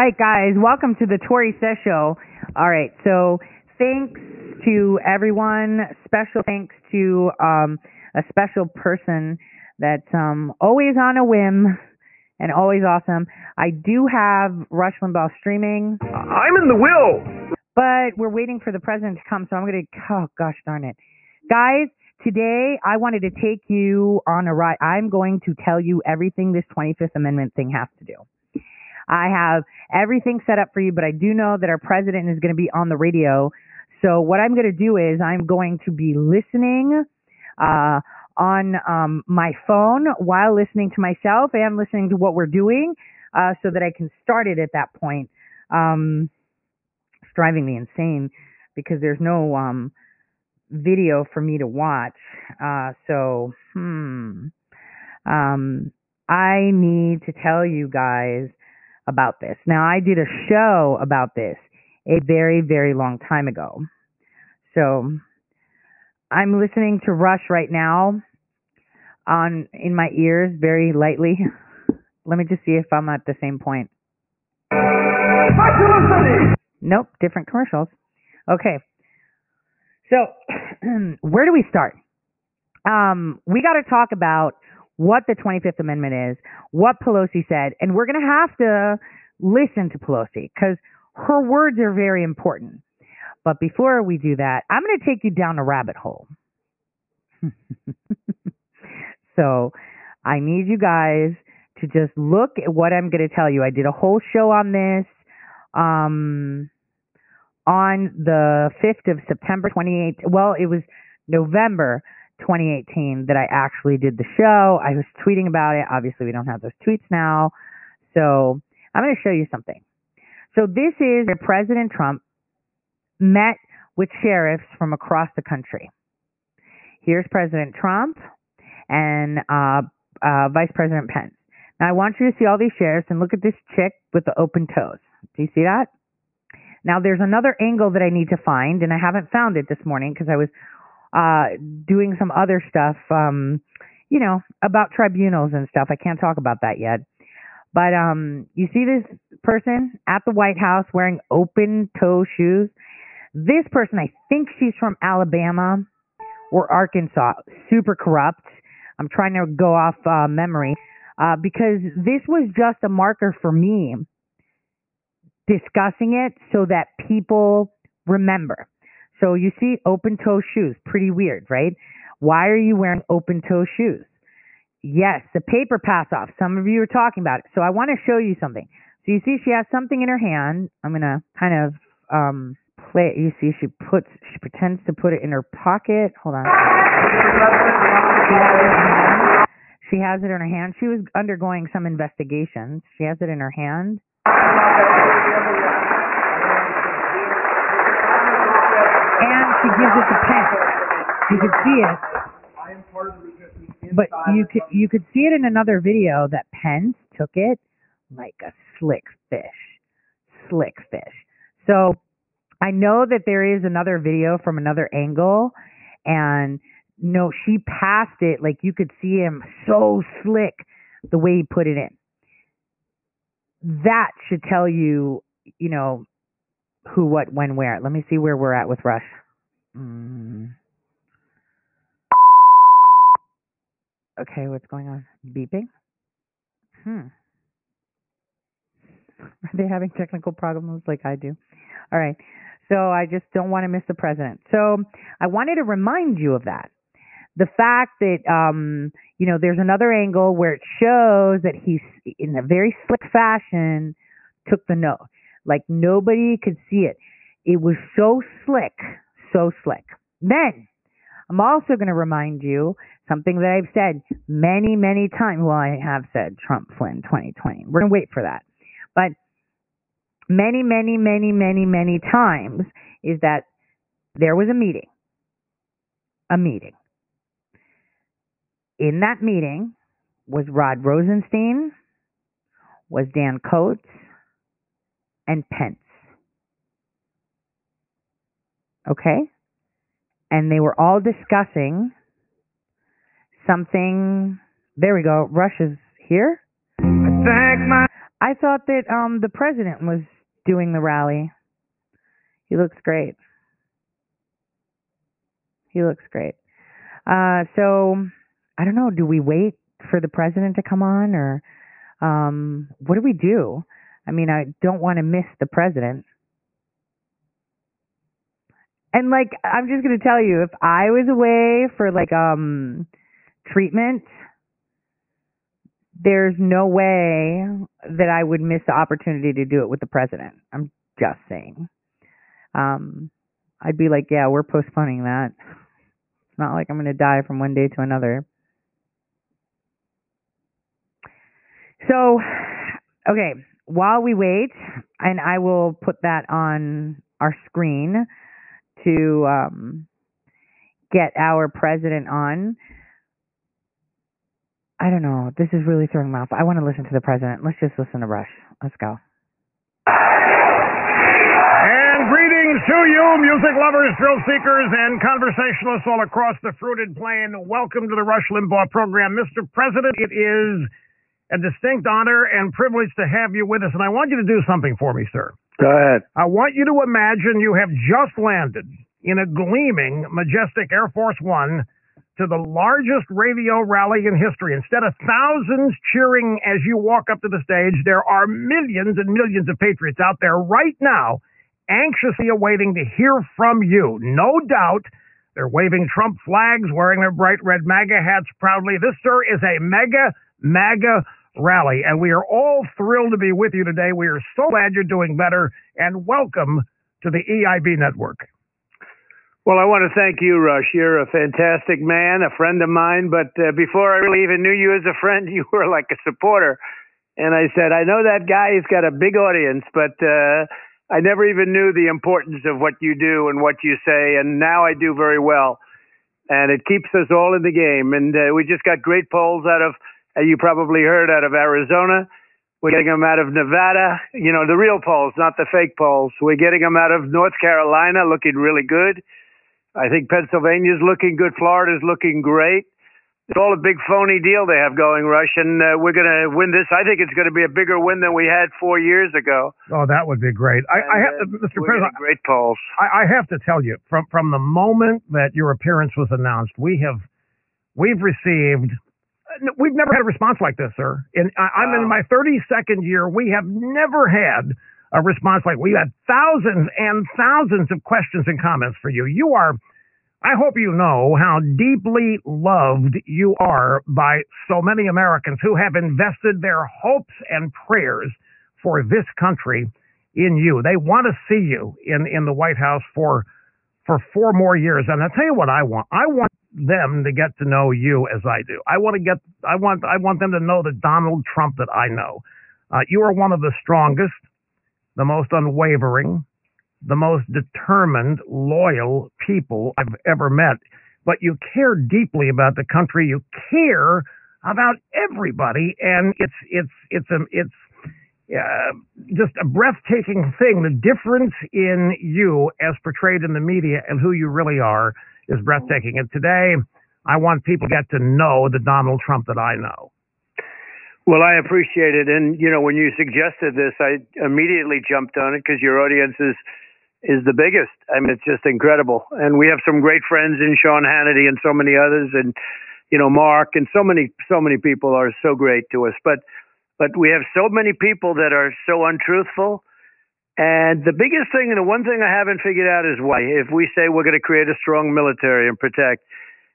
right, guys, welcome to the Tori Sess Show. All right, so thanks to everyone. Special thanks to um, a special person that's um, always on a whim and always awesome. I do have Rush Limbaugh streaming, I'm in the will. but we're waiting for the president to come, so I'm going to, oh gosh darn it. Guys, today I wanted to take you on a ride. I'm going to tell you everything this 25th Amendment thing has to do. I have everything set up for you, but I do know that our president is going to be on the radio. So what I'm going to do is I'm going to be listening uh, on um, my phone while listening to myself and listening to what we're doing, uh, so that I can start it at that point. Um, it's driving me insane because there's no um, video for me to watch. Uh, so hmm, um, I need to tell you guys about this. Now, I did a show about this a very, very long time ago. So I'm listening to Rush right now on in my ears very lightly. Let me just see if I'm at the same point. Nope, different commercials. Okay. So, where do we start? Um, we got to talk about what the 25th Amendment is, what Pelosi said, and we're going to have to listen to Pelosi because her words are very important. But before we do that, I'm going to take you down a rabbit hole. so I need you guys to just look at what I'm going to tell you. I did a whole show on this um, on the 5th of September 28th. Well, it was November 2018 that I actually did the show. I was tweeting about it. Obviously, we don't have those tweets now. So I'm going to show you something. So this is where President Trump met with sheriffs from across the country. Here's President Trump and uh, uh, Vice President Pence. Now I want you to see all these sheriffs and look at this chick with the open toes. Do you see that? Now there's another angle that I need to find, and I haven't found it this morning because I was uh, doing some other stuff, um, you know, about tribunals and stuff. I can't talk about that yet. But um, you see this person at the White House wearing open toe shoes. This person, I think she's from Alabama or Arkansas. Super corrupt. I'm trying to go off uh, memory uh, because this was just a marker for me discussing it so that people remember. So you see open toe shoes, pretty weird, right? Why are you wearing open toe shoes? Yes, the paper pass off. Some of you are talking about it. So I want to show you something. So you see she has something in her hand. I'm going to kind of um play it. You see she puts she pretends to put it in her pocket. Hold on. She has it in her hand. She was undergoing some investigations. She has it in her hand. And she gives it to Pence. You could see it. But you could you could see it in another video that Pence took it like a slick fish. Slick fish. So I know that there is another video from another angle and no, she passed it like you could see him so slick the way he put it in. That should tell you, you know, who, what, when, where. Let me see where we're at with Rush. Mm. Okay, what's going on? Beeping? Hmm. Are they having technical problems like I do? All right. So I just don't want to miss the president. So I wanted to remind you of that. The fact that, um, you know, there's another angle where it shows that he's in a very slick fashion took the note. Like nobody could see it. It was so slick, so slick. Then I'm also going to remind you something that I've said many, many times. Well, I have said Trump Flynn 2020. We're going to wait for that. But many, many, many, many, many times is that there was a meeting. A meeting. In that meeting was Rod Rosenstein, was Dan Coats, and Pence. Okay? And they were all discussing something. There we go. Rush is here. My. I thought that um the president was doing the rally. He looks great. He looks great. Uh so I don't know, do we wait for the president to come on or um what do we do? I mean, I don't want to miss the president. And like I'm just going to tell you if I was away for like um treatment there's no way that I would miss the opportunity to do it with the president. I'm just saying. Um, I'd be like, yeah, we're postponing that. It's not like I'm going to die from one day to another. So, okay, while we wait, and I will put that on our screen to um, get our president on. I don't know. This is really throwing me off. I want to listen to the president. Let's just listen to Rush. Let's go. And greetings to you, music lovers, thrill seekers, and conversationalists all across the fruited plain. Welcome to the Rush Limbaugh program. Mr. President, it is a distinct honor and privilege to have you with us. And I want you to do something for me, sir. Go ahead. I want you to imagine you have just landed in a gleaming, majestic Air Force One to the largest radio rally in history. Instead of thousands cheering as you walk up to the stage, there are millions and millions of patriots out there right now anxiously awaiting to hear from you. No doubt they're waving Trump flags, wearing their bright red MAGA hats proudly. This, sir, is a mega, MAGA rally, and we are all thrilled to be with you today. We are so glad you're doing better, and welcome to the EIB network. Well, I want to thank you, Rush. You're a fantastic man, a friend of mine. But uh, before I really even knew you as a friend, you were like a supporter. And I said, I know that guy. He's got a big audience, but uh, I never even knew the importance of what you do and what you say. And now I do very well. And it keeps us all in the game. And uh, we just got great polls out of, you probably heard, out of Arizona. We're getting them out of Nevada, you know, the real polls, not the fake polls. We're getting them out of North Carolina, looking really good. I think Pennsylvania's looking good. Florida's looking great. It's all a big phony deal they have going, Rush, and uh, we're going to win this. I think it's going to be a bigger win than we had four years ago. Oh, that would be great. I, I have, uh, Mr. President, great polls. I, I have to tell you, from from the moment that your appearance was announced, we have we've received Uh, we've never had a response like this, sir. And I, I'm in my 32nd year. We have never had a response like we had thousands and thousands of questions and comments for you. You are. I hope you know how deeply loved you are by so many Americans who have invested their hopes and prayers for this country in you. They want to see you in, in the White House for for four more years. And I'll tell you what I want. I want them to get to know you as I do. I want to get I want I want them to know the Donald Trump that I know. Uh, you are one of the strongest, the most unwavering, the most determined, loyal people I've ever met. But you care deeply about the country. You care about everybody, and it's it's it's a it's uh, just a breathtaking thing. The difference in you as portrayed in the media and who you really are is breathtaking. And today, I want people to get to know the Donald Trump that I know. Well, I appreciate it, and you know when you suggested this, I immediately jumped on it because your audience is is the biggest. I mean, it's just incredible, and we have some great friends in Sean Hannity and so many others, and you know Mark and so many so many people are so great to us. But but we have so many people that are so untruthful. And the biggest thing, and the one thing I haven't figured out is why. If we say we're going to create a strong military and protect,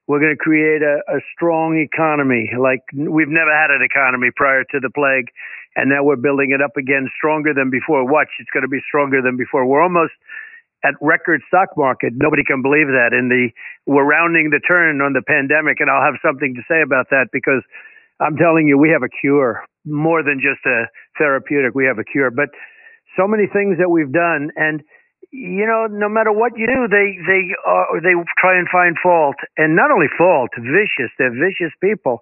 we're going to create a, a strong economy like we've never had an economy prior to the plague. And now we're building it up again stronger than before. Watch, it's going to be stronger than before. We're almost at record stock market. Nobody can believe that. In the we're rounding the turn on the pandemic, and I'll have something to say about that because I'm telling you, we have a cure more than just a therapeutic. We have a cure, but so many things that we've done, and you know, no matter what you do, they they uh, they try and find fault, and not only fault, vicious. They're vicious people.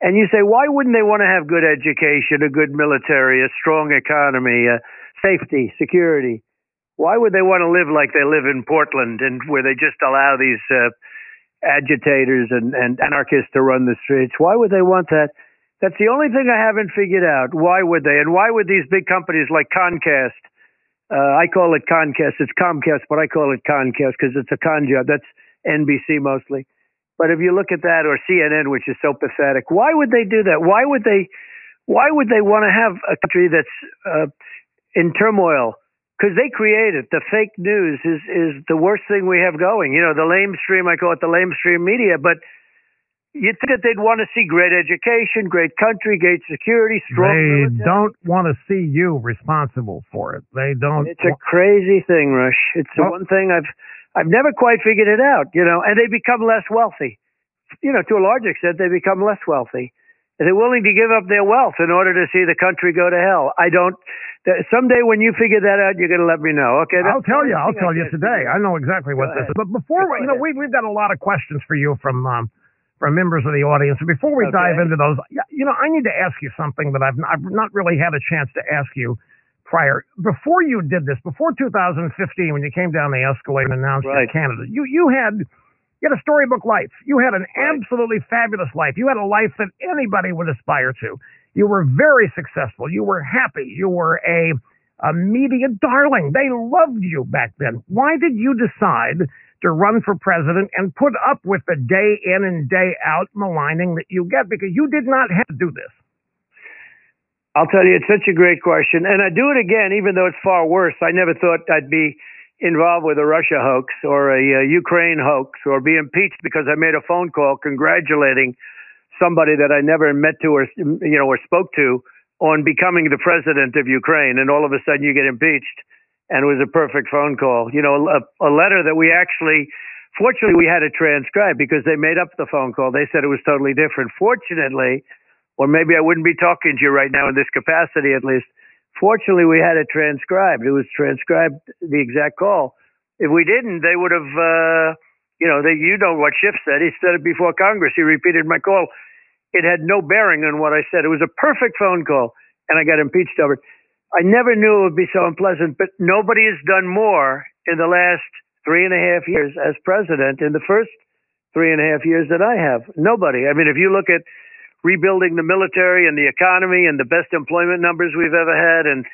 And you say, why wouldn't they want to have good education, a good military, a strong economy, uh, safety, security? Why would they want to live like they live in Portland and where they just allow these uh, agitators and, and anarchists to run the streets? Why would they want that? That's the only thing I haven't figured out. Why would they? And why would these big companies like Concast? Uh, I call it Comcast. It's Concast, but I call it Comcast because it's a con job. That's NBC mostly. But if you look at that or CNN, which is so pathetic, why would they do that? Why would they? Why would they want to have a country that's uh, in turmoil? Because they create it. The fake news is is the worst thing we have going. You know, the lamestream. I call it the lamestream media, but You'd think that they'd want to see great education, great country, great security, strong. They military. don't want to see you responsible for it. They don't. It's a crazy thing, Rush. It's the Oh. one thing I've I've never quite figured it out. You know, and they become less wealthy. You know, to a large extent, they become less wealthy. They're willing to give up their wealth in order to see the country go to hell. I don't. Someday, when you figure that out, you're going to let me know. Okay? I'll tell you. I'll I tell you today. I know exactly what this is. But before, Go you know, we we've got a lot of questions for you from um, from members of the audience. Before we Okay. dive into those, you know, I need to ask you something that I've not, I've not really had a chance to ask you prior. Before you did this, before 2015, when you came down the escalator and announced Right. Canada, you you had. You had a storybook life. You had an Right. absolutely fabulous life. You had a life that anybody would aspire to. You were very successful. You were happy. You were a a media darling. They loved you back then. Why did you decide to run for president and put up with the day in and day out maligning that you get? Because you did not have to do this. I'll tell you, it's such a great question. And I do it again, even though it's far worse. I never thought I'd be involved with a Russia hoax or a uh, Ukraine hoax or be impeached because I made a phone call congratulating somebody that I never met to or, you know, or spoke to on becoming the president of Ukraine. And all of a sudden you get impeached. And it was a perfect phone call. You know, a, a letter that we actually, fortunately, we had to transcribe because they made up the phone call. They said it was totally different. Fortunately, or maybe I wouldn't be talking to you right now in this capacity at least. Fortunately, we had it transcribed. It was transcribed the exact call. If we didn't, they would have, uh, you know, they, you know what Schiff said. He said it before Congress. He repeated my call. It had no bearing on what I said. It was a perfect phone call, and I got impeached over it. I never knew it would be so unpleasant, but nobody has done more in the last three and a half years as president in the first three and a half years that I have. Nobody. I mean, if you look at rebuilding the military and the economy and the best employment numbers we've ever had, and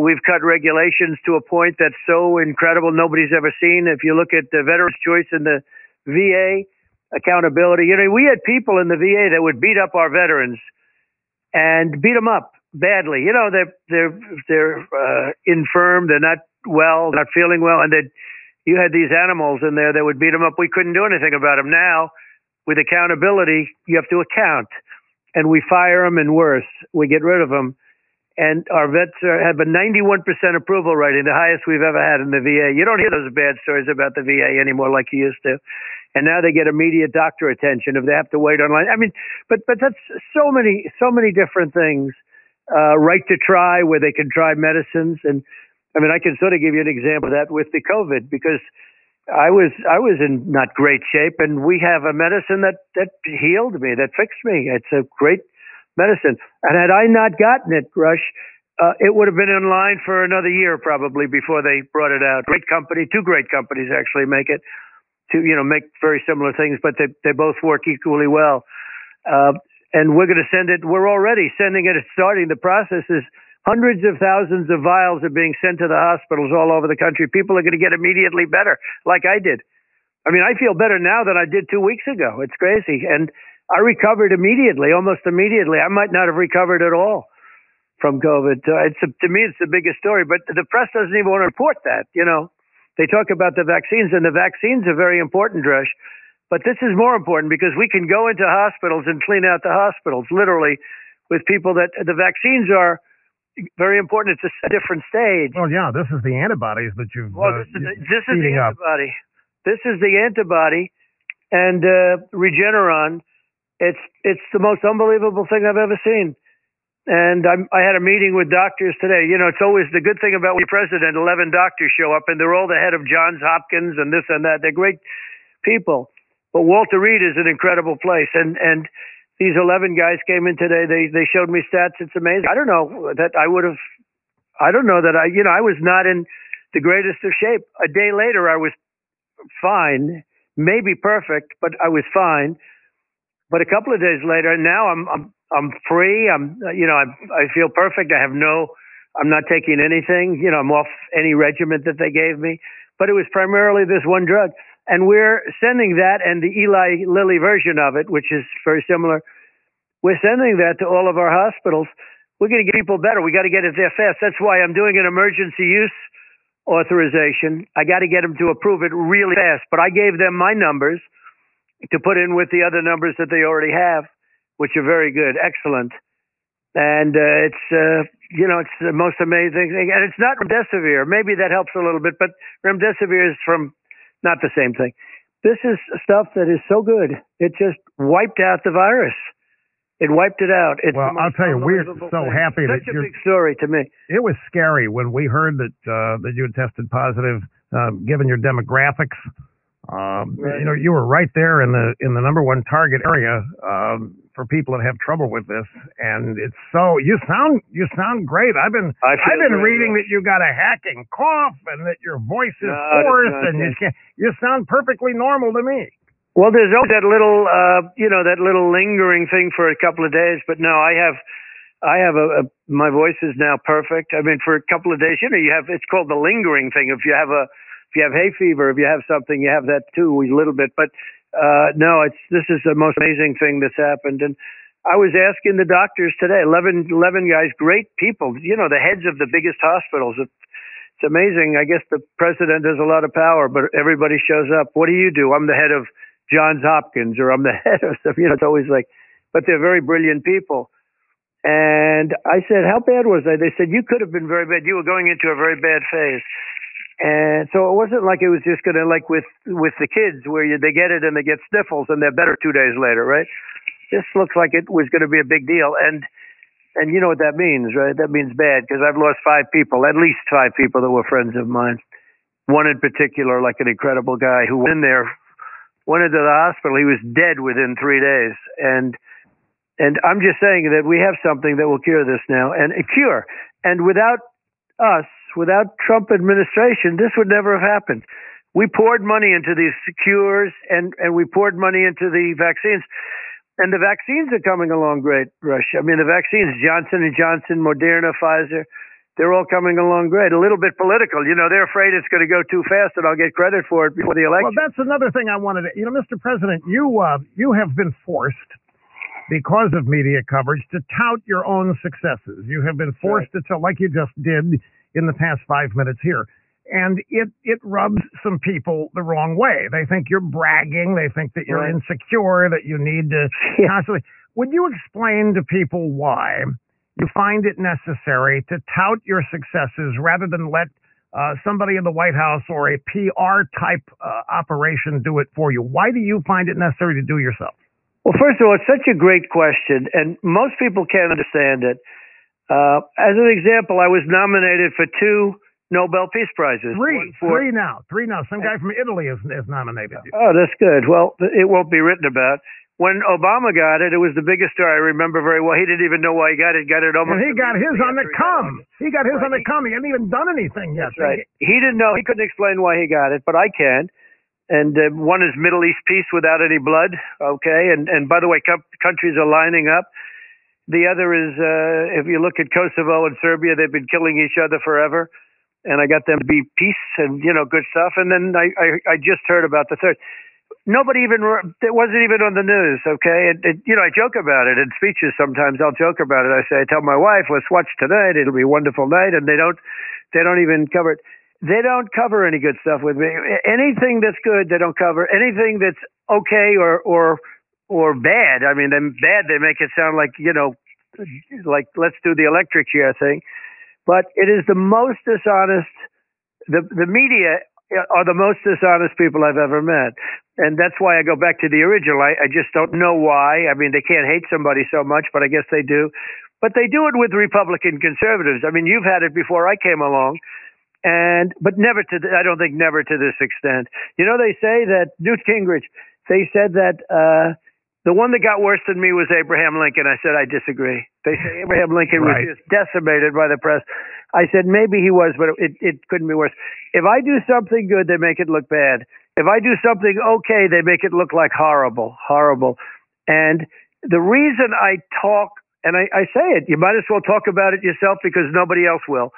we've cut regulations to a point that's so incredible nobody's ever seen. If you look at the Veterans Choice in the VA, accountability, you know, we had people in the VA that would beat up our veterans and beat them up badly. You know, they're they're they're uh, infirm, they're not well, not feeling well, and that you had these animals in there that would beat them up. We couldn't do anything about them. Now, with accountability, you have to account, and we fire them, and worse, we get rid of them. And our vets are, have a 91% approval rating, the highest we've ever had in the VA. You don't hear those bad stories about the VA anymore like you used to. And now they get immediate doctor attention if they have to wait online. I mean, but but that's so many so many different things. Uh, right to try, where they can try medicines, and I mean, I can sort of give you an example of that with the COVID because I was I was in not great shape, and we have a medicine that that healed me, that fixed me. It's a great medicine, and had I not gotten it, Rush, uh, it would have been in line for another year probably before they brought it out. Great company, two great companies actually make it. To you know, make very similar things, but they they both work equally well. Uh, and we're going to send it. We're already sending it. It's starting. The process is hundreds of thousands of vials are being sent to the hospitals all over the country. People are going to get immediately better, like I did. I mean, I feel better now than I did two weeks ago. It's crazy, and I recovered immediately, almost immediately. I might not have recovered at all from COVID. It's a, to me, it's the biggest story. But the press doesn't even want to report that. You know, they talk about the vaccines, and the vaccines are very important, Rush. But this is more important because we can go into hospitals and clean out the hospitals, literally, with people that the vaccines are very important. It's a different stage. Well, yeah, this is the antibodies that you've. Well, uh, this is, the- this is the up. antibody. This is the antibody, and uh, Regeneron. It's it's the most unbelievable thing I've ever seen. And I'm, I had a meeting with doctors today. You know, it's always the good thing about when you're president. Eleven doctors show up, and they're all the head of Johns Hopkins and this and that. They're great people. But Walter Reed is an incredible place, and and these eleven guys came in today. They they showed me stats. It's amazing. I don't know that I would have. I don't know that I. You know, I was not in the greatest of shape. A day later, I was fine, maybe perfect, but I was fine. But a couple of days later, now I'm I'm I'm free. I'm you know I I feel perfect. I have no. I'm not taking anything. You know, I'm off any regiment that they gave me. But it was primarily this one drug, and we're sending that and the Eli Lilly version of it, which is very similar. We're sending that to all of our hospitals. We're going to get people better. We got to get it there fast. That's why I'm doing an emergency use authorization. I got to get them to approve it really fast. But I gave them my numbers to put in with the other numbers that they already have, which are very good, excellent. And uh, it's uh, you know it's the most amazing thing, and it's not remdesivir. Maybe that helps a little bit, but remdesivir is from not the same thing. This is stuff that is so good. It just wiped out the virus. It wiped it out. It's Well, I'll tell you, we're so thing. happy that Such a you're- big story to me. It was scary when we heard that uh, that you had tested positive, uh, given your demographics. Um, Right. You know, you were right there in the in the number one target area um, for people that have trouble with this, and it's so you sound you sound great. I've been I've been reading that you got a hacking cough and that your voice is No, hoarse and you can't, you sound perfectly normal to me. Well, there's always that little, uh, you know, that little lingering thing for a couple of days. But no, I have, I have a, a, my voice is now perfect. I mean, for a couple of days, you know, you have, it's called the lingering thing. If you have a, if you have hay fever, if you have something, you have that too, a little bit. But, uh, no, it's, this is the most amazing thing that's happened. And I was asking the doctors today, 11, 11 guys, great people, you know, the heads of the biggest hospitals. It's amazing. I guess the president has a lot of power, but everybody shows up. What do you do? I'm the head of Johns Hopkins or I'm the head of stuff. You know, it's always like, but they're very brilliant people. And I said, how bad was I? They said, you could have been very bad. You were going into a very bad phase. And so it wasn't like it was just going to like with, with the kids where you, they get it and they get sniffles and they're better two days later, right? This looks like it was going to be a big deal. And, and you know what that means, right? That means bad because I've lost five people, at least five people that were friends of mine. One in particular, like an incredible guy who went in there went into the hospital. He was dead within three days. And and I'm just saying that we have something that will cure this now, and a cure. And without us, without Trump administration, this would never have happened. We poured money into these cures, and and we poured money into the vaccines. And the vaccines are coming along great, Rush. I mean, the vaccines, Johnson and Johnson, Moderna, Pfizer, they're all coming along great. A little bit political. You know, they're afraid it's going to go too fast and I'll get credit for it before the election. Well, that's another thing I wanted to. You know, Mr. President, you uh, you have been forced because of media coverage to tout your own successes. You have been forced to tell, like you just did in the past five minutes here. And it, it rubs some people the wrong way. They think you're bragging. They think that you're Right. insecure, that you need to Yeah. constantly. Would you explain to people why you find it necessary to tout your successes rather than let uh, somebody in the White House or a PR type uh, operation do it for you? Why do you find it necessary to do yourself? Well, first of all, it's such a great question, and most people can't understand it. Uh, as an example, I was nominated for two Nobel Peace Prizes. Three, for- three now, three now. Some guy from Italy is, has nominated. Oh, that's good. Well, it won't be written about. When Obama got it, it was the biggest story. I remember very well. He didn't even know why he got it. Got it almost. And he got his on the immediately he got come. He got his on the Right. come. He hadn't even done anything yet. That's right. He didn't know. He couldn't explain why he got it, but I can. And uh, one is Middle East peace without any blood. Okay. And and by the way, co- countries are lining up. The other is uh, if you look at Kosovo and Serbia, they've been killing each other forever. And I got them to be peace and you know good stuff. And then I I, I just heard about the third. Nobody even it wasn't even on the news. Okay. And, and you know I joke about it in speeches. Sometimes I'll joke about it. I say I tell my wife, let's watch tonight. It'll be a wonderful night. And they don't they don't even cover it they don't cover any good stuff with me. Anything that's good, they don't cover. Anything that's okay or or or bad. I mean, them bad. They make it sound like you know, like let's do the electric chair thing. But it is the most dishonest. The the media are the most dishonest people I've ever met, and that's why I go back to the original. I, I just don't know why. I mean, they can't hate somebody so much, but I guess they do. But they do it with Republican conservatives. I mean, you've had it before I came along and but never to th- I don't think never to this extent. You know, they say that Newt Gingrich. They said that uh, the one that got worse than me was Abraham Lincoln. I said I disagree. They say Abraham Lincoln Right. was just decimated by the press. I said maybe he was, but it it couldn't be worse. If I do something good, they make it look bad. If I do something okay, they make it look like horrible, horrible. And the reason I talk, and I, I say it, you might as well talk about it yourself because nobody else will.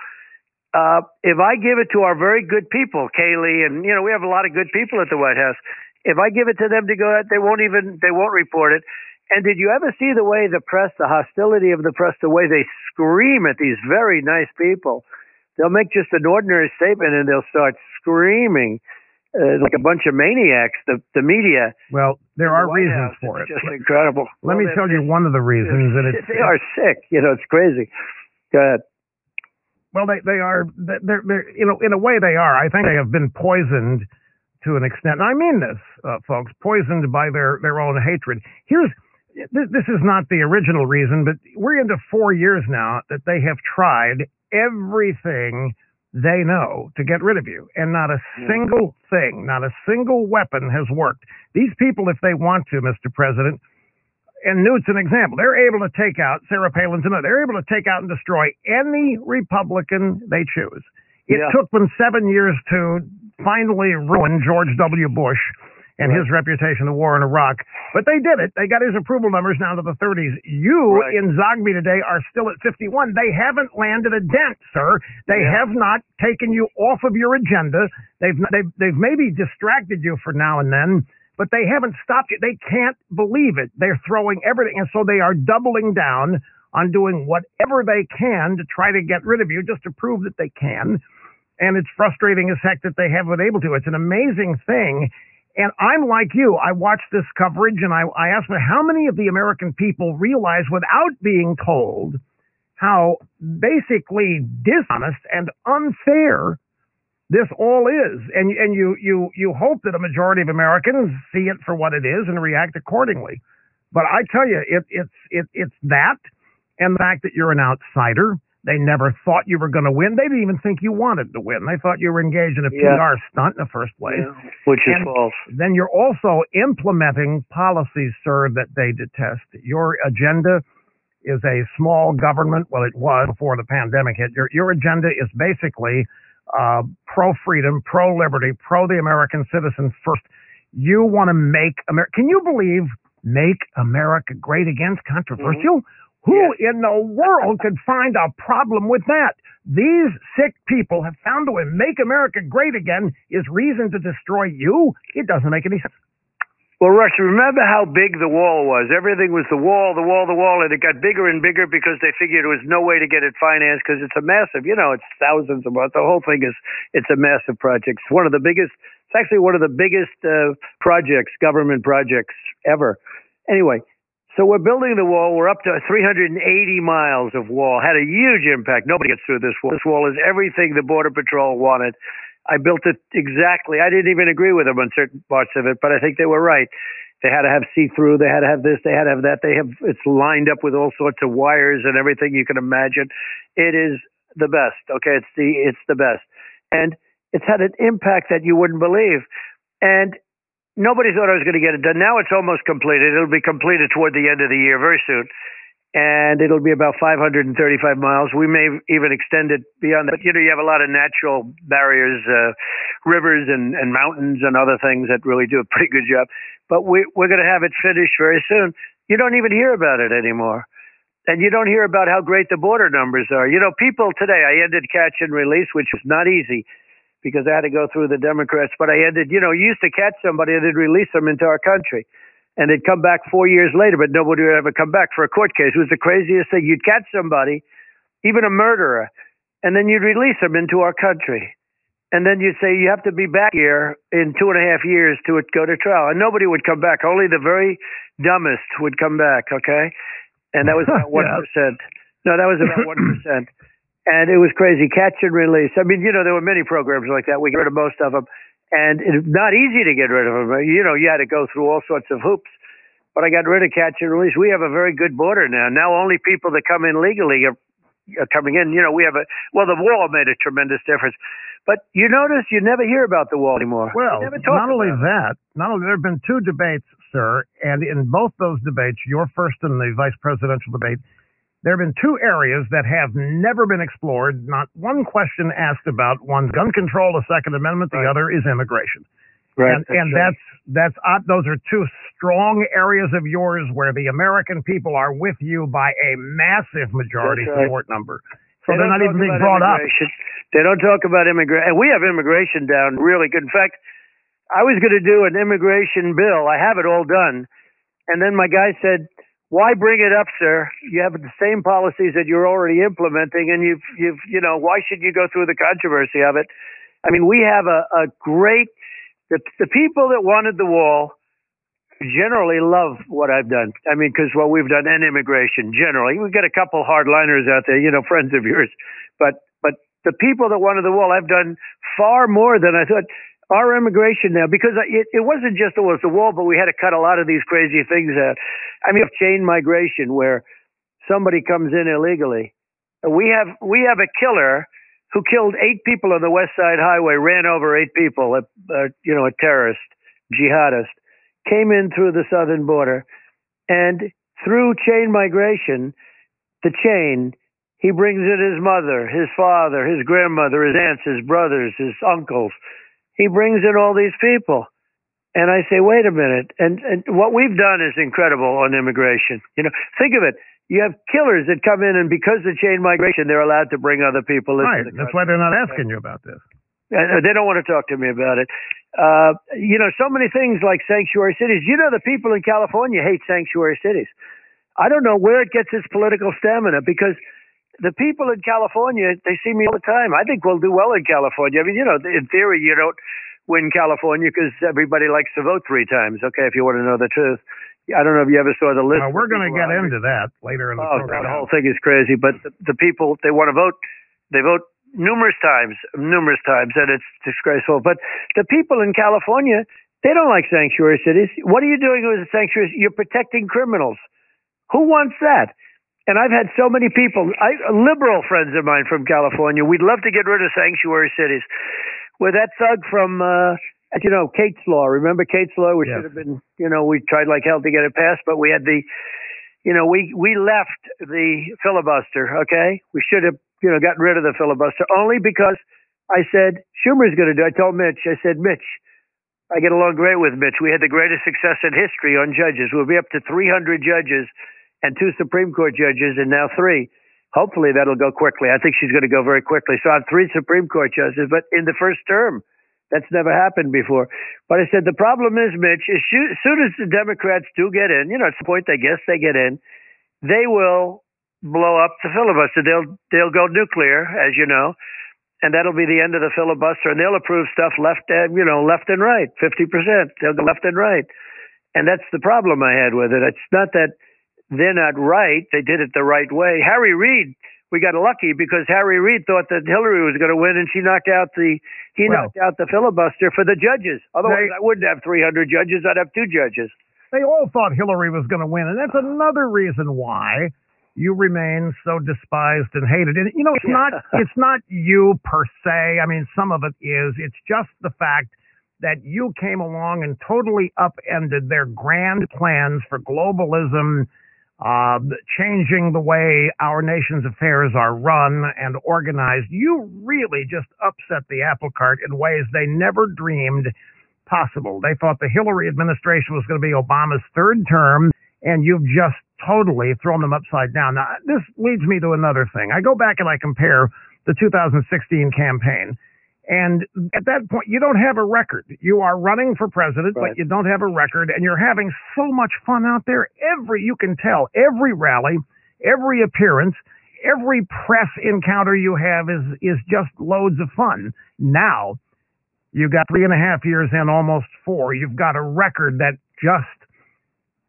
Uh, if I give it to our very good people, Kayleigh, and you know we have a lot of good people at the White House. If I give it to them to go out, they won't even they won't report it. And did you ever see the way the press, the hostility of the press, the way they scream at these very nice people? They'll make just an ordinary statement and they'll start screaming uh, like a bunch of maniacs. The the media. Well, there are White reasons House, for it. it's Just incredible. Let Well, me tell you one of the reasons, and it's they are sick. You know, it's crazy. Go ahead. Well, they they are they're they're you know in a way they are. I think they have been poisoned to an extent. And I mean this, uh, folks, poisoned by their their own hatred. Here's this, this is not the original reason, but we're into four years now that they have tried everything they know to get rid of you, and not a single thing, not a single weapon has worked. These people, if they want to, Mr. President, and Newt's an example. They're able to take out Sarah Palin's another. They're able to take out and destroy any Republican they choose. It Yeah. took them seven years to finally ruin George W. Bush and his reputation, the war in Iraq. But they did it. They got his approval numbers down to the 30s. You Right. in Zogby today are still at 51. They haven't landed a dent, sir. They Yeah. have not taken you off of your agenda. They've they've they've maybe distracted you for now and then, but they haven't stopped you. They can't believe it. They're throwing everything, and so they are doubling down on doing whatever they can to try to get rid of you, just to prove that they can. And it's frustrating as heck that they haven't been able to. It's an amazing thing. And I'm like you. I watch this coverage and I, I ask me how many of the American people realize without being told how basically dishonest and unfair this all is. And, and you, you, you hope that a majority of Americans see it for what it is and react accordingly. But I tell you, it, it's, it, it's that and the fact that you're an outsider. They never thought you were going to win. They didn't even think you wanted to win. They thought you were engaged in a Yeah. PR stunt in the first place Yeah, which is And- false. then you're also implementing policies, sir, that they detest. Your agenda is a small government. Well, it was before the pandemic hit. Your, your agenda is basically uh, pro freedom, pro liberty, pro the American citizen first. You want to make America. Can you believe make America great again? is Controversial. Who in the world could find a problem with that? These sick people have found a way. Make America great again is reason to destroy you. It doesn't make any sense. Well, Rush, remember how big the wall was? Everything was the wall, the wall, the wall, and it got bigger and bigger because they figured there was no way to get it financed because it's a massive, you know, it's thousands of. The whole thing is, it's a massive project. It's one of the biggest, it's actually one of the biggest uh, projects, government projects ever. Anyway, so we're building the wall. We're up to 380 miles of wall. Had a huge impact. Nobody gets through this wall. This wall is everything the Border Patrol wanted. I built it exactly. I didn't even agree with them on certain parts of it, but I think they were right. They had to have see through. They had to have this. They had to have that. They have it's lined up with all sorts of wires and everything you can imagine. It is the best. Okay, it's the it's the best, and it's had an impact that you wouldn't believe. And nobody thought I was going to get it done. Now it's almost completed. It'll be completed toward the end of the year, very soon. And it'll be about 535 miles. We may even extend it beyond that. But, you know, you have a lot of natural barriers, uh, rivers and, and mountains and other things that really do a pretty good job. But we, we're going to have it finished very soon. You don't even hear about it anymore. And you don't hear about how great the border numbers are. You know, people today, I ended catch and release, which was not easy because I had to go through the Democrats, but I ended, you know, you used to catch somebody and they'd release them into our country. And they'd come back four years later, but nobody would ever come back for a court case. It was the craziest thing. You'd catch somebody, even a murderer, and then you'd release them into our country. And then you'd say, you have to be back here in two and a half years to go to trial. And nobody would come back. Only the very dumbest would come back, okay? And that was about 1%. Yeah. No, that was about 1%. And it was crazy. Catch and release. I mean, you know, there were many programs like that. We got rid of most of them. And it's not easy to get rid of them. You know, you had to go through all sorts of hoops. But I got rid of catch and release. We have a very good border now. Now only people that come in legally are, are coming in. You know, we have a, well, the wall made a tremendous difference. But you notice you never hear about the wall anymore. Well, You never talk not only that, not only there have been two debates, sir, and in both those debates, your first and the vice presidential debate, there have been two areas that have never been explored. Not one question asked about. One's gun control, the Second Amendment. The Right. other is immigration. Right. and and right. that's that's uh, those are two strong areas of yours where the American people are with you by a massive majority That's right. support number. So They they're talk even being brought up. They don't talk about immigration. And we have immigration down really good. In fact, I was going to do an immigration bill. I have it all done. And then my guy said, why bring it up, sir? You have the same policies that you're already implementing and you've, you've, you know, why should you go through the controversy of it? I mean, we have a, a great, the, the people that wanted the wall generally love what I've done. I mean, because what we've done and immigration generally, we've got a couple hardliners out there, you know, friends of yours, but but the people that wanted the wall, I've done far more than I thought. Our immigration now, because it, it wasn't just oh, it was the wall, but we had to cut a lot of these crazy things out. I mean, chain migration where somebody comes in illegally. We have we have a killer who killed eight people on the West Side Highway, ran over eight people, a, a you know, a terrorist, jihadist came in through the southern border and through chain migration, the chain, he brings in his mother, his father, his grandmother, his aunts, his brothers, his uncles. He brings in all these people. And I say, wait a minute. And, and what we've done is incredible on immigration. You know, think of it. You have killers that come in and because of chain migration, they're allowed to bring other people into Right. That's why they're not asking you about this. Uh, they don't want to talk to me about it. Uh, you know, so many things like sanctuary cities. You know, the people in California hate sanctuary cities. I don't know where it gets its political stamina because the people in California, they see me all the time. I think we'll do well in California. I mean, you know, in theory, you don't win California because everybody likes to vote three times. Okay, if you want to know the truth. I don't know if you ever saw the list. Of we're going to get out. into that later in the Oh, program. God, the whole thing is crazy. But the, the people, they want to vote. They vote numerous times, numerous times, and it's disgraceful. But the people in California, they don't like sanctuary cities. What are you doing with a sanctuary? You're protecting criminals. Who wants that? And I've had so many people, I, liberal friends of mine from California. We'd love to get rid of sanctuary cities. Where that thug from, uh, you know, Kate's Law. Remember Kate's Law? We should have been, you know, we tried like hell to get it passed, but we had the, you know, we we left the filibuster. Okay, we should have, you know, gotten rid of the filibuster only because I said Schumer's going to do. it. I told Mitch. I said, Mitch, I get along great with Mitch. We had the greatest success in history on judges. We'll be up to 300 judges and two Supreme Court judges, and now three. Hopefully that'll go quickly. I think she's going to go very quickly. So I have three Supreme Court judges, but in the first term. That's never happened before. But I said the problem is, Mitch, as soon as the Democrats do get in, you know, it's the point they guess they get in, they will blow up the filibuster. They'll they'll go nuclear, as you know, and that'll be the end of the filibuster. And they'll approve stuff left and you know left and right, fifty percent. They'll go left and right, and that's the problem I had with it. It's not that they're not right; they did it the right way. Harry Reid, we got lucky because Harry Reid thought that Hillary was going to win, and she knocked out the he Well- knocked out the filibuster for the judges. Otherwise, They- I wouldn't have three hundred judges. I'd have two judges. They all thought Hillary was going to win, and that's another reason why you remain so despised and hated. And you know, it's not it's not you per se. I mean, some of it is. It's just the fact that you came along and totally upended their grand plans for globalism, uh, changing the way our nation's affairs are run and organized. You really just upset the apple cart in ways they never dreamed possible. They thought the Hillary administration was going to be Obama's third term, and you've just totally thrown them upside down. Now, this leads me to another thing. I go back and I compare the 2016 campaign. And at that point, you don't have a record. You are running for president, Right. but you don't have a record, and you're having so much fun out there. Every, you can tell, every rally, every appearance, every press encounter you have is, is just loads of fun. Now, You've got three and a half years in, almost four. You've got a record that just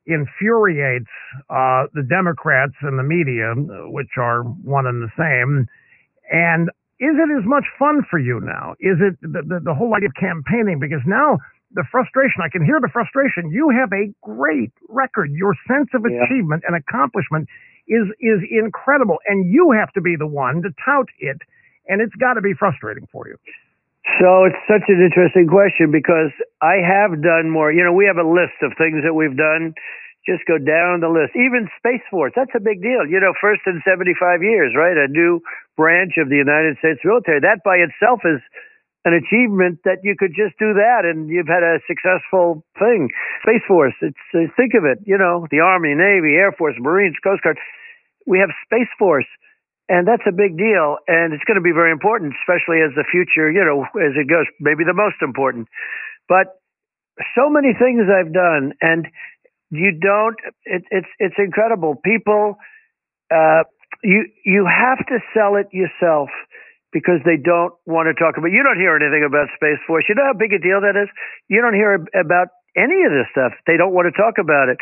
infuriates uh, the Democrats and the media, which are one and the same. And is it as much fun for you now? Is it the, the, the whole idea of campaigning? Because now the frustration, I can hear the frustration. You have a great record. Your sense of Yeah. achievement and accomplishment is is incredible, and you have to be the one to tout it. And it's got to be frustrating for you. So it's such an interesting question because I have done more. You know, we have a list of things that we've done. Just go down the list. Even Space Force, that's a big deal. You know, first in 75 years, right? A new branch of the United States military. That by itself is an achievement that you could just do that and you've had a successful thing. Space Force, it's uh, think of it, you know, the Army, Navy, Air Force, Marines, Coast Guard. We have Space Force and that's a big deal and it's going to be very important especially as the future, you know, as it goes, maybe the most important. But so many things I've done and you don't it, it's it's incredible. People uh you you have to sell it yourself because they don't want to talk about. You don't hear anything about Space Force. You know how big a deal that is. You don't hear about any of this stuff. They don't want to talk about it.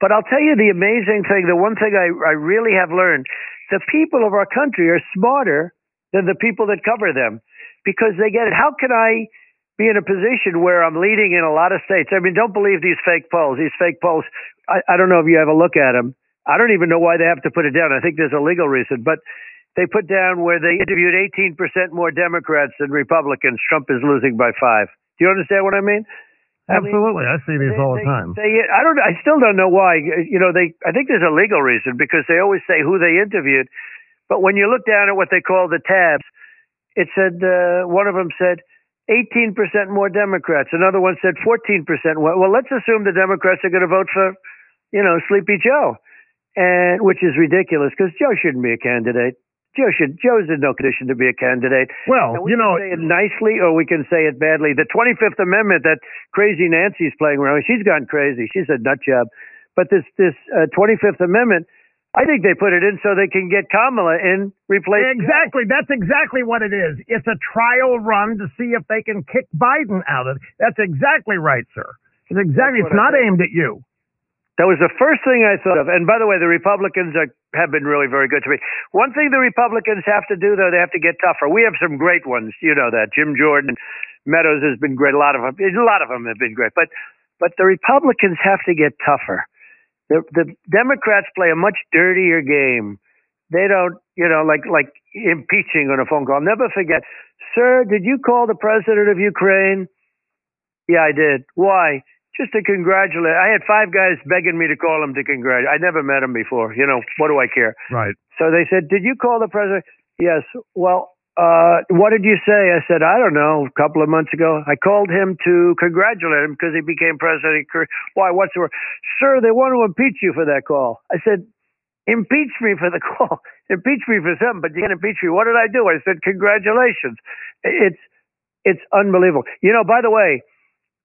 But I'll tell you the amazing thing. The one thing I, I really have learned: the people of our country are smarter than the people that cover them because they get it. How can I? Be in a position where I'm leading in a lot of states. I mean, don't believe these fake polls. These fake polls, I, I don't know if you have a look at them. I don't even know why they have to put it down. I think there's a legal reason, but they put down where they interviewed 18% more Democrats than Republicans. Trump is losing by five. Do you understand what I mean? Absolutely, I, mean, I see these they, all the they, time. They, I don't. I still don't know why. You know, they. I think there's a legal reason because they always say who they interviewed, but when you look down at what they call the tabs, it said uh, one of them said 18% more Democrats. Another one said 14% Well, let's assume the Democrats are going to vote for, you know, Sleepy Joe, and which is ridiculous because Joe shouldn't be a candidate. Joe should. Joe's in no condition to be a candidate. Well, we you know, can say it nicely or we can say it badly. The 25th Amendment that crazy Nancy's playing around with, she's gone crazy. She's a nut job. But this this uh, 25th Amendment, I think they put it in so they can get Kamala in replace. Exactly. That's exactly what it is. It's a trial run to see if they can kick Biden out of it. That's exactly right, sir. It's exactly. It's not aimed at you. That was the first thing I thought of. And by the way, the Republicans are, have been really very good to me. One thing the Republicans have to do, though, they have to get tougher. We have some great ones. You know that. Jim Jordan, Meadows has been great. A lot of them, a lot of them have been great. But, but the Republicans have to get tougher. The, the Democrats play a much dirtier game. They don't, you know, like, like impeaching on a phone call. I'll never forget. Sir, did you call the president of Ukraine? Yeah, I did. Why? just to congratulate. I had five guys begging me to call him to congratulate. I never met him before. You know, what do I care? Right. So they said, "Did you call the president?" Yes. Well, uh, what did you say? I said, "I don't know." A couple of months ago, I called him to congratulate him because he became president. Why? What's the word? Sir, they want to impeach you for that call. I said, "Impeach me for the call. impeach me for something, but you can't impeach me." What did I do? I said, "Congratulations." It's it's unbelievable. You know, by the way,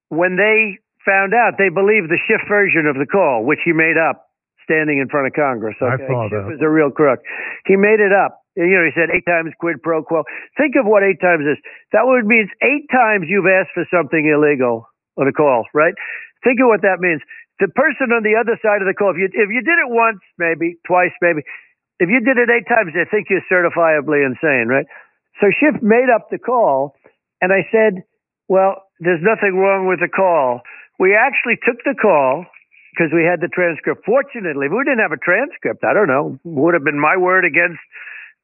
when they found out they believed the Schiff version of the call, which he made up standing in front of Congress. Okay? I saw Schiff that. is a real crook. He made it up. You know, he said eight times quid pro quo. Think of what eight times is. That would mean eight times you've asked for something illegal on a call, right? Think of what that means. The person on the other side of the call, if you if you did it once, maybe twice, maybe, if you did it eight times, they think you're certifiably insane, right? So Schiff made up the call, and I said, well, there's nothing wrong with the call. We actually took the call because we had the transcript. Fortunately, if we didn't have a transcript, I don't know, would have been my word against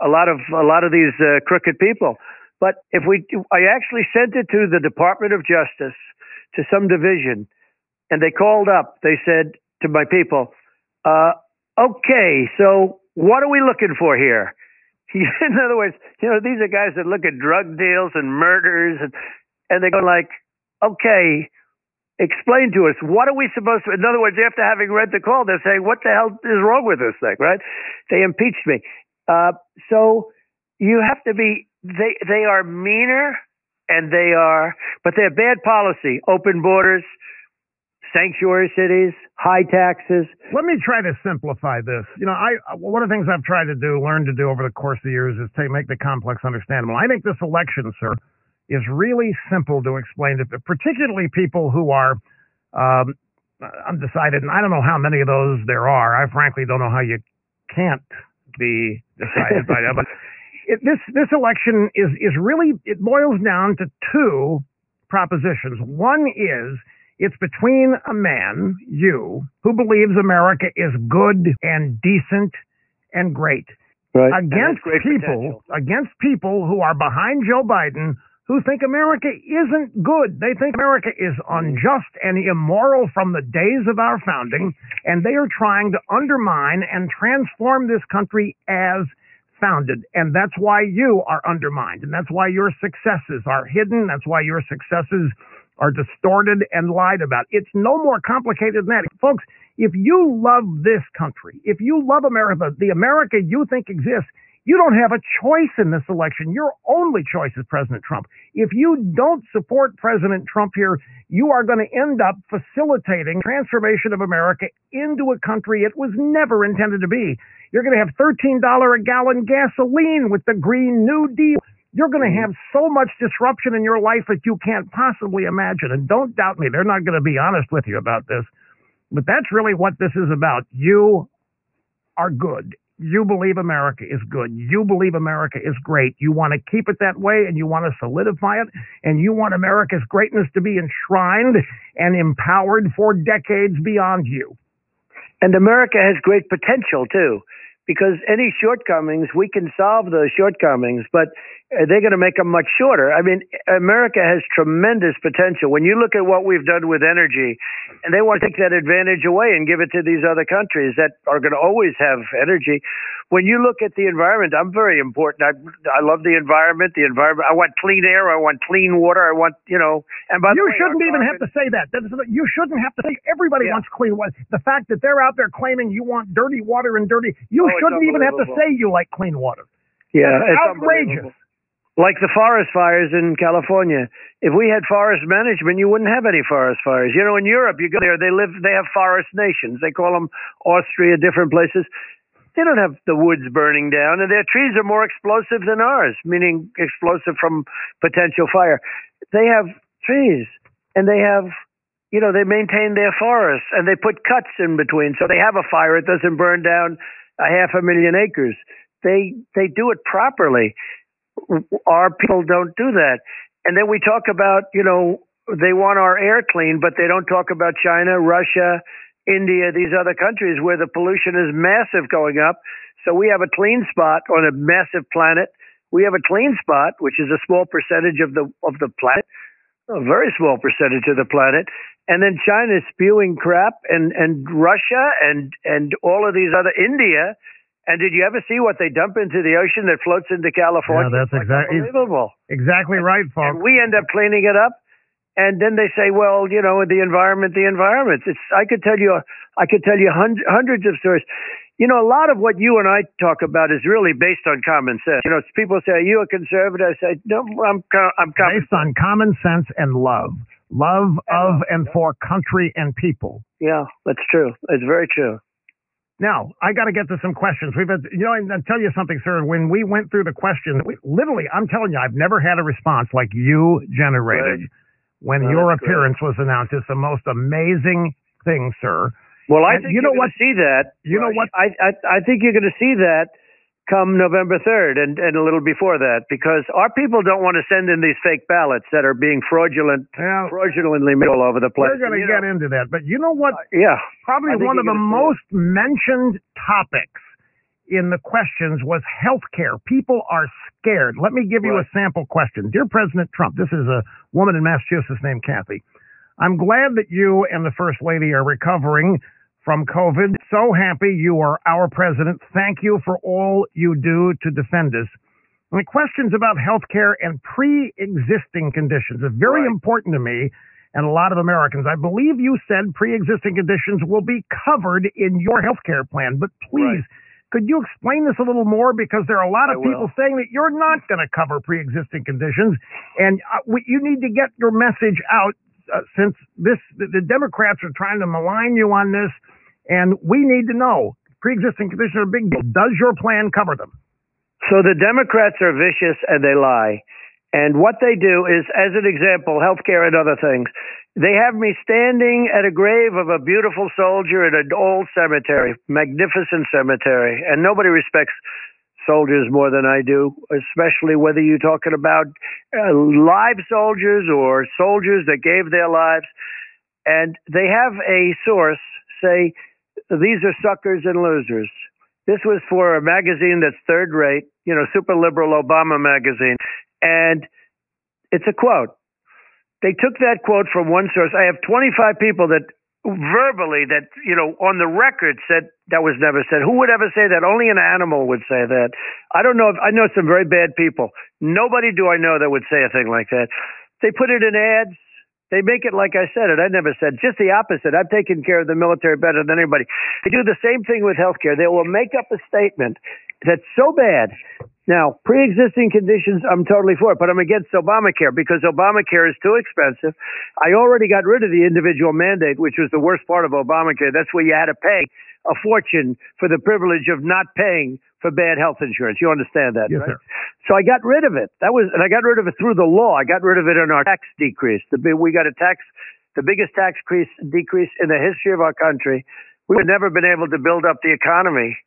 a lot of a lot of these uh, crooked people. But if we, I actually sent it to the Department of Justice, to some division, and they called up. They said to my people, uh, "Okay, so what are we looking for here?" In other words, you know, these are guys that look at drug deals and murders, and and they go like, "Okay, explain to us what are we supposed to?" In other words, after having read the call, they're saying, "What the hell is wrong with this thing?" Right? They impeached me. Uh, so you have to be. They they are meaner, and they are, but they're bad policy. Open borders, sanctuary cities, high taxes. Let me try to simplify this. You know, I one of the things I've tried to do, learned to do over the course of years, is to make the complex understandable. I think this election, sir, is really simple to explain to particularly people who are um, undecided, and I don't know how many of those there are. I frankly don't know how you can't be decided by that, but. It, this this election is is really it boils down to two propositions. One is it's between a man, you, who believes America is good and decent and great, Right. against great people potential. against people who are behind Joe Biden who think America isn't good. They think America is unjust and immoral from the days of our founding, and they are trying to undermine and transform this country as founded. And that's why you are undermined, and that's why your successes are hidden. That's why your successes are distorted and lied about. It's no more complicated than that. Folks, if you love this country, if you love America, the America you think exists, you don't have a choice in this election. Your only choice is President Trump. If you don't support President Trump here, you are going to end up facilitating transformation of America into a country it was never intended to be. You're going to have $13 a gallon gasoline with the Green New Deal. You're going to mm-hmm. have so much disruption in your life that you can't possibly imagine. And don't doubt me, they're not going to be honest with you about this. But that's really what this is about. You are good you believe America is good. You believe America is great. You want to keep it that way and you want to solidify it and you want America's greatness to be enshrined and empowered for decades beyond you. And America has great potential too, because any shortcomings, we can solve those shortcomings, but they're going to make them much shorter. I mean, America has tremendous potential. When you look at what we've done with energy, and they want to take that advantage away and give it to these other countries that are going to always have energy. When you look at the environment, I'm very important. I I love the environment. The environment. I want clean air. I want clean water. I want you know. And by you way, shouldn't even have to say that. You shouldn't have to say. Everybody Yeah. wants clean water. The fact that they're out there claiming you want dirty water and dirty, you Oh, shouldn't even have to say you like clean water. Yeah, That's it's outrageous. Like the forest fires in California. If we had forest management, you wouldn't have any forest fires. You know, in Europe, you go there, they live, they have forest nations. They call them Austria, different places. They don't have the woods burning down, and their trees are more explosive than ours, meaning explosive from potential fire. They have trees, and they have, you know, they maintain their forests, and they put cuts in between, so they have a fire. It doesn't burn down a half a million acres. They they do it properly our people don't do that. And then we talk about, you know, they want our air clean, but they don't talk about China, Russia, India, these other countries where the pollution is massive going up. So we have a clean spot on a massive planet. We have a clean spot, which is a small percentage of the of the planet, a very small percentage of the planet. And then China is spewing crap, and and Russia and and all of these other India. And did you ever see what they dump into the ocean that floats into California? Yeah, that's like exactly- unbelievable. Exactly right, And we end up cleaning it up, and then they say, "Well, you know, the environment, the environment." It's I could tell you, I could tell you hun- hundreds of stories. You know, a lot of what you and I talk about is really based on common sense. You know, people say, "Are you a conservative?" I say, "No, I'm I'm common." Based on common sense and love, love of and for country and people. Yeah, that's true. It's very true. Now, I got to get to some questions. We've had, you know, and I'll tell you something, sir. When we went through the questions, we, literally, I'm telling you, I've never had a response like you generated Right. when your that's great. appearance was announced. It's the most amazing thing, sir. Well, I And think you know what- going to see that. you know what- I, I I think you're going to see that come November 3rd and, and a little before that because our people don't want to send in these fake ballots that are being fraudulent, Now, fraudulently made all over the place. we're going to get know, into that, but you know what? Uh, yeah. Probably one of the most mentioned topics in the questions was healthcare. People are scared. Let me give you Right. a sample question. Dear President Trump, this is a woman in Massachusetts named Kathy. I'm glad that you and the First Lady are recovering from COVID. So happy you are our president. Thank you for all you do to defend us. And the questions about healthcare and pre-existing conditions are very Right. important to me and a lot of Americans. I believe you said pre-existing conditions will be covered in your healthcare plan, but please, Right. could you explain this a little more? Because there are a lot of people saying that you're not going to cover pre-existing conditions, and uh, we, you need to get your message out uh, since this the, the Democrats are trying to malign you on this, and we need to know pre-existing conditions are a big deal. Does your plan cover them? So the Democrats are vicious and they lie. And what they do is, as an example, healthcare and other things, they have me standing at a grave of a beautiful soldier in an old cemetery, magnificent cemetery, and nobody respects soldiers more than I do, especially whether you're talking about uh, live soldiers or soldiers that gave their lives. And they have a source say, these are suckers and losers. This was for a magazine that's third rate, you know, super liberal Obama magazine. And It's a quote. They took that quote from one source. I have 25 people that verbally that you know on the record said that was never said. Who would ever say that? Only an animal would say that. I don't know. If, I know some very bad people. Nobody do I know that would say a thing like that. They put it in ads. They make it like I said it. I never said just the opposite. I've taken care of the military better than anybody. They do the same thing with healthcare. They will make up a statement that's so bad. Now, pre-existing conditions, I'm totally for it, but I'm against Obamacare because Obamacare is too expensive. I already got rid of the individual mandate, which was the worst part of Obamacare. That's where you had to pay a fortune for the privilege of not paying for bad health insurance. You understand that, Yes, right? sir. So I got rid of it. That was, and I got rid of it through the law. I got rid of it in our tax decrease. The we got a tax, the biggest tax crease, decrease in the history of our country. We would never been able to build up the economy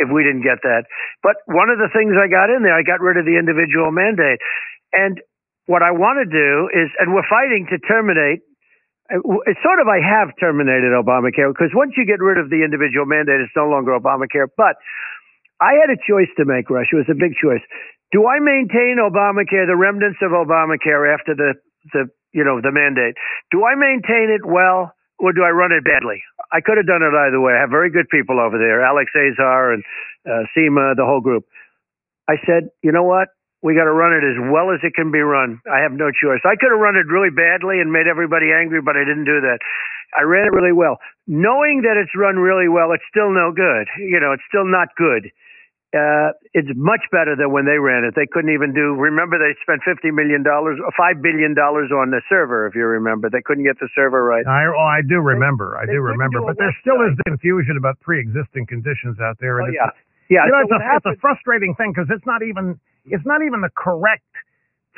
if we didn't get that. But one of the things I got in there, I got rid of the individual mandate. And what I want to do is, and we're fighting to terminate. uh, It's sort of I have terminated Obamacare because once you get rid of the individual mandate, it's no longer Obamacare. But I had a choice to make, Rush. It was a big choice. Do I maintain Obamacare, the remnants of Obamacare after the, the you know, the mandate? Do I maintain it well or do I run it badly? I could have done it either way. I have very good people over there, Alex Azar and uh, Seema, the whole group. I said, you know what? We got to run it as well as it can be run. I have no choice. I could have run it really badly and made everybody angry, but I didn't do that. I ran it really well. Knowing that it's run really well, it's still no good. You know, it's still not good uh, it's much better than when they ran it. They couldn't even do. Remember, they spent fifty million dollars, five billion dollars on the server. If you remember, they couldn't get the server right. I, oh, I do remember. I do remember. do But there still is confusion about pre-existing conditions out there. Oh And yeah, it's, yeah. you know, so it's, a, it's a frustrating thing because it's not even it's not even the correct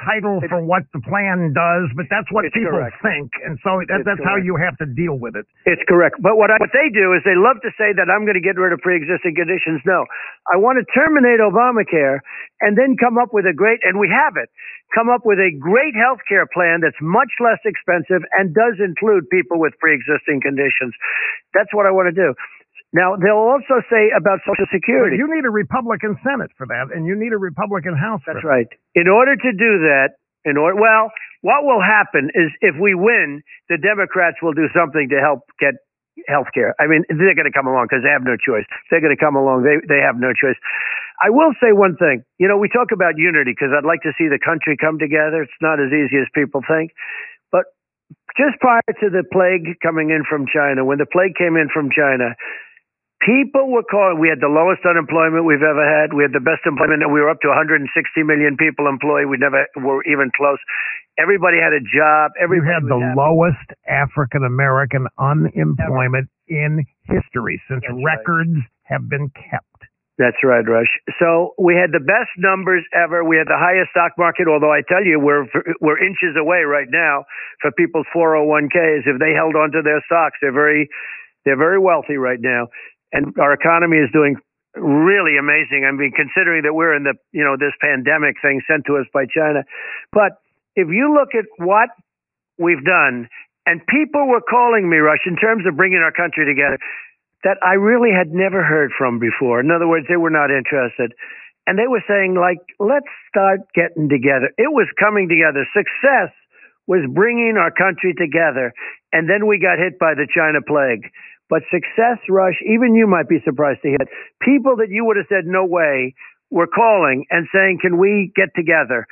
title for what the plan does, but that's what people correct. think, and so that, It's that's how you have to deal with it. It's correct. But what I, what they do is they love to say that I'm going to get rid of pre-existing conditions. No, I want to terminate Obamacare and then come up with a great, and we have it, come up with a great health care plan that's much less expensive and does include people with pre-existing conditions. That's what I want to do. Now they'll also say about Social But Security. you need a Republican Senate for that, and you need a Republican House. That's for that. right. In order to do that, in order, well, what will happen is if we win, the Democrats will do something to help get health care. I mean, they're going to come along because they have no choice. They're going to come along. They they have no choice. I will say one thing. You know, we talk about unity because I'd like to see the country come together. It's not as easy as people think. But just prior to the plague coming in from China, when the plague came in from China, people were calling. We had the lowest unemployment we've ever had. We had the best employment. and We were up to 160 million people employed. We never were even close. Everybody had a job. Everybody had the happy. lowest African American unemployment in history since That's right. records have been kept. That's right, Rush. So we had the best numbers ever. We had the highest stock market. Although I tell you, we're we're inches away right now for people's 401ks. If they held on to their stocks, they're very they're very wealthy right now, and our economy is doing really amazing. I mean, considering that we're in the you know this pandemic thing sent to us by China, but if you look at what we've done, and people were calling me, Rush, in terms of bringing our country together that I really had never heard from before. In other words, they were not interested. And they were saying, like, let's start getting together. It was coming together. Success was bringing our country together. And then we got hit by the China plague. But success rush, even you might be surprised to hear it. People that you would have said no way were calling and saying, can we get together?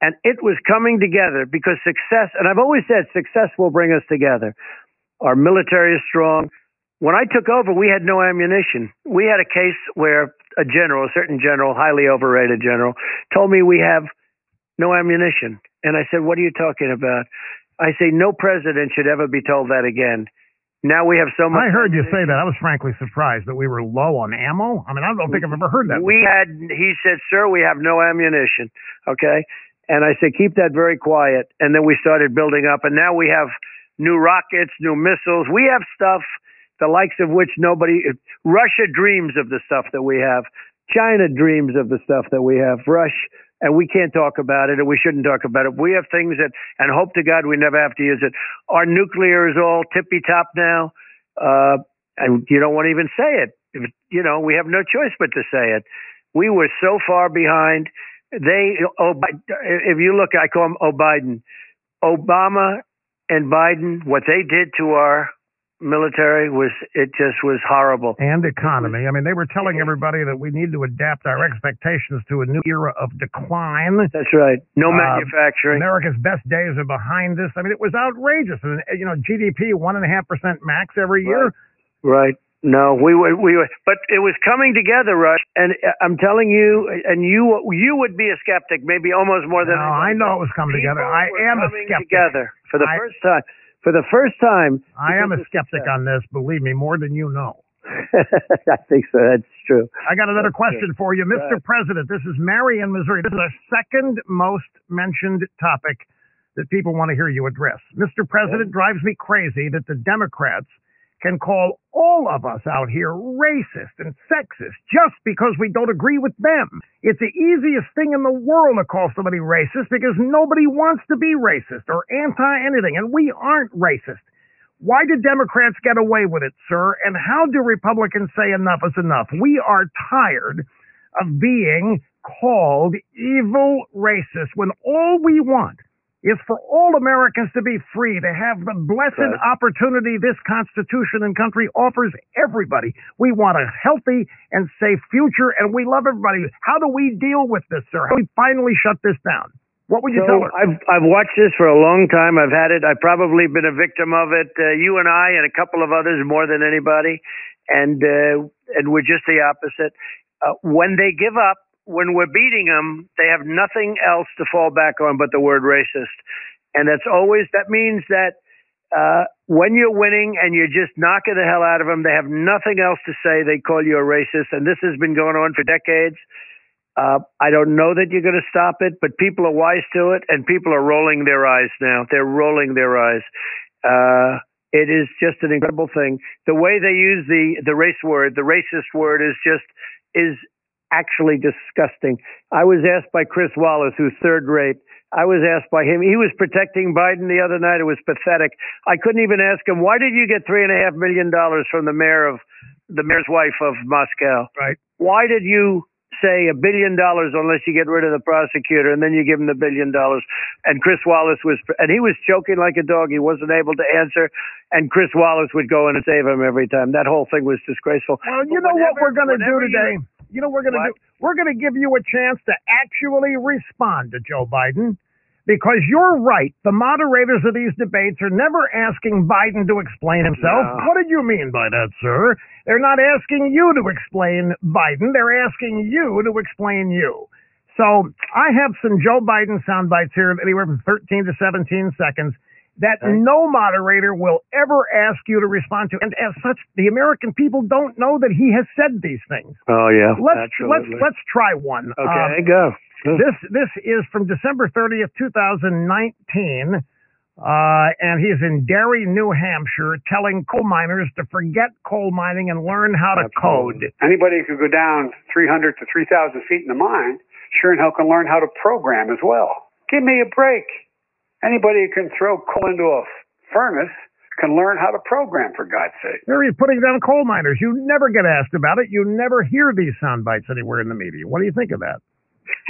And it was coming together because success, and I've always said success will bring us together. Our military is strong. When I took over, we had no ammunition. We had a case where a general, a certain general, highly overrated general, told me we have no ammunition. And I said, What are you talking about? I say, No president should ever be told that again. Now we have so much. I heard you say that. I was frankly surprised that we were low on ammo. I mean, I don't think I've ever heard that. We had, he said, sir, we have no ammunition. Okay. And I said, keep that very quiet. And then we started building up. And now we have new rockets, new missiles. We have stuff, the likes of which nobody, Russia dreams of the stuff that we have. China dreams of the stuff that we have. Rush, and we can't talk about it, and we shouldn't talk about it. We have things that, and hope to God we never have to use it. Our nuclear is all tippy top now, uh, and you don't want to even say it. You know, we have no choice but to say it. We were so far behind. they oh, if you look, I call him Oh Biden, Obama and Biden. What they did to our military was it just was horrible. And economy. I mean, they were telling everybody that we need to adapt our expectations to a new era of decline. That's right. No Uh, manufacturing. America's best days are behind us. I mean, it was outrageous. And, you know, GDP one and a half percent max every year. Right. No, we were, we were, but it was coming together, Rush. And I'm telling you, and you, you would be a skeptic, maybe almost more than No, I know it was coming People together. I am a coming skeptic. together for the I- first time. For the first time, I am a skeptic on this. Believe me, more than you know. I think so. That's true. I got another That's question for you, Mr. Right. President. This is Mary in Missouri. This is our second most mentioned topic that people want to hear you address. Mr. President drives me crazy that the Democrats can call all of us out here racist and sexist just because we don't agree with them. It's the easiest thing in the world to call somebody racist because nobody wants to be racist or anti anything, and we aren't racist. Why did Democrats get away with it, sir? And how do Republicans say enough is enough? We are tired of being called evil racist when all we want is for all Americans to be free, to have the blessed Right. opportunity this Constitution and country offers everybody. We want a healthy and safe future, and we love everybody. How do we deal with this, sir? How do we finally shut this down? What would you tell So her? I've I've watched this for a long time. I've had it. I've probably been a victim of it. Uh, you and I and a couple of others more than anybody, and uh, and we're just the opposite. Uh, when they give up, when we're beating them, they have nothing else to fall back on but the word racist, and that's always that means that. Uh, when you're winning and you're just knocking the hell out of them, they have nothing else to say. They call you a racist, and this has been going on for decades. Uh, I don't know that you're going to stop it, but people are wise to it, and people are rolling their eyes now. They're rolling their eyes. Uh, it is just an incredible thing. The way they use the the race word, the racist word, is just is actually disgusting. I was asked by Chris Wallace, who's third rate. I was asked by him. He was protecting Biden the other night. It was pathetic. I couldn't even ask him why did you get three and a half million dollars from the mayor of the mayor's wife of Moscow. Right. Why did you say a billion dollars unless you get rid of the prosecutor and then you give him the billion dollars? And Chris Wallace was, and he was choking like a dog. He wasn't able to answer. And Chris Wallace would go in and save him every time. That whole thing was disgraceful. Well, you But know what we're going to do whenever you- today? You know we're going to do? We're going to give you a chance to actually respond to Joe Biden because you're right. The moderators of these debates are never asking Biden to explain himself. No. What did you mean by that, sir? They're not asking you to explain Biden. They're asking you to explain you. So I have some Joe Biden sound bites here, anywhere from 13 to 17 seconds that Okay. no moderator will ever ask you to respond to. And as such, the American people don't know that he has said these things. Oh yeah, Let's let's absolutely. let's try one. Okay, Um, go. Go. this this is from December 30th, 2019. Uh, and he's in Derry, New Hampshire, telling coal miners to forget coal mining and learn how to Absolutely. code. Anybody who could go down 300 to 3,000 feet in the mine sure and hell can learn how to program as well. Give me a break. Anybody who can throw coal into a furnace can learn how to program, for God's sake. There he's putting down coal miners. You never get asked about it. You never hear these sound bites anywhere in the media. What do you think of that?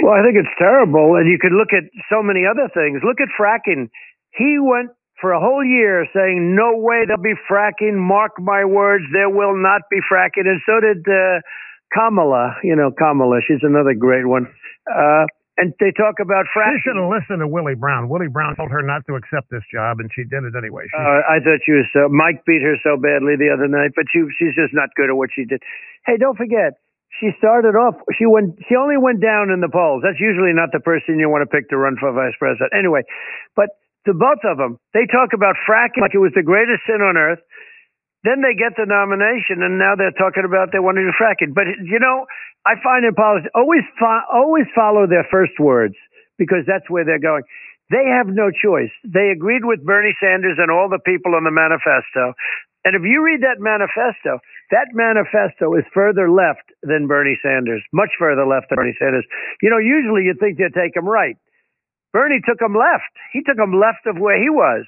Well, I think it's terrible. And you could look at so many other things. Look at fracking. He went for a whole year saying, no way there'll be fracking. Mark my words, there will not be fracking. And so did uh, Kamala. You know, Kamala, she's another great one. Uh, and they talk about fracking. She should have listened to Willie Brown. Willie Brown told her not to accept this job, and she did it anyway. She, Uh, I thought she was so. Mike beat her so badly the other night, but she she's just not good at what she did. Hey, don't forget, she started off. She went. She only went down in the polls. That's usually not the person you want to pick to run for vice president. Anyway, but to both of them, they talk about fracking like it was the greatest sin on earth. Then they get the nomination, and now they're talking about they want to do fracking. But you know, I find in politics always fo- always follow their first words because that's where they're going. They have no choice. They agreed with Bernie Sanders and all the people on the manifesto. And if you read that manifesto, that manifesto is further left than Bernie Sanders, much further left than Bernie Sanders. You know, usually you'd think they'd take him right. Bernie took him left. He took him left of where he was.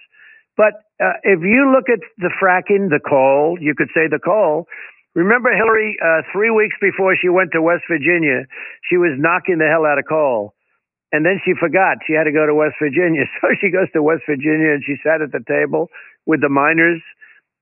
But uh, if you look at the fracking, the coal, you could say the coal. Remember Hillary, uh, three weeks before she went to West Virginia, she was knocking the hell out of coal. And then she forgot she had to go to West Virginia. So she goes to West Virginia and she sat at the table with the miners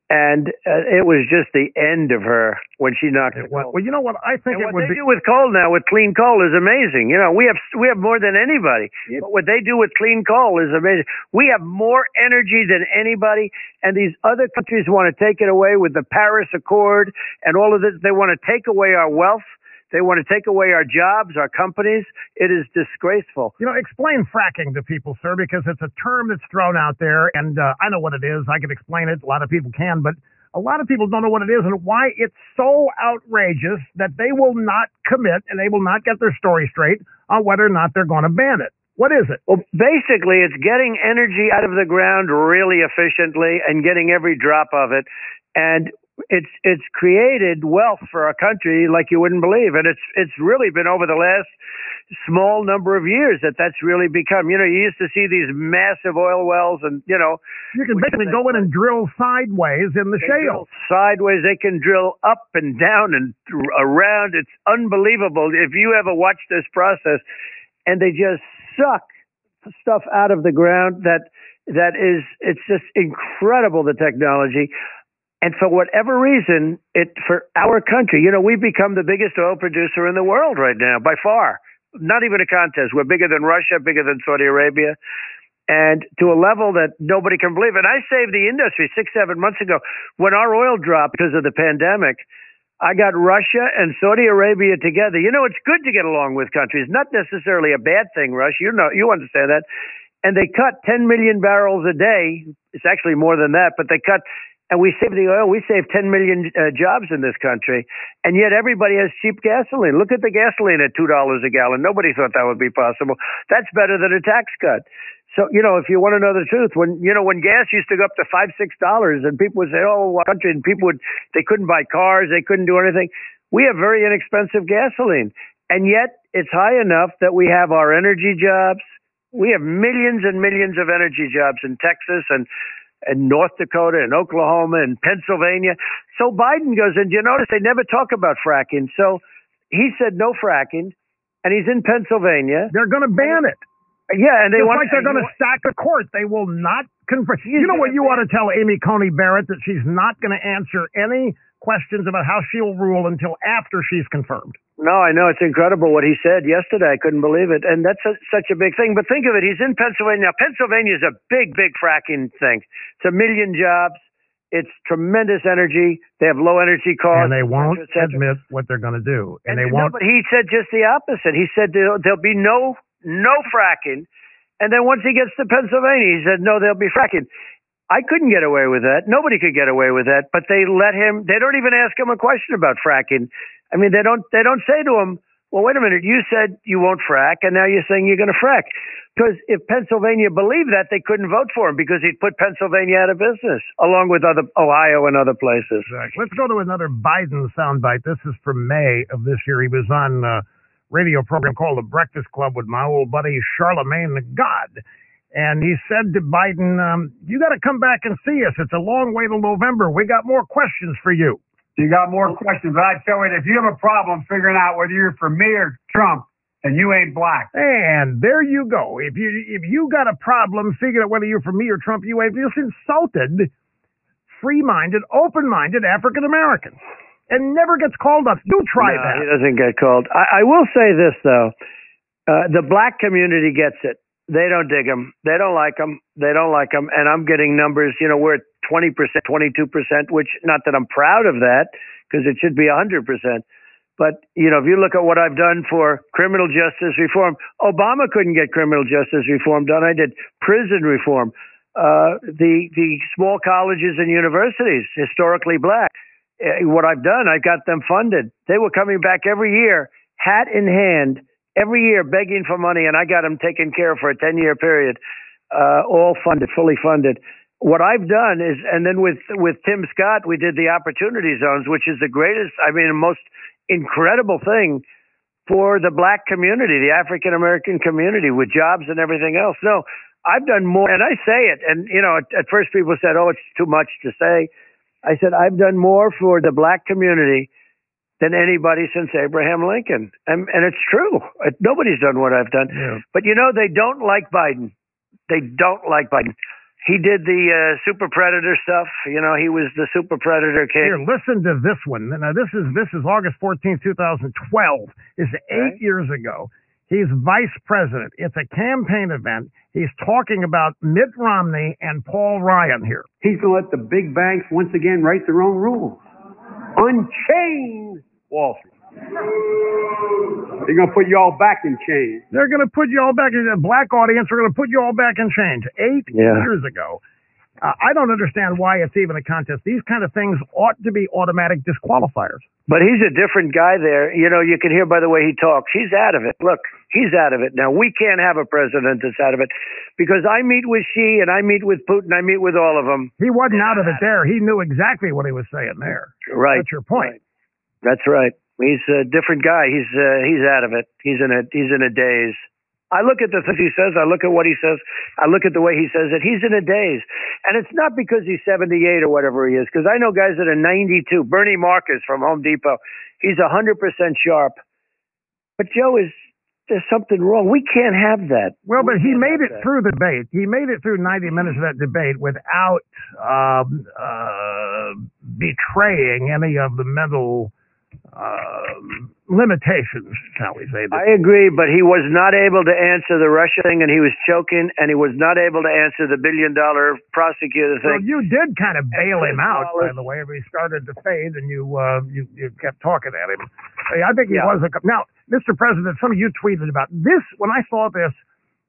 and uh, it was just the end of her when she knocked It well, you know what? I think And it what would they be. do with coal now, with clean coal, is amazing. You know, we have we have more than anybody. But what they do with clean coal is amazing. We have more energy than anybody, and these other countries want to take it away with the Paris Accord and all of this. They want to take away our wealth. They want to take away our jobs, our companies. It is disgraceful. You know, explain fracking to people, sir, because it's a term that's thrown out there, and uh, I know what it is. I can explain it. A lot of people can, but a lot of people don't know what it is and why it's so outrageous that they will not commit and they will not get their story straight on whether or not they're going to ban it. What is it? Well, basically, it's getting energy out of the ground really efficiently and getting every drop of it. And it's it's created wealth for our country like you wouldn't believe, and it's it's really been over the last small number of years that that's really become. You know, you used to see these massive oil wells, and you know, You can basically go in and drill sideways in the shale. sideways. They can drill up and down and around. It's unbelievable. If you ever watch this process, and they just suck stuff out of the ground that that is it's just incredible the technology. And for whatever reason, it for our country, you know, we've become the biggest oil producer in the world right now by far. Not even a contest. We're bigger than Russia, bigger than Saudi Arabia and to a level that nobody can believe. And I saved the industry six, seven months ago when our oil dropped because of the pandemic. I got Russia and Saudi Arabia together. You know, it's good to get along with countries, not necessarily a bad thing, Rush. You know, you understand that. And they cut 10 million barrels a day. It's actually more than that, but they cut, and we saved the oil. We saved 10 million uh, jobs in this country. And yet everybody has cheap gasoline. Look at the gasoline at $2 a gallon. Nobody thought that would be possible. That's better than a tax cut. So you know, if you want to know the truth, when you know when gas used to go up to five, six dollars, and people would say, "Oh, country?" and people would they couldn't buy cars, they couldn't do anything. We have very inexpensive gasoline, and yet it's high enough that we have our energy jobs. We have millions and millions of energy jobs in Texas and and North Dakota and Oklahoma and Pennsylvania. So Biden goes, and you notice they never talk about fracking. So he said no fracking, and he's in Pennsylvania. They're going to ban it. Yeah, and they Just want like they're going to stack the court. They will not confirm. You know what you ought to tell Amy Coney Barrett that she's not going to answer any questions about how she'll rule until after she's confirmed. No, I know it's incredible what he said yesterday. I couldn't believe it, and that's a, such a big thing. But think of it: he's in Pennsylvania. Now, Pennsylvania is a big, big fracking thing. It's a million jobs. It's tremendous energy. They have low energy costs. and they won't et cetera, et cetera. admit what they're going to do. And, they won't. but he said just the opposite. He said there'll, there'll be no no fracking, and then once he gets to Pennsylvania, he said no, there'll be fracking. I couldn't get away with that. Nobody could get away with that. But they let him. They don't even ask him a question about fracking. I mean, they don't. They don't say to him, "Well, wait a minute. You said you won't frack, and now you're saying you're going to frack." Because if Pennsylvania believed that, they couldn't vote for him because he'd put Pennsylvania out of business, along with other Ohio and other places. Let's go to another Biden soundbite. This is from May of this year. He was on a radio program called The Breakfast Club with my old buddy Charlemagne the God. And he said to Biden, um, You got to come back and see us. It's a long way to November. We got more questions for you. You got more questions, but I tell you, if you have a problem figuring out whether you're for me or Trump, and you ain't black. And there you go. If you if you got a problem figuring out whether you're for me or Trump, you ain't just insulted free-minded, open-minded African Americans, and never gets called up. You try no, that. He doesn't get called. I, I will say this though, uh, the black community gets it. They don't dig them. They don't like them. They don't like them. And I'm getting numbers. You know, we're at 20 percent, 22 percent. Which not that I'm proud of that because it should be 100 percent. But you know, if you look at what I've done for criminal justice reform, Obama couldn't get criminal justice reform done. I did prison reform. Uh, the the small colleges and universities, historically black, uh, what I've done, I got them funded. They were coming back every year, hat in hand, every year begging for money, and I got them taken care of for a 10 year period, uh, all funded, fully funded. What I've done is, and then with, with Tim Scott, we did the opportunity zones, which is the greatest, I mean, the most incredible thing for the black community, the African American community with jobs and everything else. No, I've done more, and I say it, and you know, at, at first people said, "Oh, it's too much to say." I said, "I've done more for the black community than anybody since Abraham Lincoln. And, and it's true. Nobody's done what I've done. Yeah. But you know, they don't like Biden. They don't like Biden. He did the uh, super predator stuff. You know, he was the super predator king. Here, listen to this one. Now, this is this is August 14, 2012. It's eight Okay. years ago. He's vice president. It's a campaign event. He's talking about Mitt Romney and Paul Ryan here. He's going to let the big banks once again write their own rules. Unchain Wall Street. They're going to put you all back in chains. They're going to put you all back in the black audience. We're going to put you all back in chains. Eight Yeah. years ago. Uh, I don't understand why it's even a contest. These kind of things ought to be automatic disqualifiers. But he's a different guy there. You know, you can hear by the way he talks. He's out of it. Look, he's out of it. Now, we can't have a president that's out of it because I meet with Xi and I meet with Putin. I meet with all of them. He wasn't out of it there. He knew exactly what he was saying there. Right. That's your point. That's right. He's a different guy. He's uh, he's out of it. He's in a he's in a daze. I look at the things he says. I look at what he says. I look at the way he says it. He's in a daze, and it's not because he's 78 or whatever he is. Because I know guys that are 92. Bernie Marcus from Home Depot. He's 100 percent sharp. But Joe is there's something wrong. We can't have that. Well, but We he made it that. through the debate. He made it through 90 minutes of that debate without um, uh, betraying any of the mental um limitations, shall we say. I agree, but he was not able to answer the Russia thing, and he was choking, and he was not able to answer the billion dollar prosecutor thing. well, you did kind of bail him out, by the way. He started to fade, and you uh, you you kept talking at him. I think he Yeah. was a now, Mr. President. Some of you tweeted about this. When I saw this,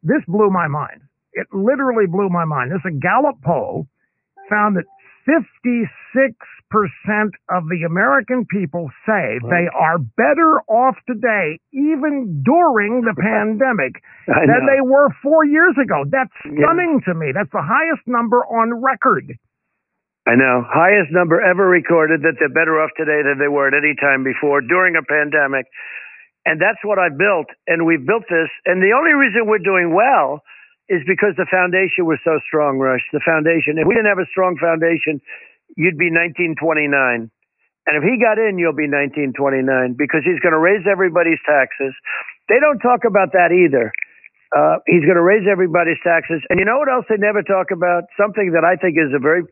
this blew my mind. It literally blew my mind. This a Gallup poll found that 56% of the American people say they are better off today, even during the pandemic, I than know. they were four years ago. That's Yeah. stunning to me. That's the highest number on record. I know. Highest number ever recorded that they're better off today than they were at any time before during a pandemic. And that's what I built. And we've built this. And the only reason we're doing well is because the foundation was so strong, Rush. The foundation. If we didn't have a strong foundation, you'd be 1929. And if he got in, you'll be 1929 because he's going to raise everybody's taxes. They don't talk about that either. Uh, he's going to raise everybody's taxes. And you know what else they never talk about? Something that I think is a very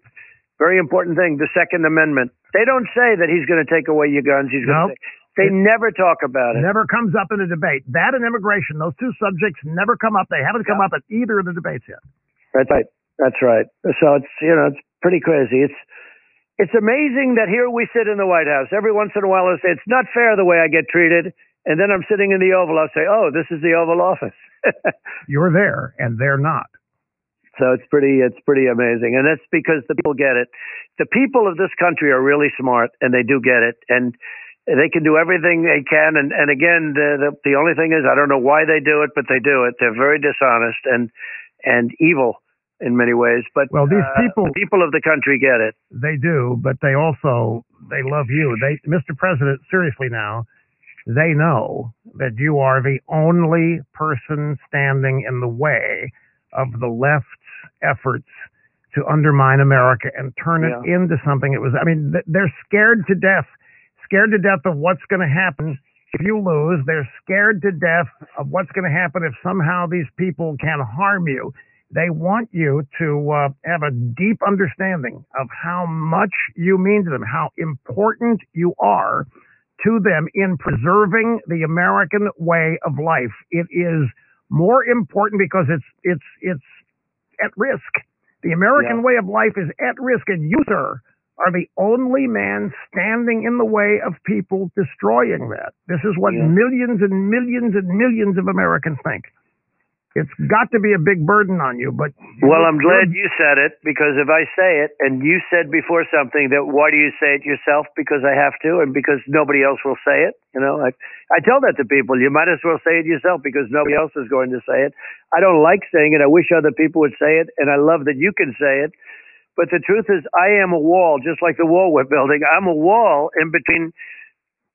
very important thing, the Second Amendment. They don't say that he's going to take away your guns. He's going Nope. to. They never talk about it. Never comes up in a debate. That and immigration, those two subjects never come up. They haven't come Yeah. up at either of the debates yet. That's right. That's right. So it's you know it's pretty crazy. It's it's amazing that here we sit in the White House. Every once in a while, I say it's not fair the way I get treated, and then I'm sitting in the Oval. I'll say, oh, this is the Oval Office. You're there, and they're not. So it's pretty it's pretty amazing, and that's because the people get it. The people of this country are really smart, and they do get it, and they can do everything they can. And and again, the the, the only thing is, I don't know why they do it, but they do it. They're very dishonest and and evil in many ways. But Well, these uh, people- the people of the country get it. They do, but they also they love you. They, Mr. President, seriously now, they know that you are the only person standing in the way of the left's efforts to undermine America and turn it Yeah. into something it was. I mean, they're scared to death, scared to death of what's going to happen if you lose. They're scared to death of what's going to happen if somehow these people can harm you. They want you to uh, have a deep understanding of how much you mean to them, how important you are to them in preserving the American way of life. It is more important because it's it's it's at risk. The American Yeah. way of life is at risk, and you, sir, are the only man standing in the way of people destroying that. This is what Yeah. millions and millions and millions of Americans think. It's got to be a big burden on you, but Well, I'm glad you said it because if I say it and you said before something that why do you say it yourself? Because I have to and because nobody else will say it. You know, I, I tell that to people. You might as well say it yourself because nobody else is going to say it. I don't like saying it. I wish other people would say it and I love that you can say it. But the truth is I am a wall, just like the wall we're building. I'm a wall in between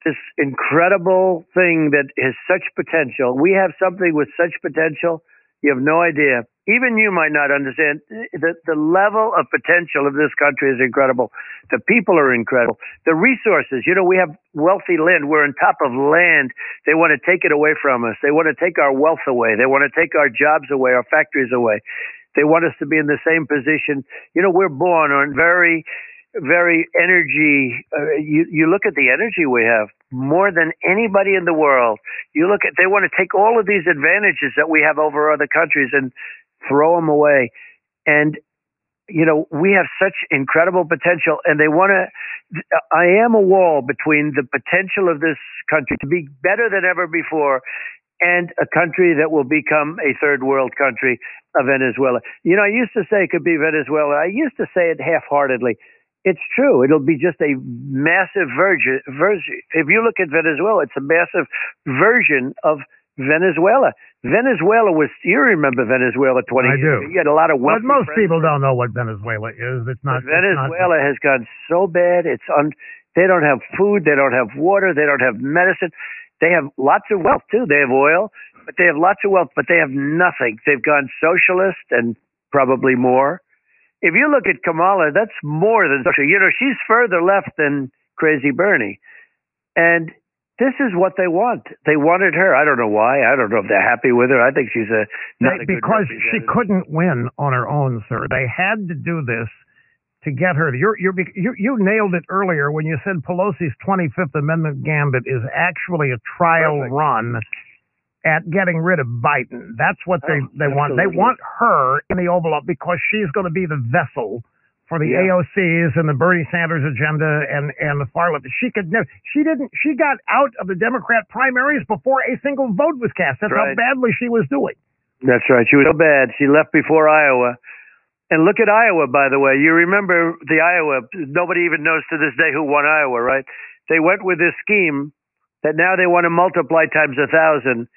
this incredible thing that has such potential. We have something with such potential You have no idea. Even you might not understand. The, the level of potential of this country is incredible. The people are incredible. The resources, you know, we have wealthy land. We're on top of land. They want to take it away from us. They want to take our wealth away. They want to take our jobs away, our factories away. They want us to be in the same position. You know, we're born on very, very energy. Uh, you, you look at the energy we have more than anybody in the world. You look at, they want to take all of these advantages that we have over other countries and throw them away. And, you know, we have such incredible potential and they want to, I am a wall between the potential of this country to be better than ever before and a country that will become a third world country of Venezuela. You know, I used to say it could be Venezuela. I used to say it half heartedly. It's true. It'll be just a massive version. version. If you look at Venezuela, it's a massive version of Venezuela. Venezuela was, you remember Venezuela 20 I years do. ago. You had a lot of wealth. But most friends. people don't know what Venezuela is. It's not. But it's not- Venezuela has gone so bad. It's un, they don't have food. They don't have water. They don't have medicine. They have lots of wealth too. They have oil, but they have lots of wealth, but they have nothing. They've gone socialist and probably more. If you look at Kamala, that's more than social. You know, she's further left than Crazy Bernie. And this is what they want. They wanted her. I don't know why. I don't know if they're happy with her. I think she's a not They- a because she couldn't win on her own, sir. They had to do this to get her. You're, you're, you you nailed it earlier when you said Pelosi's 25th Amendment gambit is actually a trial Perfect. run at getting rid of Biden. That's what they, Oh, they want. They want her in the Oval Office because she's going to be the vessel for the Yeah. AOCs and the Bernie Sanders agenda and, and the far left. She could never, she didn't, she got out of the Democrat primaries before a single vote was cast. That's how badly she was doing. That's right. She was so bad. She left before Iowa. And look at Iowa, by the way. You remember the Iowa. Nobody even knows to this day who won Iowa, right? They went with this scheme that now they want to multiply times a thousand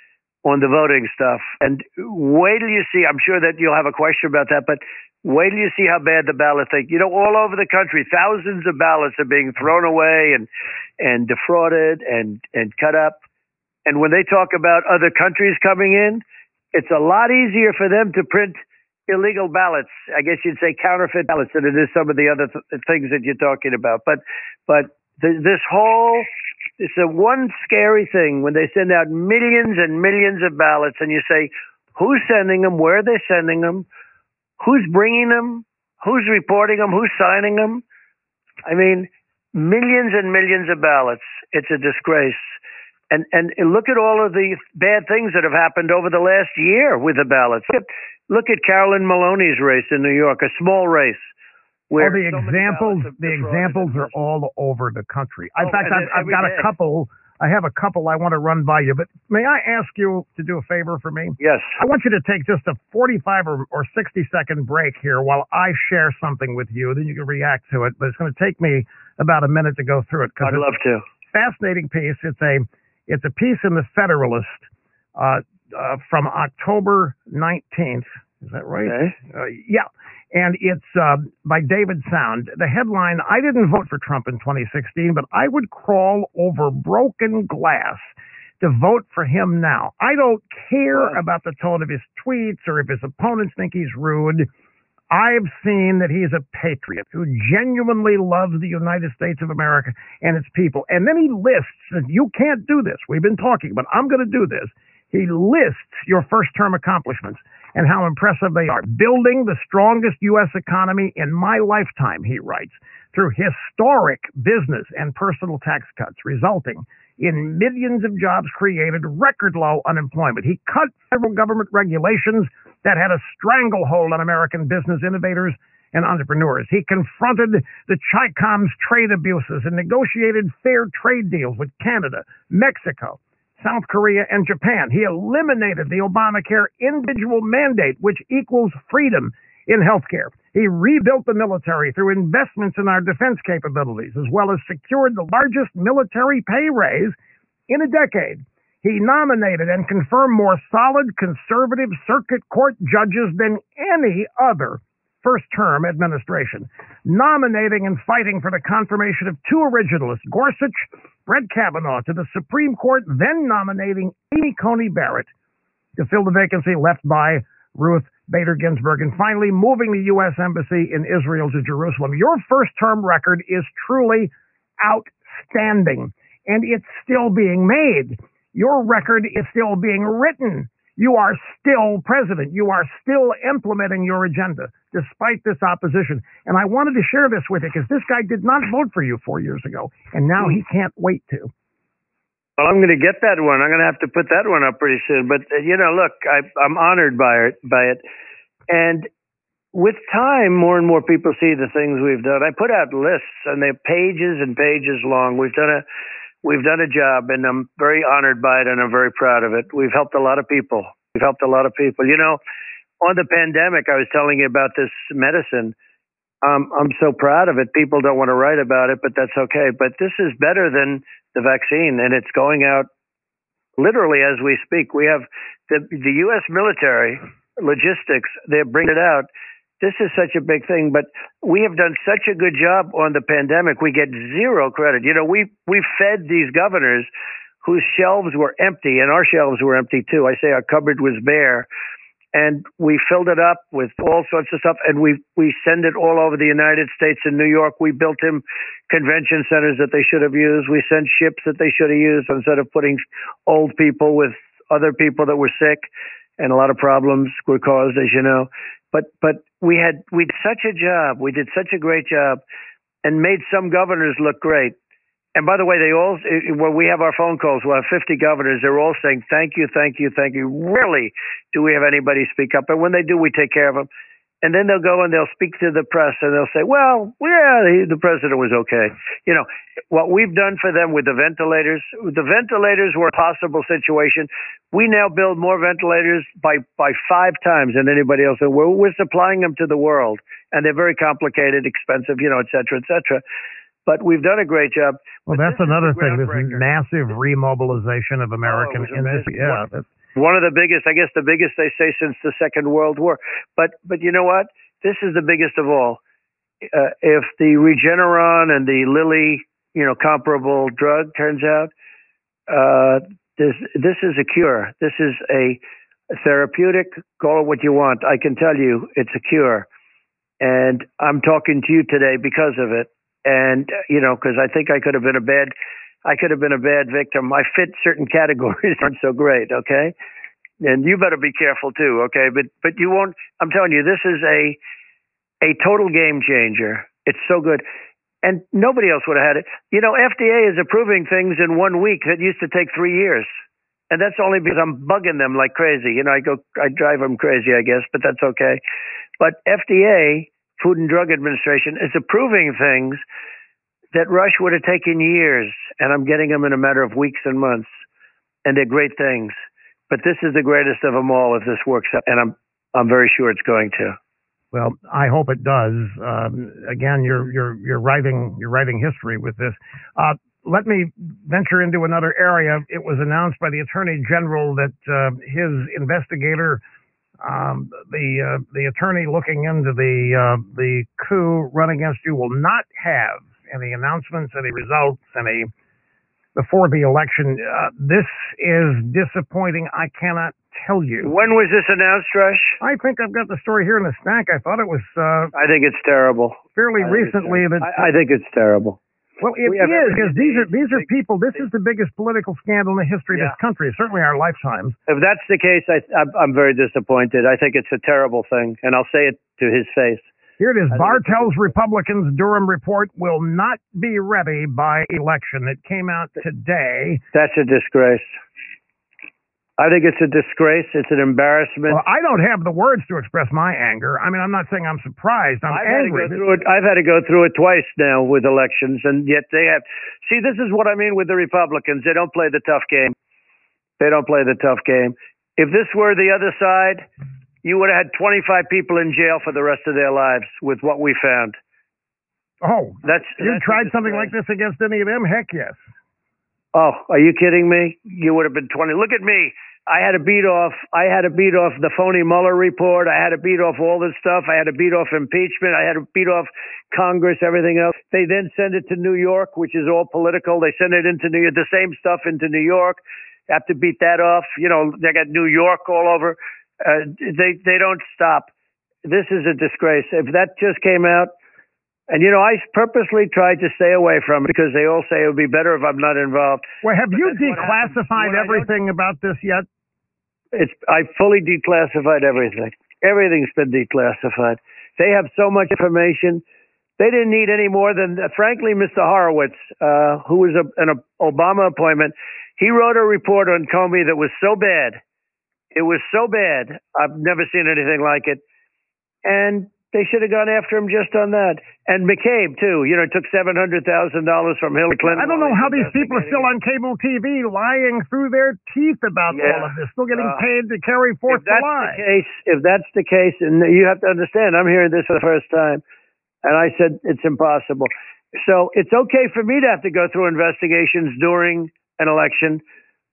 on the voting stuff. And wait till you see. I'm sure that you'll have a question about that, but wait till you see how bad the ballot thing. You know, all over the country, thousands of ballots are being thrown away and and defrauded and and cut up. And when they talk about other countries coming in, it's a lot easier for them to print illegal ballots. I guess you'd say counterfeit ballots than it is some of the other th- things that you're talking about. But but th- this whole it's a one scary thing when they send out millions and millions of ballots, and you say, who's sending them? Where are they sending them? Who's bringing them? Who's reporting them? Who's signing them? I mean, millions and millions of ballots. It's a disgrace. And and look at all of the bad things that have happened over the last year with the ballots. Look at, look at Carolyn Maloney's race in New York, a small race. Where Well, the so examples, the examples are all over the country. In Oh, fact, I've, I've got day. a couple. I have a couple I want to run by you, but may I ask you to do a favor for me? Yes. I want you to take just a 45 or, or 60 second break here while I share something with you. Then you can react to it. But it's going to take me about a minute to go through it because I'd love to. fascinating piece. It's a it's a piece in the Federalist uh, uh, from October 19th. Is that right? Okay. Uh, yeah. And it's uh, by David Sound. The headline I didn't vote for Trump in 2016, but I would crawl over broken glass to vote for him now. I don't care about the tone of his tweets or if his opponents think he's rude. I've seen that he's a patriot who genuinely loves the United States of America and its people. And then he lists, and you can't do this. We've been talking, but I'm going to do this. He lists your first term accomplishments and how impressive they are. Building the strongest U.S. economy in my lifetime, he writes, through historic business and personal tax cuts, resulting in millions of jobs created, record low unemployment. He cut federal government regulations that had a stranglehold on American business innovators and entrepreneurs. He confronted the Chicom's trade abuses and negotiated fair trade deals with Canada, Mexico, South Korea, and Japan. He eliminated the Obamacare individual mandate, which equals freedom in healthcare. He rebuilt the military through investments in our defense capabilities, as well as secured the largest military pay raise in a decade. He nominated and confirmed more solid conservative circuit court judges than any other first term administration, nominating and fighting for the confirmation of two originalists, Gorsuch, Brett Kavanaugh, to the Supreme Court, then nominating Amy Coney Barrett to fill the vacancy left by Ruth Bader Ginsburg. And finally, moving the U.S. Embassy in Israel to Jerusalem. Your first term record is truly outstanding, and it's still being made. Your record is still being written. You are still president. You are still implementing your agenda despite this opposition. And I wanted to share this with you because this guy did not vote for you four years ago, and now he can't wait to. Well, I'm going to get that one. I'm going to have to put that one up pretty soon. But uh, you know, look, I, I'm honored by it. By it, and with time, more and more people see the things we've done. I put out lists, and they're pages and pages long. We've done a we've done a job, and I'm very honored by it, and I'm very proud of it. We've helped a lot of people. We've helped a lot of people. You know, on the pandemic, I was telling you about this medicine. Um, I'm so proud of it. People don't want to write about it, but that's okay. But this is better than the vaccine, and it's going out literally as we speak. We have the the U.S. military logistics; they're bringing it out. This is such a big thing, but we have done such a good job on the pandemic. We get zero credit. You know, we we fed these governors whose shelves were empty, and our shelves were empty too. I say our cupboard was bare and we filled it up with all sorts of stuff and we we send it all over the United States and New York. We built him convention centers that they should have used. We sent ships that they should have used instead of putting old people with other people that were sick and a lot of problems were caused as you know. But but we had we did such a job. We did such a great job and made some governors look great and by the way, they all, eh, eh, when we have our phone calls, we'll have 50 governors. They're all saying, thank you, thank you, thank you. Rarely do we have anybody speak up. And when they do, we take care of them. And then they'll go and they'll speak to the press and they'll say, well, yeah, the, the president was okay. You know, what we've done for them with the ventilators, the ventilators were a possible situation. We now build more ventilators by, by five times than anybody else. And we're, we're supplying them to the world. And they're very complicated, expensive, you know, et cetera, et cetera but we've done a great job. Well, But that's another thing. This massive remobilization of American Oh, industry. Yeah, that's, one of the biggest, I guess, the biggest they say since the Second World War. But but you know what? This is the biggest of all. Uh, if the Regeneron and the Lilly, you know, comparable drug turns out, uh, this this is a cure. This is a therapeutic. Call it what you want. I can tell you, it's a cure. And I'm talking to you today because of it. And uh, you know, because I think I could have been a bad, I could have been a bad victim. I fit certain categories aren't so great. Okay and you better be careful too, okay? But but you won't. I'm telling you, this is a a total game changer. It's so good, and nobody else would have had it. You know, FDA is approving things in one week that used to take three years, and that's only because I'm bugging them like crazy. You know, I go, I drive them crazy, I guess, but that's okay. But FDA, Food and Drug Administration, is approving things that Rush would have taken years, and I'm getting them in a matter of weeks and months, and they're great things. But this is the greatest of them all if this works out, and I'm I'm very sure it's going to. well, I hope it does. Um, again, you're you're you're writing you're writing history with this. Uh, let me venture into another area. It was announced by the Attorney General that uh, his investigator, um, the uh, the attorney looking into the uh, the coup run against you, will not have any announcements, any results, any before the election. Uh, this is disappointing. I cannot tell you. When was this announced, Rush? I think I've got the story here in the stack. I thought it was uh, I think it's terrible. fairly I think it's recently that. I, I think it's terrible. Well, it we is because these are these are people. This is the biggest political scandal in the history of Yeah. this country. Certainly our lifetimes. If that's the case, I, I'm, very disappointed. I think it's a terrible thing, and I'll say it to his face. Here it is. I think Barr tells Republicans Durham report will not be ready by election. It came out today. That's a disgrace. I think it's a disgrace. It's an embarrassment. Well, I don't have the words to express my anger. I mean, I'm not saying I'm surprised. I'm I've had to angry. go through it. I've had to go through it twice now with elections, and yet they have. See, this is what I mean with the Republicans. They don't play the tough game. They don't play the tough game. If this were the other side, you would have had 25 people in jail for the rest of their lives with what we found. oh, That's you that's tried something like this against any of them? Heck yes. Oh, are you kidding me? You would have been 20. Look at me. I had to beat off. I had to beat off the phony Mueller report. I had to beat off all this stuff. I had to beat off impeachment. I had to beat off Congress, everything else. They then send it to New York, which is all political. They send it into New York, the same stuff into New York. have to beat that off. You know, they got New York all over. Uh, they they don't stop. This is a disgrace. If that just came out, and you know, I purposely tried to stay away from it because they all say it would be better if I'm not involved. Well, have But you that's what happens declassified when I don't- everything about this yet? It's I fully declassified everything. Everything's been declassified. They have so much information. They didn't need any more than, uh, frankly, Mr. Horowitz, uh, who was a, an Obama appointment. He wrote a report on Comey that was so bad. It was so bad. I've never seen anything like it. And they should have gone after him just on that. And McCabe too. You know, took seven hundred thousand dollars from Hillary Clinton. I don't know how these people are still on cable TV lying through their teeth about Yeah. all of this, still getting Uh, paid to carry forth if the that's lie. the case, if that's the case, and you have to understand, I'm hearing this for the first time, and I said it's impossible. So it's okay for me to have to go through investigations during an election,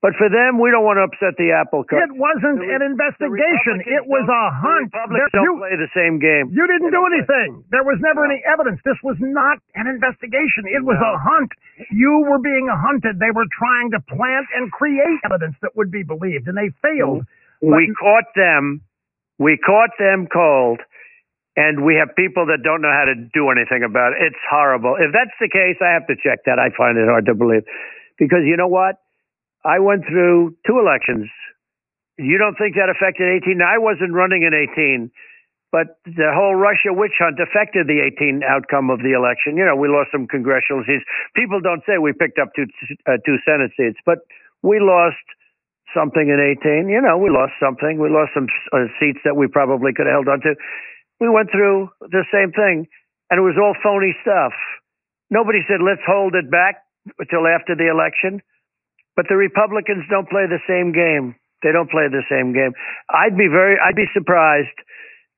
but for them, we don't want to upset the apple cart. It wasn't an investigation. It was a hunt. The There- don't you, play the same game. you didn't do don't play- anything. There was never No. any evidence. This was not an investigation. It was No. a hunt. You were being hunted. They were trying to plant and create evidence that would be believed, and they failed. we caught them. We caught them cold, and we have people that don't know how to do anything about it. It's horrible. If that's the case, I have to check that. I find it hard to believe, because you know what? I went through two elections. You don't think that affected 18? I wasn't running in 18, but the whole Russia witch hunt affected the 18 outcome of the election. You know, we lost some congressional seats. People don't say we picked up two uh, two Senate seats, but we lost something in 18. You know, we lost something. We lost some uh, seats that we probably could have held on to. We went through the same thing, and it was all phony stuff. Nobody said, let's hold it back until after the election. But the Republicans don't play the same game. They don't play the same game. I'd be very, I'd be surprised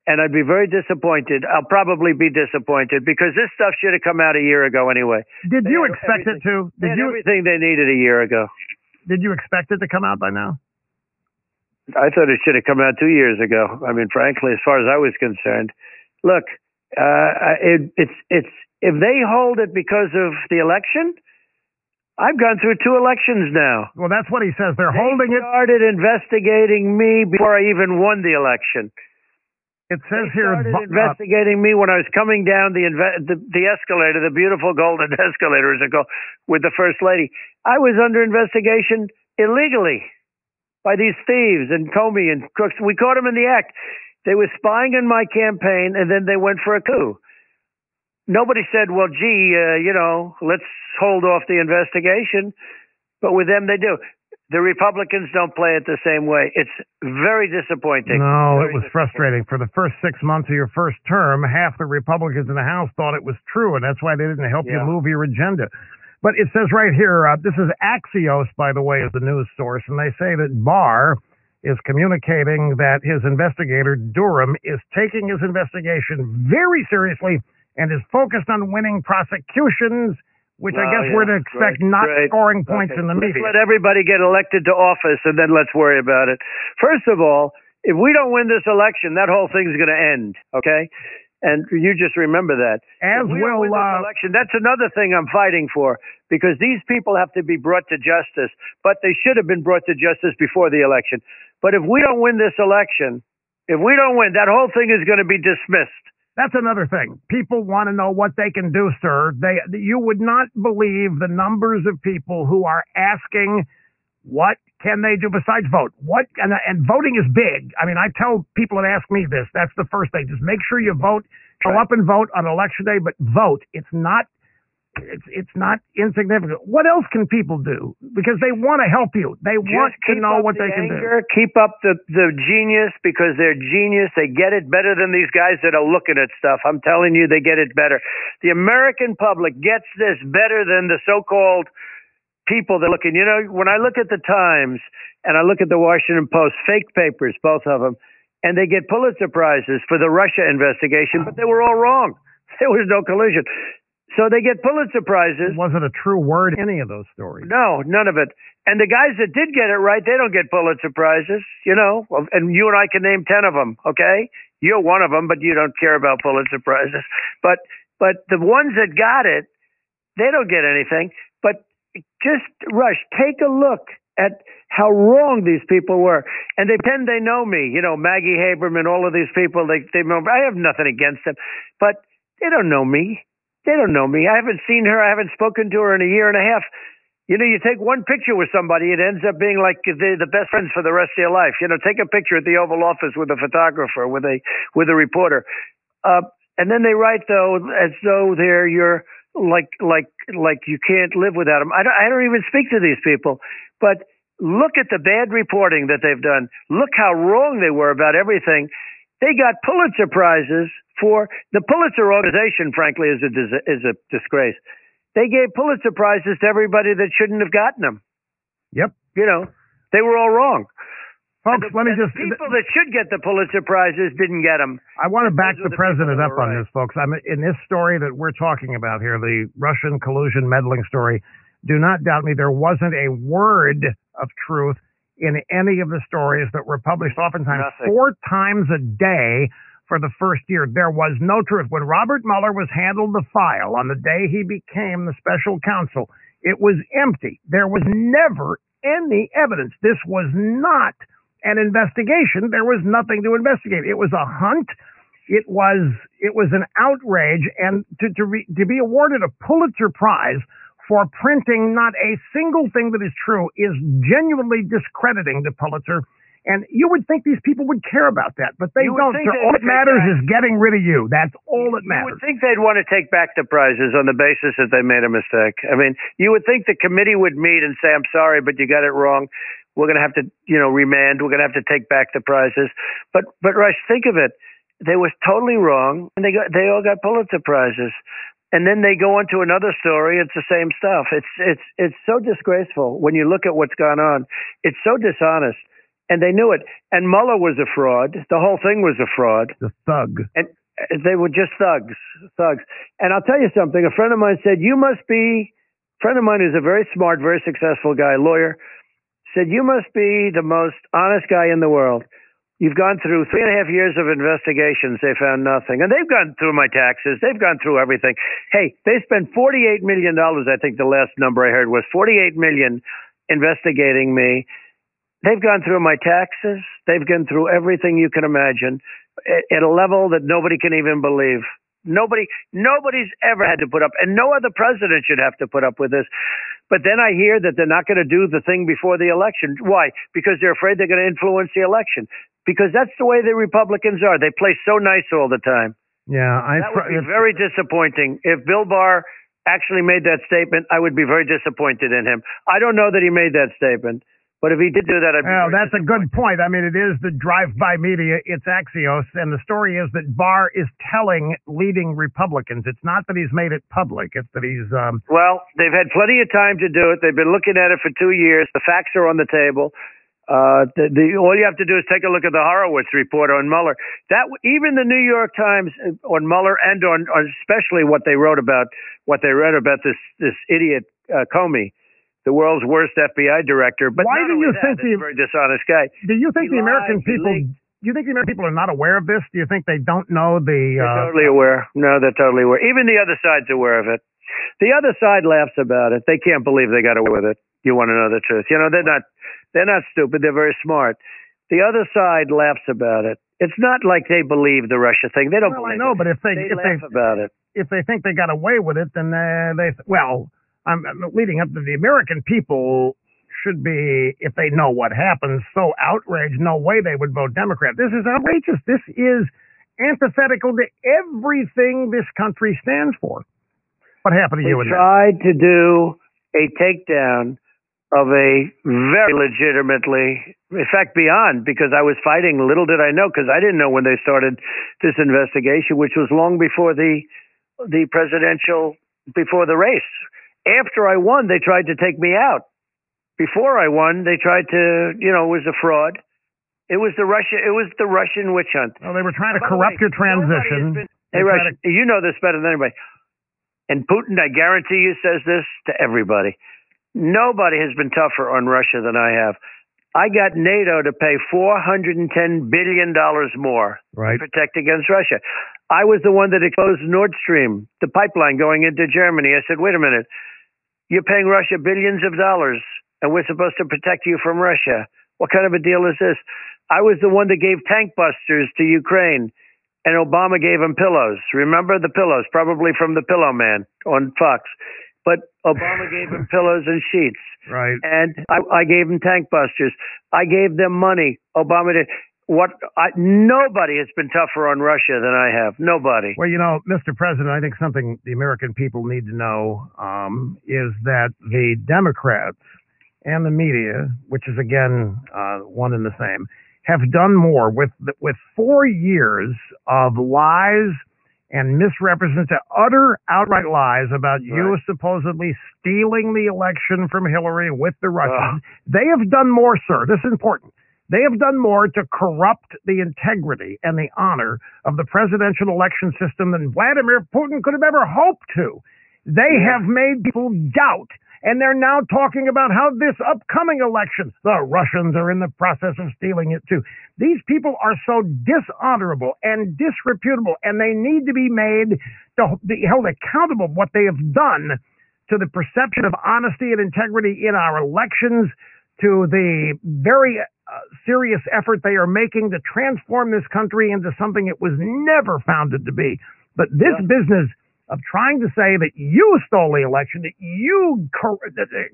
and I'd be very disappointed. I'll probably be disappointed because this stuff should have come out a year ago anyway. Did They you expect it to? They Did had you everything they needed a year ago. did you expect it to come out by now? I thought it should have come out two years ago. I mean, frankly, as far as I was concerned, look, uh, it, it's it's if they hold it because of the election, I've gone through two elections now. Well, that's what he says. They're They holding it. started investigating me before I even won the election. It says They here. started uh, investigating me when I was coming down the, inve- the the escalator, the beautiful golden escalator, as it called, with the first lady. I was under investigation illegally by these thieves and Comey and crooks. We caught them in the act. They were spying on my campaign, and then they went for a coup. Nobody said, "Well, gee, uh, you know, let's hold off the investigation," but with them, they do. The Republicans don't play it the same way. It's very disappointing. No, Very it was frustrating. For the first six months of your first term, half the Republicans in the House thought it was true, and that's why they didn't help you move your agenda. But it says right here, uh, this is Axios, by the way, is the news source, and they say that Barr is communicating that his investigator, Durham, is taking his investigation very seriously and is focused on winning prosecutions, which I guess yeah, we're to expect not scoring points Okay. in the let's media. let everybody get elected to office and then let's worry about it. First of all, if we don't win this election, that whole thing's going to end. Okay, and you just remember that. As if we will win this uh, election. That's another thing I'm fighting for because these people have to be brought to justice, but they should have been brought to justice before the election. But if we don't win this election, if we don't win, that whole thing is going to be dismissed. That's another thing. People want to know what they can do, sir. They, you would not believe the numbers of people who are asking, what can they do besides vote? What and, and voting is big. I mean, I tell people that ask me this. That's the first thing. Just make sure you vote. Show up and vote on election day, but vote. It's not. It's it's not insignificant. What else can people do? Because they want to help you. They want to know what the they can do. Keep up the, the genius because they're genius. They get it better than these guys that are looking at stuff. I'm telling you, they get it better. The American public gets this better than the so-called people that are looking. You know, when I look at the Times and I look at the Washington Post, fake papers, both of them, and they get Pulitzer prizes for the Russia investigation, but they were all wrong. There was no collusion. So they get Pulitzer prizes. It wasn't a true word? in Any of those stories? No, none of it. And the guys that did get it right, they don't get Pulitzer prizes, you know. Well, And you and I can name ten of them, okay? You're one of them, but you don't care about Pulitzer prizes. But but the ones that got it, they don't get anything. But just Rush, take a look at how wrong these people were. And they pretend they know me. You know, Maggie Haberman, all of these people, they, they know, I have nothing against them, but they don't know me. They don't know me. I haven't seen her. I haven't spoken to her in a year and a half. You know, you take one picture with somebody, it ends up being like the, the best friends for the rest of your life. You know, take a picture at the Oval Office with a photographer, with a with a reporter, uh, and then they write though as though they're your like like like you can't live without them. I don't, I don't even speak to these people, but look at the bad reporting that they've done. Look how wrong they were about everything. They got Pulitzer prizes for the Pulitzer organization. Frankly, is a is a disgrace. They gave Pulitzer prizes to everybody that shouldn't have gotten them. Yep. You know, they were all wrong. Folks, the- let me just. people that should get the Pulitzer prizes didn't get them. I want to back the the president up were on right. this, folks. I'm in this story that we're talking about here, the Russian collusion meddling story. Do not doubt me. There wasn't a word of truth in any of the stories that were published, oftentimes Nothing. four times a day for the first year. There was no truth. When Robert Mueller was handled the file on the day he became the special counsel, it was empty. There was never any evidence. This was not an investigation. There was nothing to investigate. It was a hunt. It was it was an outrage, and to to, re, to be awarded a Pulitzer Prize for printing not a single thing that is true is genuinely discrediting the Pulitzer. And you would think these people would care about that, but they don't. So all that matters back- is getting rid of you. That's all that You matters. would think they'd want to take back the prizes on the basis that they made a mistake. I mean, you would think the committee would meet and say, "I'm sorry, but you got it wrong. We're going to have to, you know, remand. We're going to have to take back the prizes." But, but Rush, think of it. They was totally wrong, and they got they all got Pulitzer prizes. And then they go on to another story. It's the same stuff. It's it's it's so disgraceful when you look at what's gone on. It's so dishonest, and they knew it. And Mueller was a fraud. The whole thing was a fraud the thug. and uh, they were just thugs, thugs. And I'll tell you something. A friend of mine said, "You must be." A friend of mine who's a very smart, very successful guy, lawyer, said, "You must be the most honest guy in the world." You've gone through three and a half years of investigations. They found nothing, and they've gone through my taxes. They've gone through everything. Hey, they spent forty-eight million dollars. I think the last number I heard was 48 million investigating me. They've gone through my taxes. They've gone through everything you can imagine at a level that nobody can even believe. Nobody, nobody's ever had to put up, and no other president should have to put up with this. But then I hear that they're not going to do the thing before the election. Why? Because they're afraid they're going to influence the election. Because that's the way the Republicans are. They play so nice all the time. Yeah, I. That would be very disappointing. If Bill Barr actually made that statement, I would be very disappointed in him. I don't know that he made that statement, but if he did do that, I'd be Well, that's a good point. I mean, it is the drive-by media. It's Axios, and the story is that Barr is telling leading Republicans. It's not that he's made it public. It's that he's. Um, Well, they've had plenty of time to do it. They've been looking at it for two years. The facts are on the table. Uh, the, the, all you have to do is take a look at the Horowitz report on Mueller. That even the New York Times uh, on Mueller and on, on especially what they wrote about what they read about this this idiot uh, Comey, the world's worst FBI director. But Why not do you that, think the- a very dishonest guy? do you think He the American lied, people? Do you think the American people are not aware of this? Do you think they don't know the? They're Uh, totally aware. No, they're totally aware. Even the other side's aware of it. The other side laughs about it. They can't believe they got away with it. You want to know the truth? You know, they're not. They're not stupid. They're very smart. The other side laughs about it. It's not like they believe the Russia thing. They don't well, I know, it. but if they, They if laugh they about it. if they think they got away with it, then uh, they well, I'm, I'm leading up to the American people should be if they know what happens so outraged. No way they would vote Democrat. This is outrageous. This is antithetical to everything this country stands for. What happened to They you and that? tried to do a takedown of a very legitimately, in fact, beyond, because I was fighting. Little did I know, because I didn't know when they started this investigation, which was long before the the presidential, before the race. After I won, they tried to take me out. Before I won, they tried to, you know, it was a fraud. It was the Russia. It was the Russian witch hunt. Well, they were trying to By corrupt way, your transition. been- Hey, Rush, you know this better than anybody. And Putin, I guarantee you, says this to everybody. Nobody has been tougher on Russia than I have. I got NATO to pay $410 billion more Right. to protect against Russia. I was the one that exposed Nord Stream, the pipeline going into Germany. I said, wait a minute. You're paying Russia billions of dollars and we're supposed to protect you from Russia. What kind of a deal is this? I was the one that gave tank busters to Ukraine, and Obama gave him pillows. Remember the pillows, probably from the Pillow Man on Fox. But Obama gave him pillows and sheets. Right. And I, I gave him tank busters. I gave them money. Obama did. What? I, nobody has been tougher on Russia than I have. Nobody. Well, you know, Mr. President, I think something the American people need to know um, is that the Democrats and the media, which is again uh, one and the same, have done more with with four years of lies and misrepresentation, utter outright lies about you supposedly stealing the election from Hillary with the Russians. They have done more, sir. This is important. They have done more to corrupt the integrity and the honor of the presidential election system than Vladimir Putin could have ever hoped to. They have made people doubt. And they're now talking about how this upcoming election, the Russians are in the process of stealing it too. These people are so dishonorable and disreputable, and they need to be made to be held accountable for what they have done to the perception of honesty and integrity in our elections, to the very uh, serious effort they are making to transform this country into something it was never founded to be. But this Yeah. business of trying to say that you stole the election, that you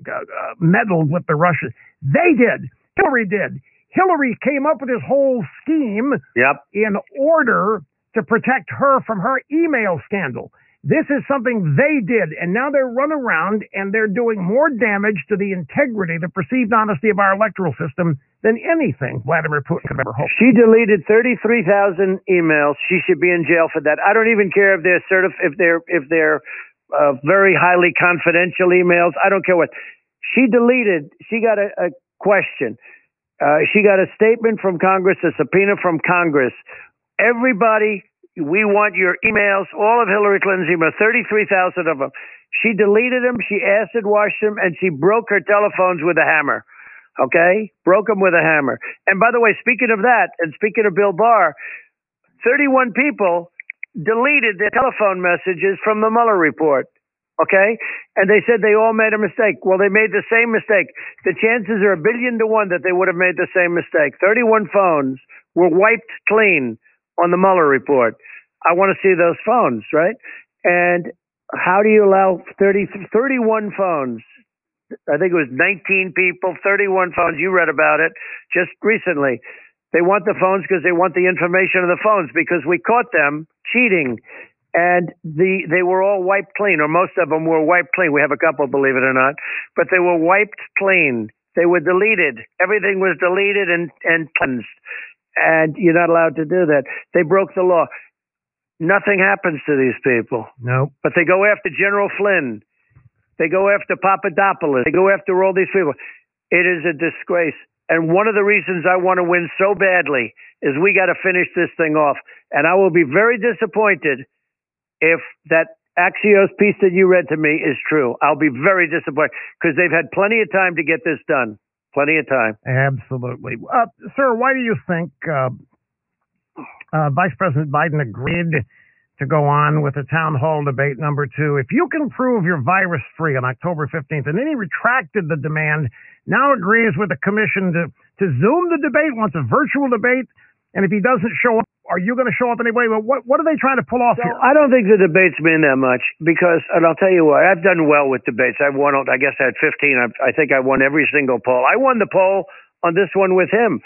uh, uh, meddled with the Russians, they did. Hillary did. Hillary came up with this whole scheme Yep. in order to protect her from her email scandal. This is something they did, and now they're run around and they're doing more damage to the integrity, the perceived honesty of our electoral system than anything Vladimir Putin could ever hope. She deleted 33,000 emails. She should be in jail for that. I don't even care if they're certif- if they're if they're uh, very highly confidential emails. I don't care what. She deleted. She got a, a question. Uh, she got a statement from Congress, a subpoena from Congress. Everybody, we want your emails. All of Hillary Clinton's emails, 33,000 of them. She deleted them. She acid washed them, and she broke her telephones with a hammer. Okay, broke them with a hammer. And by the way, speaking of that, and speaking of Bill Barr, 31 people deleted their telephone messages from the Mueller report. Okay, and they said they all made a mistake. Well, they made the same mistake. The chances are a billion to one that they would have made the same mistake. 31 phones were wiped clean on the Mueller report. I want to see those phones, right? And how do you allow 30, 31 phones I think it was 19 people, 31 phones. You read about it just recently. They want the phones because they want the information of the phones because we caught them cheating. And the they were all wiped clean, or most of them were wiped clean. We have a couple, believe it or not, but they were wiped clean. They were deleted. Everything was deleted and and cleansed. And you're not allowed to do that. They broke the law. Nothing happens to these people Nope. but they go after General Flynn. They go after Papadopoulos. They go after all these people. It is a disgrace. And one of the reasons I want to win so badly is we got to finish this thing off. And I will be very disappointed if that Axios piece that you read to me is true. I'll be very disappointed because they've had plenty of time to get this done. Plenty of time. Absolutely. Uh, sir, why do you think uh, uh, Vice President Biden agreed to go on with the town hall debate number two? If you can prove you're virus free on October 15th, and then he retracted the demand, now agrees with the commission to, to Zoom the debate, wants a virtual debate, and if he doesn't show up, are you going to show up anyway? Well, what, what are they trying to pull off So here? I don't think the debates mean that much because, and I'll tell you what, I've done well with debates. I've won, I guess I had 15. I, I think I won every single poll. I won the poll on this one with him,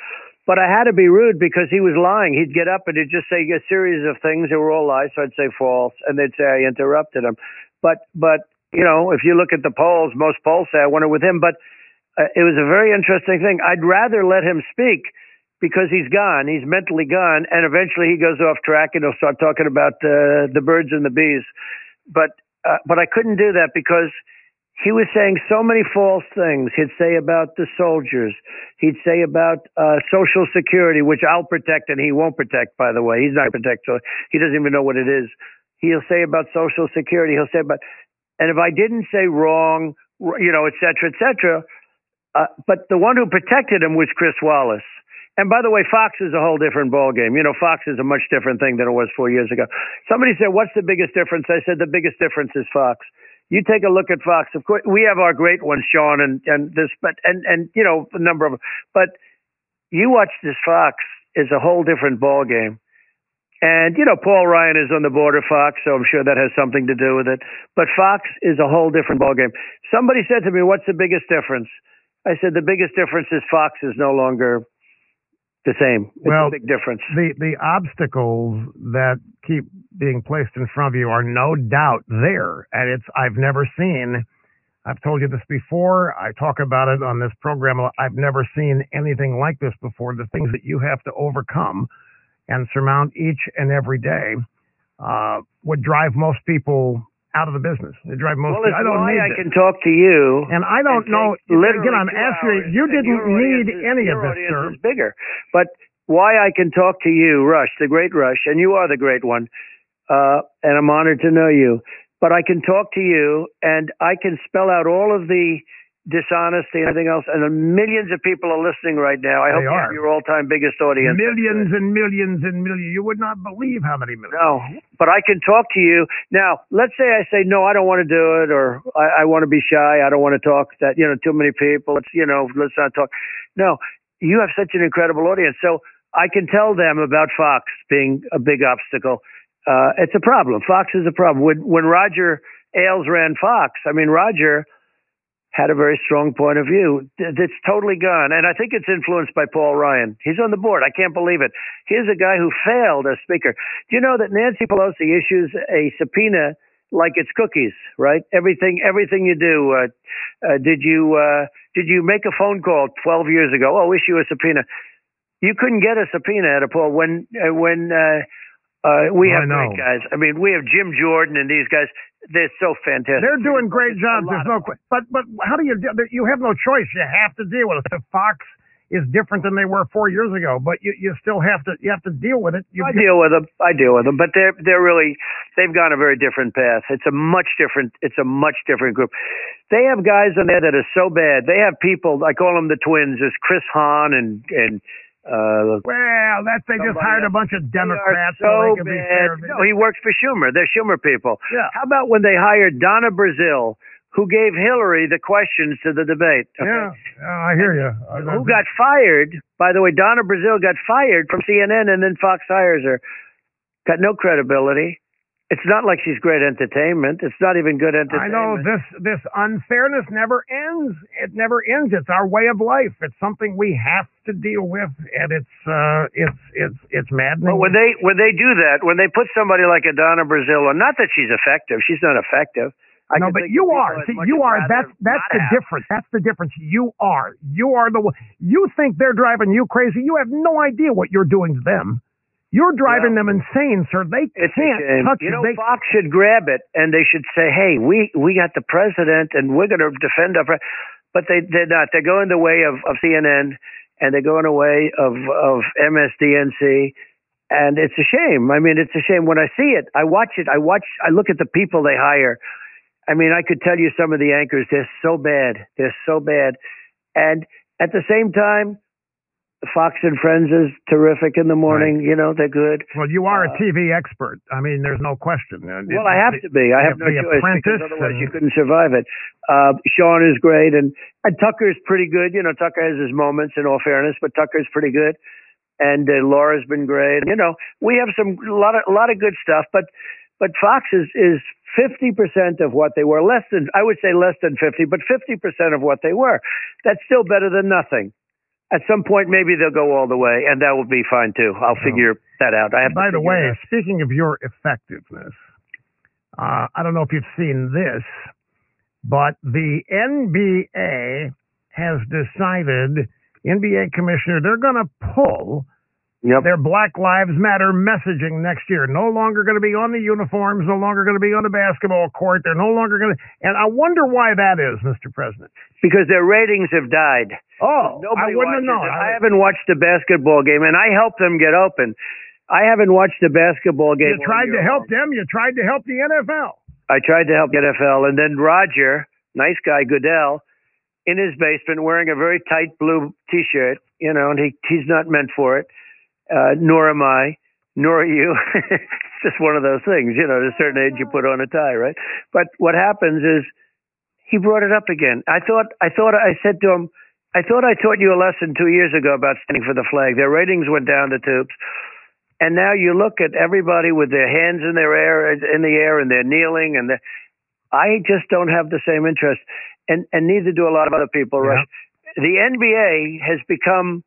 but I had to be rude because he was lying. He'd get up and he'd just say a series of things that were all lies. So I'd say false, and they'd say I interrupted him. But, but you know, if you look at the polls, most polls say I won it with him. But uh, it was a very interesting thing. I'd rather let him speak because he's gone. He's mentally gone, and eventually he goes off track and he'll start talking about uh, the birds and the bees. But uh, but I couldn't do that because he was saying so many false things. He'd say about the soldiers. He'd say about uh, Social Security, which I'll protect and he won't protect. By the way, he's not protect, so he doesn't even know what it is. He'll say about Social Security. He'll say about, and if I didn't say wrong, you know, et cetera, et cetera. Uh, but the one who protected him was Chris Wallace. And by the way, Fox is a whole different ballgame. You know, Fox is a much different thing than it was four years ago. Somebody said, "What's the biggest difference?" I said, "The biggest difference is Fox." You take a look at Fox. Of course, we have our great ones, Sean, and and this, but and and you know a number of. But you watch this Fox is a whole different ball game. And you know, Paul Ryan is on the board of Fox, so I'm sure that has something to do with it. But Fox is a whole different ball game. Somebody said to me, "What's the biggest difference?" I said, "The biggest difference is Fox is no longer the same. It's Well, a big difference." The the obstacles that keep being placed in front of you are no doubt there, and it's I've never seen. I've told you this before. I talk about it on this program. I've never seen anything like this before. The things that you have to overcome and surmount each and every day uh, would drive most people out of the business. They drive most. well, it's I don't why need I can talk to you. and I don't and know. literally Again, I'm asking you. You didn't need is- any of this, sir. is bigger, but why I can talk to you, Rush, the great Rush, and you are the great one, uh, and I'm honored to know you. But I can talk to you, and I can spell out all of the dishonesty and everything else, and millions of people are listening right now. I hope They you are. have your all-time biggest audience. Millions and millions and millions. You would not believe how many millions. No, but I can talk to you now. Let's say I say no, I don't want to do it, or I, I want to be shy. I don't want to talk. That you know, too many people. Let's you know, let's not talk. No, you have such an incredible audience, so I can tell them about Fox being a big obstacle. Uh, it's a problem. Fox is a problem. When when Roger Ailes ran Fox, I mean Roger had a very strong point of view. that's totally gone. And I think it's influenced by Paul Ryan. He's on the board. I can't believe it. Here's a guy who failed as speaker. Do you know that Nancy Pelosi issues a subpoena like it's cookies, right? Everything, everything you do. Uh, uh, did you, uh, did you make a phone call 12 years ago? Oh, issue a subpoena. You couldn't get a subpoena at a Paul when, uh, when, uh, uh, we I have know. great guys. I mean, we have Jim Jordan and these guys. They're so fantastic. They're doing great jobs. There's no question. But but how do you deal? You have no choice. You have to deal with it. The Fox is different than they were four years ago, but you you still have to you have to deal with it. You, I deal with them. I deal with them, but they're they're really they've gone a very different path. It's a much different. It's a much different group. They have guys in there that are so bad. They have people. I call them the twins. There's Chris Hahn and and uh, well, that's they just hired a bunch of Democrats so so they can bad. No, he works for Schumer. They're Schumer people. Yeah. How about when they hired Donna Brazile, who gave Hillary the questions to the debate? okay? Yeah, yeah, I hear you. who got fired. By the way, Donna Brazile got fired from CNN, and then Fox hires her. Got no credibility. It's not like she's great entertainment. It's not even good entertainment. I know this this unfairness never ends. It never ends. It's our way of life. It's something we have to deal with, and it's uh, it's it's it's maddening. But when they when they do that, when they put somebody like a Donna Brazile, on, not that she's effective, she's not effective. I no, but you are. See, you are. That's that's the have. difference. That's the difference. You are. You are the. You think they're driving you crazy. You have no idea what you're doing to them. You're driving them insane, sir. They It's can't touch you know, They, Fox should grab it and they should say, "Hey, we we got the president and we're going to defend our." Pre-. But they they're not. They're going the way of of CNN and they're going the way of of MSDNC. And it's a shame. I mean, it's a shame when I see it. I watch it. I watch. I look at the people they hire. I mean, I could tell you some of the anchors. They're so bad. They're so bad. And at the same time, Fox and Friends is terrific in the morning. You know, they're good. well, you are a uh, TV expert. I mean, there's no question. Uh, Well, I have to be. I have no choice because otherwise and- you couldn't survive it. Uh, Sean is great, and, and Tucker's pretty good. You know, Tucker has his moments, in all fairness, but Tucker's pretty good. And uh, Laura's been great. You know, we have some a lot of a lot of good stuff, but but Fox is is fifty percent of what they were. Less than I would say less than fifty, but fifty percent of what they were. That's still better than nothing. At some point, maybe they'll go all the way, and that will be fine too. I'll figure that out. I have. By the way, speaking of your effectiveness, uh, I don't know if you've seen this, but the NBA has decided, NBA commissioner, they're going to pull Yep. their Black Lives Matter messaging next year. No longer going to be on the uniforms, no longer going to be on the basketball court. They're no longer going to. And I wonder why that is, Mr. President. because their ratings have died. Oh, Nobody I wouldn't have known. it. I haven't watched a basketball game, and I helped them get open. I haven't watched a basketball game. you tried to help them. You tried to help the NFL. I tried to help the NFL, and then Roger, nice guy, Goodell, in his basement wearing a very tight blue T-shirt, you know, and he he's not meant for it, uh, nor am I. nor are you. it's just one of those things, you know. At a certain age, you put on a tie, right? But what happens is he brought it up again. I thought, I thought, I said to him, I thought I taught you a lesson two years ago about standing for the flag. Their ratings went down the tubes. And now you look at everybody with their hands in their air in the air and they're kneeling and they're, I just don't have the same interest, and and neither do a lot of other people. Rush. The NBA has become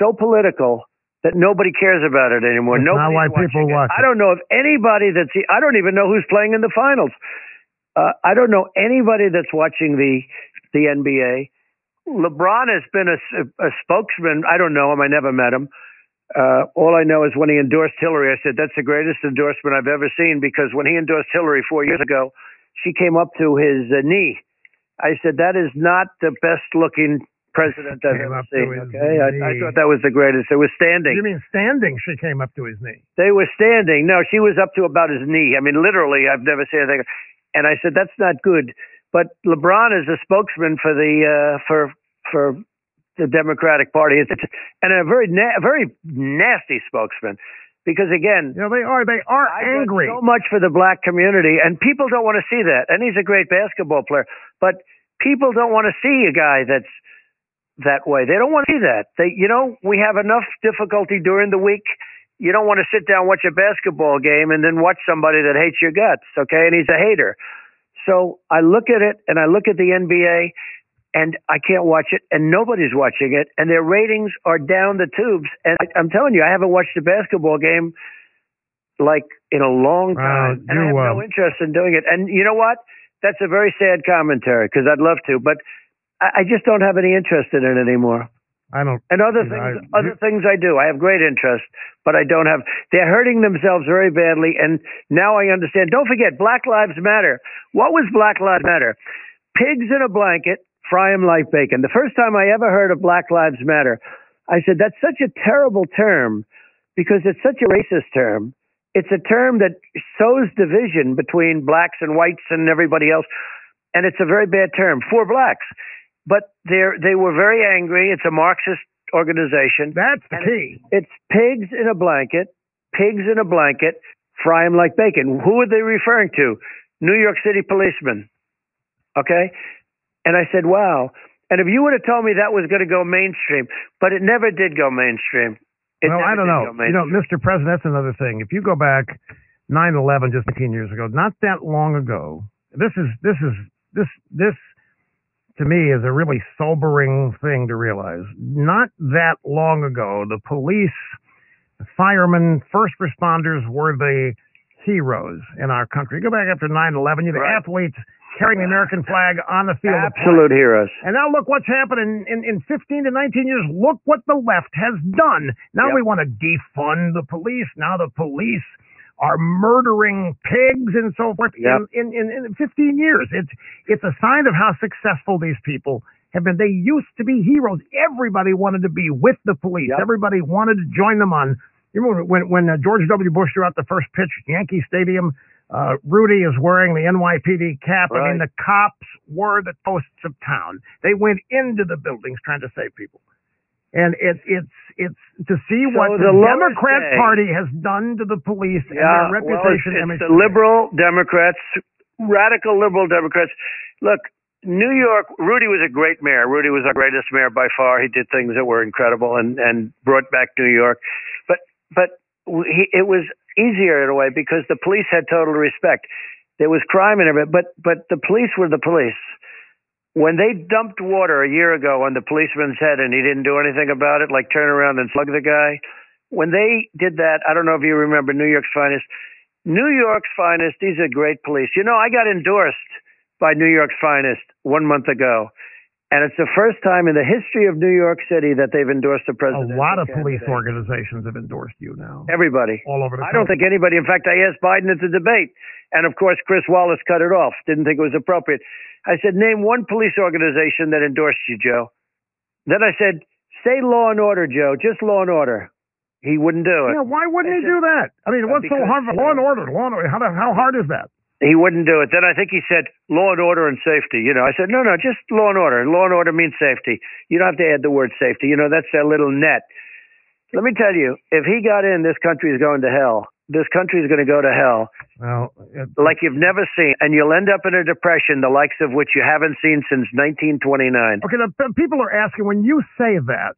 so political that nobody cares about it anymore. It's not why people it. watch I don't know if anybody that's. I don't even know who's playing in the finals. Uh, I don't know anybody that's watching the the NBA. LeBron has been a, a spokesman. I don't know him. I never met him. Uh, all I know is when he endorsed Hillary, I said that's the greatest endorsement I've ever seen because when he endorsed Hillary four years ago, she came up to his uh, knee. I said that is not the best looking president I've Came ever up to his Okay, I, I thought that was the greatest. It was standing. You mean standing? She came up to his knee. They were standing. No, she was up to about his knee. I mean, literally, I've never seen anything. And I said, that's not good. But LeBron is a spokesman for the uh, for for the Democratic Party, it's, it's, and a very na- very nasty spokesman. Because again, You know they are. They are I angry. so much for the black community, and people don't want to see that. And he's a great basketball player, but people don't want to see a guy that's that way. They don't want to see that. They, you know, we have enough difficulty during the week. You don't want to sit down watch a basketball game and then watch somebody that hates your guts. Okay, and he's a hater. So I look at it and I look at the NBA and I can't watch it, and nobody's watching it, and their ratings are down the tubes. And I, I'm telling you, I haven't watched a basketball game like in a long time, and I have no um, interest in doing it. And you know what? That's a very sad commentary because I'd love to, but I, I just don't have any interest in it anymore. I don't. And other Yeah, things, I- other things I do. I have great interest, but I don't have. They're hurting themselves very badly, and now I understand. Don't forget, Black Lives Matter. What was Black Lives Matter? Pigs in a blanket, fry 'em like bacon. The first time I ever heard of Black Lives Matter, I said that's such a terrible term because it's such a racist term. It's a term that sows division between blacks and whites and everybody else, and it's a very bad term for blacks. But they they were very angry. It's a Marxist organization. That's the key. It's pigs in a blanket, pigs in a blanket, fry 'em like bacon. Who are they referring to? New York City policemen. Okay? And I said, wow. And if you would have told me that was going to go mainstream, but it never did go mainstream. It well, I don't know. You know. Mr. President, that's another thing. If you go back 9/11, just 15 years ago, not that long ago, this is this is this this to me is a really sobering thing to realize. Not that long ago, the police, firemen, first responders were the heroes in our country. Go back after 9/11, you had Right. athletes carrying the American flag on the field. Absolute heroes. And now look what's happened in, in, in 15 to 19 years. Look what the left has done. Now Yep. we want to defund the police. Now the police are murdering pigs and so forth Yep. in, in, in, in 15 years. It's, it's a sign of how successful these people have been. They used to be heroes. Everybody wanted to be with the police. Yep. Everybody wanted to join them on. You remember when, when uh, George W. Bush threw out the first pitch, at Yankee Stadium, uh, Rudy is wearing the NYPD cap. I mean, the cops were the toasts of town. They went into the buildings trying to save people. And it's it's it's to see So what the the, Democrat Party has done to the police and Yeah, their well, reputation. it's, image. it's the liberal Democrats, radical liberal Democrats. Look, New York. Rudy was a great mayor. Rudy was our greatest mayor by far. He did things that were incredible and and brought back New York. But but he, it was easier in a way because the police had total respect. There was crime and everything, but but the police were the police. When they dumped water a year ago on the policeman's head and he didn't do anything about it, like turn around and slug the guy, when they did that, I don't know if you remember New York's finest. New York's finest, these are great police. You know, I got endorsed by New York's finest one month ago. And it's the first time in the history of New York City that they've endorsed a president. a lot of police organizations have endorsed you now, Everybody. all over the I don't think anybody. In fact, I asked Biden at the debate, and of course, Chris Wallace cut it off. Didn't think it was appropriate. I said, "Name one police organization that endorsed you, Joe." Then I said, "Say Law and Order, Joe. Just Law and Order." He wouldn't do it. Yeah, why wouldn't I he said- do that? I mean, what's so hard for law and order? Law and order. How, how hard is that? He wouldn't do it. Then I think he said law and order and safety. You know, I said, no, no, just law and order. Law and order means safety. You don't have to add the word safety. You know, that's that little net. Let me tell you, if he got in, this country is going to hell. This country is going to go to hell Well, it, like you've never seen, and you'll end up in a depression the likes of which you haven't seen since 1929. okay, the, the people are asking when you say that,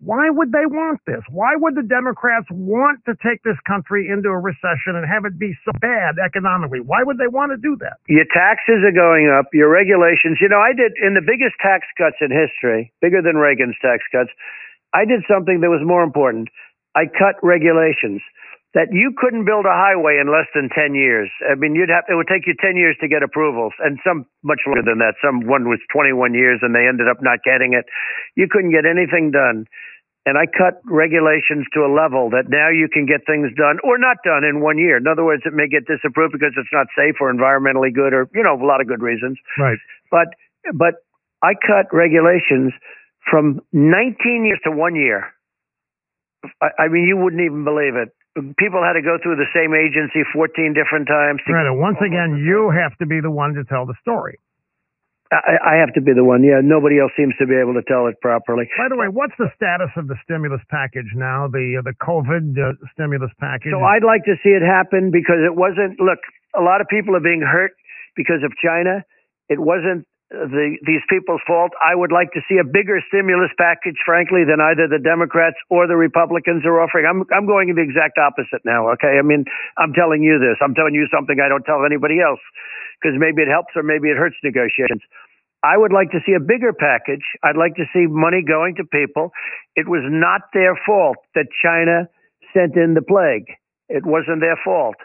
why would they want this? Why would the Democrats want to take this country into a recession and have it be so bad economically? Why would they want to do that? Your taxes are going up, your regulations. You know, I did in the biggest tax cuts in history, bigger than Reagan's tax cuts. I did something that was more important. I cut regulations that you couldn't build a highway in less than 10 years. I mean, you'd have, it would take you 10 years to get approvals and some much longer than that. Some one was 21 years and they ended up not getting it. You couldn't get anything done. And I cut regulations to a level that now you can get things done or not done in one year. In other words, it may get disapproved because it's not safe or environmentally good or, you know, a lot of good reasons. Right. But, but I cut regulations from 19 years to one year. I, I mean, you wouldn't even believe it. People had to go through the same agency 14 different times. To Right. And once again, you have to be the one to tell the story. I, I have to be the one. Yeah, nobody else seems to be able to tell it properly. By the way, what's the status of the stimulus package now? The uh, the COVID uh, stimulus package. So I'd like to see it happen because it wasn't. Look, a lot of people are being hurt because of China. It wasn't the these people's fault. I would like to see a bigger stimulus package, frankly, than either the Democrats or the Republicans are offering. I'm I'm going the exact opposite now. Okay, I mean, I'm telling you this. I'm telling you something I don't tell anybody else because maybe it helps or maybe it hurts negotiations. I would like to see a bigger package. I'd like to see money going to people. It was not their fault that China sent in the plague. It wasn't their fault.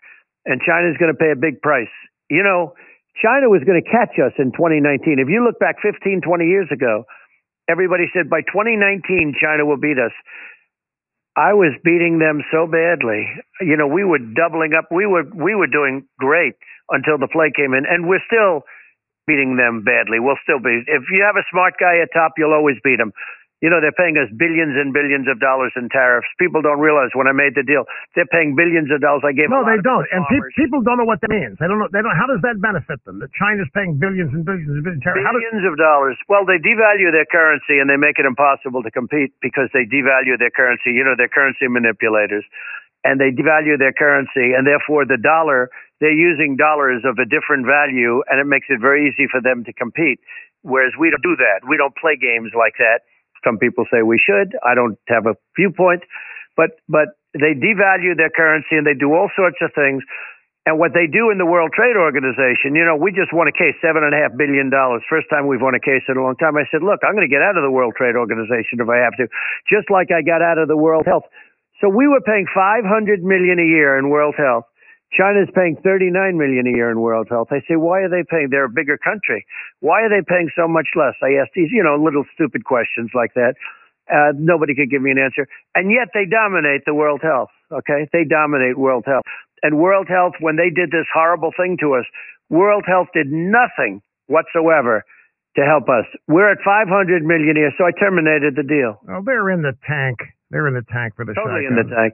And China's going to pay a big price. You know, China was going to catch us in 2019. If you look back 15, 20 years ago, everybody said by 2019, China will beat us. I was beating them so badly. You know, we were doubling up. We were we were doing great until the play came in, and we're still beating them badly. We'll still be. If you have a smart guy at top, you'll always beat him. You know, they're paying us billions and billions of dollars in tariffs. People don't realize when I made the deal, they're paying billions of dollars. I gave them. no, they of don't. And pe- people don't know what that means. They don't know. They don't. How does that benefit them? That China's paying billions and billions and billions. How does, billions of dollars. Well, they devalue their currency and they make it impossible to compete because they devalue their currency. You know, they're currency manipulators. And they devalue their currency, and therefore the dollar, they're using dollars of a different value, and it makes it very easy for them to compete. Whereas we don't do that. We don't play games like that. Some people say we should. I don't have a viewpoint, but but they devalue their currency and they do all sorts of things. And what they do in the World Trade Organization, you know, we just won a case, seven and a half billion dollars. First time we've won a case in a long time. I said, look, I'm going to get out of the World Trade Organization if I have to, just like I got out of the World Health. So we were paying 500 million a year in World Health. China's paying 39 million a year in World Health. I say, why are they paying? They're a bigger country. Why are they paying so much less? I asked these, you know, little stupid questions like that. Uh, nobody could give me an answer. And yet they dominate the World Health. Okay. They dominate World Health. And World Health, when they did this horrible thing to us, World Health did nothing whatsoever to help us. We're at 500 million a year. So I terminated the deal. oh, they're in the tank. They're in the tank for the Totally in the shotgun. tank.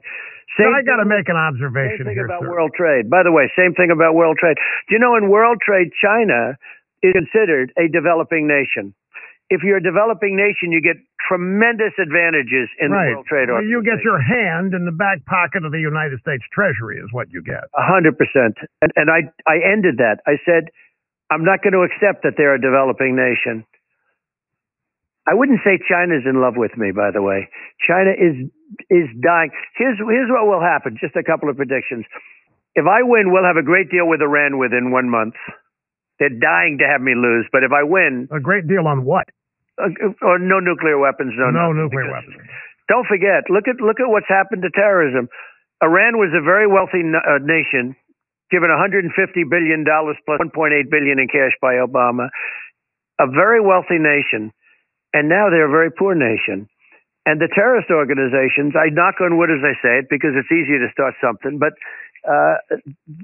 So I got to make an observation Same thing here, about sir. world trade. By the way, same thing about world trade. Do you know in world trade, China is considered a developing nation. If you're a developing nation, you get tremendous advantages in right. the World Trade Well, you get your hand in the back pocket of the United States Treasury, is what you get. A hundred percent. And and I I ended that. I said, I'm not going to accept that they're a developing nation. I wouldn't say China's in love with me, by the way. China is is dying. Here's here's what will happen. Just a couple of predictions. If I win, we'll have a great deal with Iran within one month. They're dying to have me lose, but if I win, A great deal on what? uh, or no nuclear weapons, no, no nuclear because- weapons. Don't forget, look at look at what's happened to terrorism. Iran was a very wealthy uh, nation, given 150 billion dollars plus 1.8 billion in cash by Obama. A very wealthy nation, and now they're a very poor nation. And the terrorist organizations, I knock on wood as I say it because it's easier to start something, but uh,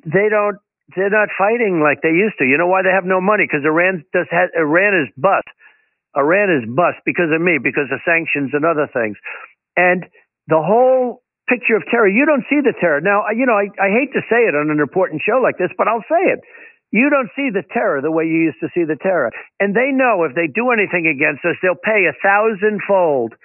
they don't. They're not fighting like they used to. You know why they have no money? Because Iran does. Ha- Iran is bust. Iran is bust because of me, because of sanctions and other things. And the whole picture of terror, you don't see the terror. Now, you know, I, I hate to say it on an important show like this, but I'll say it. You don't see the terror the way you used to see the terror. And they know if they do anything against us, they'll pay a thousandfold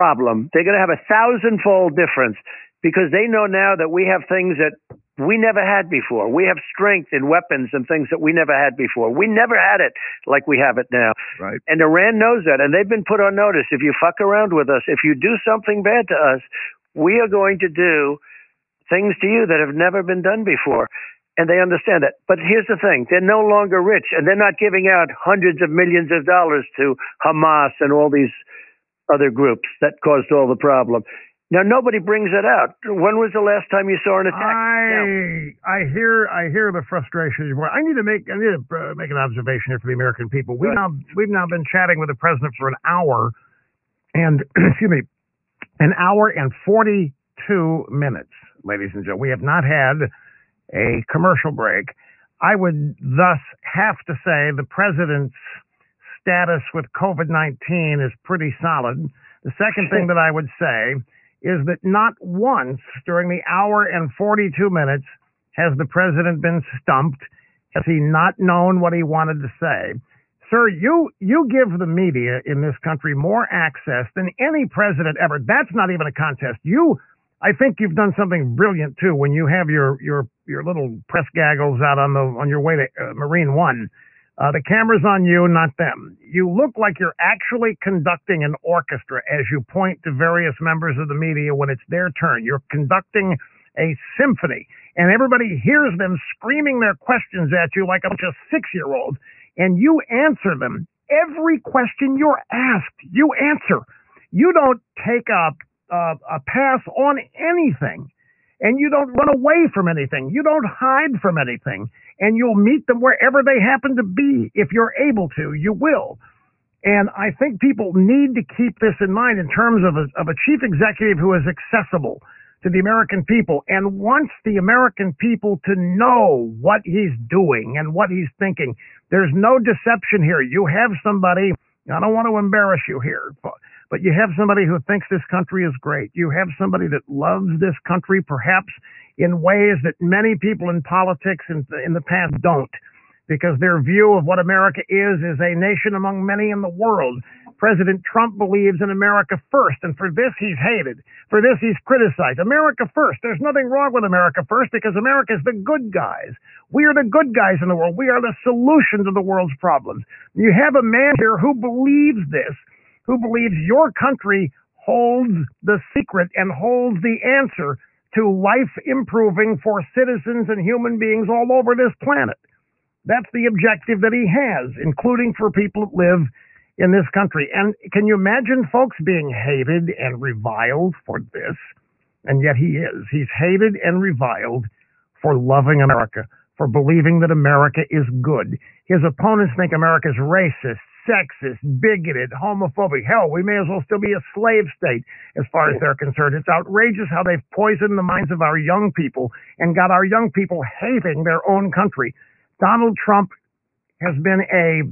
problem. They're going to have a thousandfold difference because they know now that we have things that we never had before. We have strength in weapons and things that we never had before. We never had it like we have it now. Right. And Iran knows that, and they've been put on notice. If you fuck around with us, if you do something bad to us, we are going to do things to you that have never been done before. And they understand that. But here's the thing they're no longer rich, and they're not giving out hundreds of millions of dollars to Hamas and all these other groups that caused all the problem. Now nobody brings it out. When was the last time you saw an attack? I I hear I hear the frustration. I need to make I need to uh, make an observation here for the American people. We've now we've now been chatting with the president for an hour, and excuse me, an hour and forty two minutes, ladies and gentlemen. We have not had a commercial break. I would thus have to say the president's status with COVID 19 is pretty solid. The second thing that I would say is that not once during the hour and 42 minutes has the president been stumped. Has he not known what he wanted to say? Sir, you, you give the media in this country more access than any president ever. That's not even a contest. You, I think you've done something brilliant too when you have your, your, your little press gaggles out on the, on your way to uh, Marine One. Uh, the camera's on you, not them. You look like you're actually conducting an orchestra as you point to various members of the media when it's their turn. You're conducting a symphony, and everybody hears them screaming their questions at you like a bunch of six year olds, and you answer them. Every question you're asked, you answer. You don't take a, a, a pass on anything and you don't run away from anything. You don't hide from anything. And you'll meet them wherever they happen to be. If you're able to, you will. And I think people need to keep this in mind in terms of a, of a chief executive who is accessible to the American people and wants the American people to know what he's doing and what he's thinking. There's no deception here. You have somebody, I don't want to embarrass you here, but you have somebody who thinks this country is great. You have somebody that loves this country, perhaps in ways that many people in politics in, in the past don't, because their view of what America is is a nation among many in the world. President Trump believes in America first, and for this he's hated. For this he's criticized. America first. There's nothing wrong with America first because America is the good guys. We are the good guys in the world. We are the solution to the world's problems. You have a man here who believes this who believes your country holds the secret and holds the answer to life improving for citizens and human beings all over this planet. That's the objective that he has, including for people that live in this country. And can you imagine folks being hated and reviled for this? And yet he is. He's hated and reviled for loving America, for believing that America is good. His opponents think America's racist, sexist, bigoted, homophobic. Hell, we may as well still be a slave state as far as they're concerned. It's outrageous how they've poisoned the minds of our young people and got our young people hating their own country. Donald Trump has been a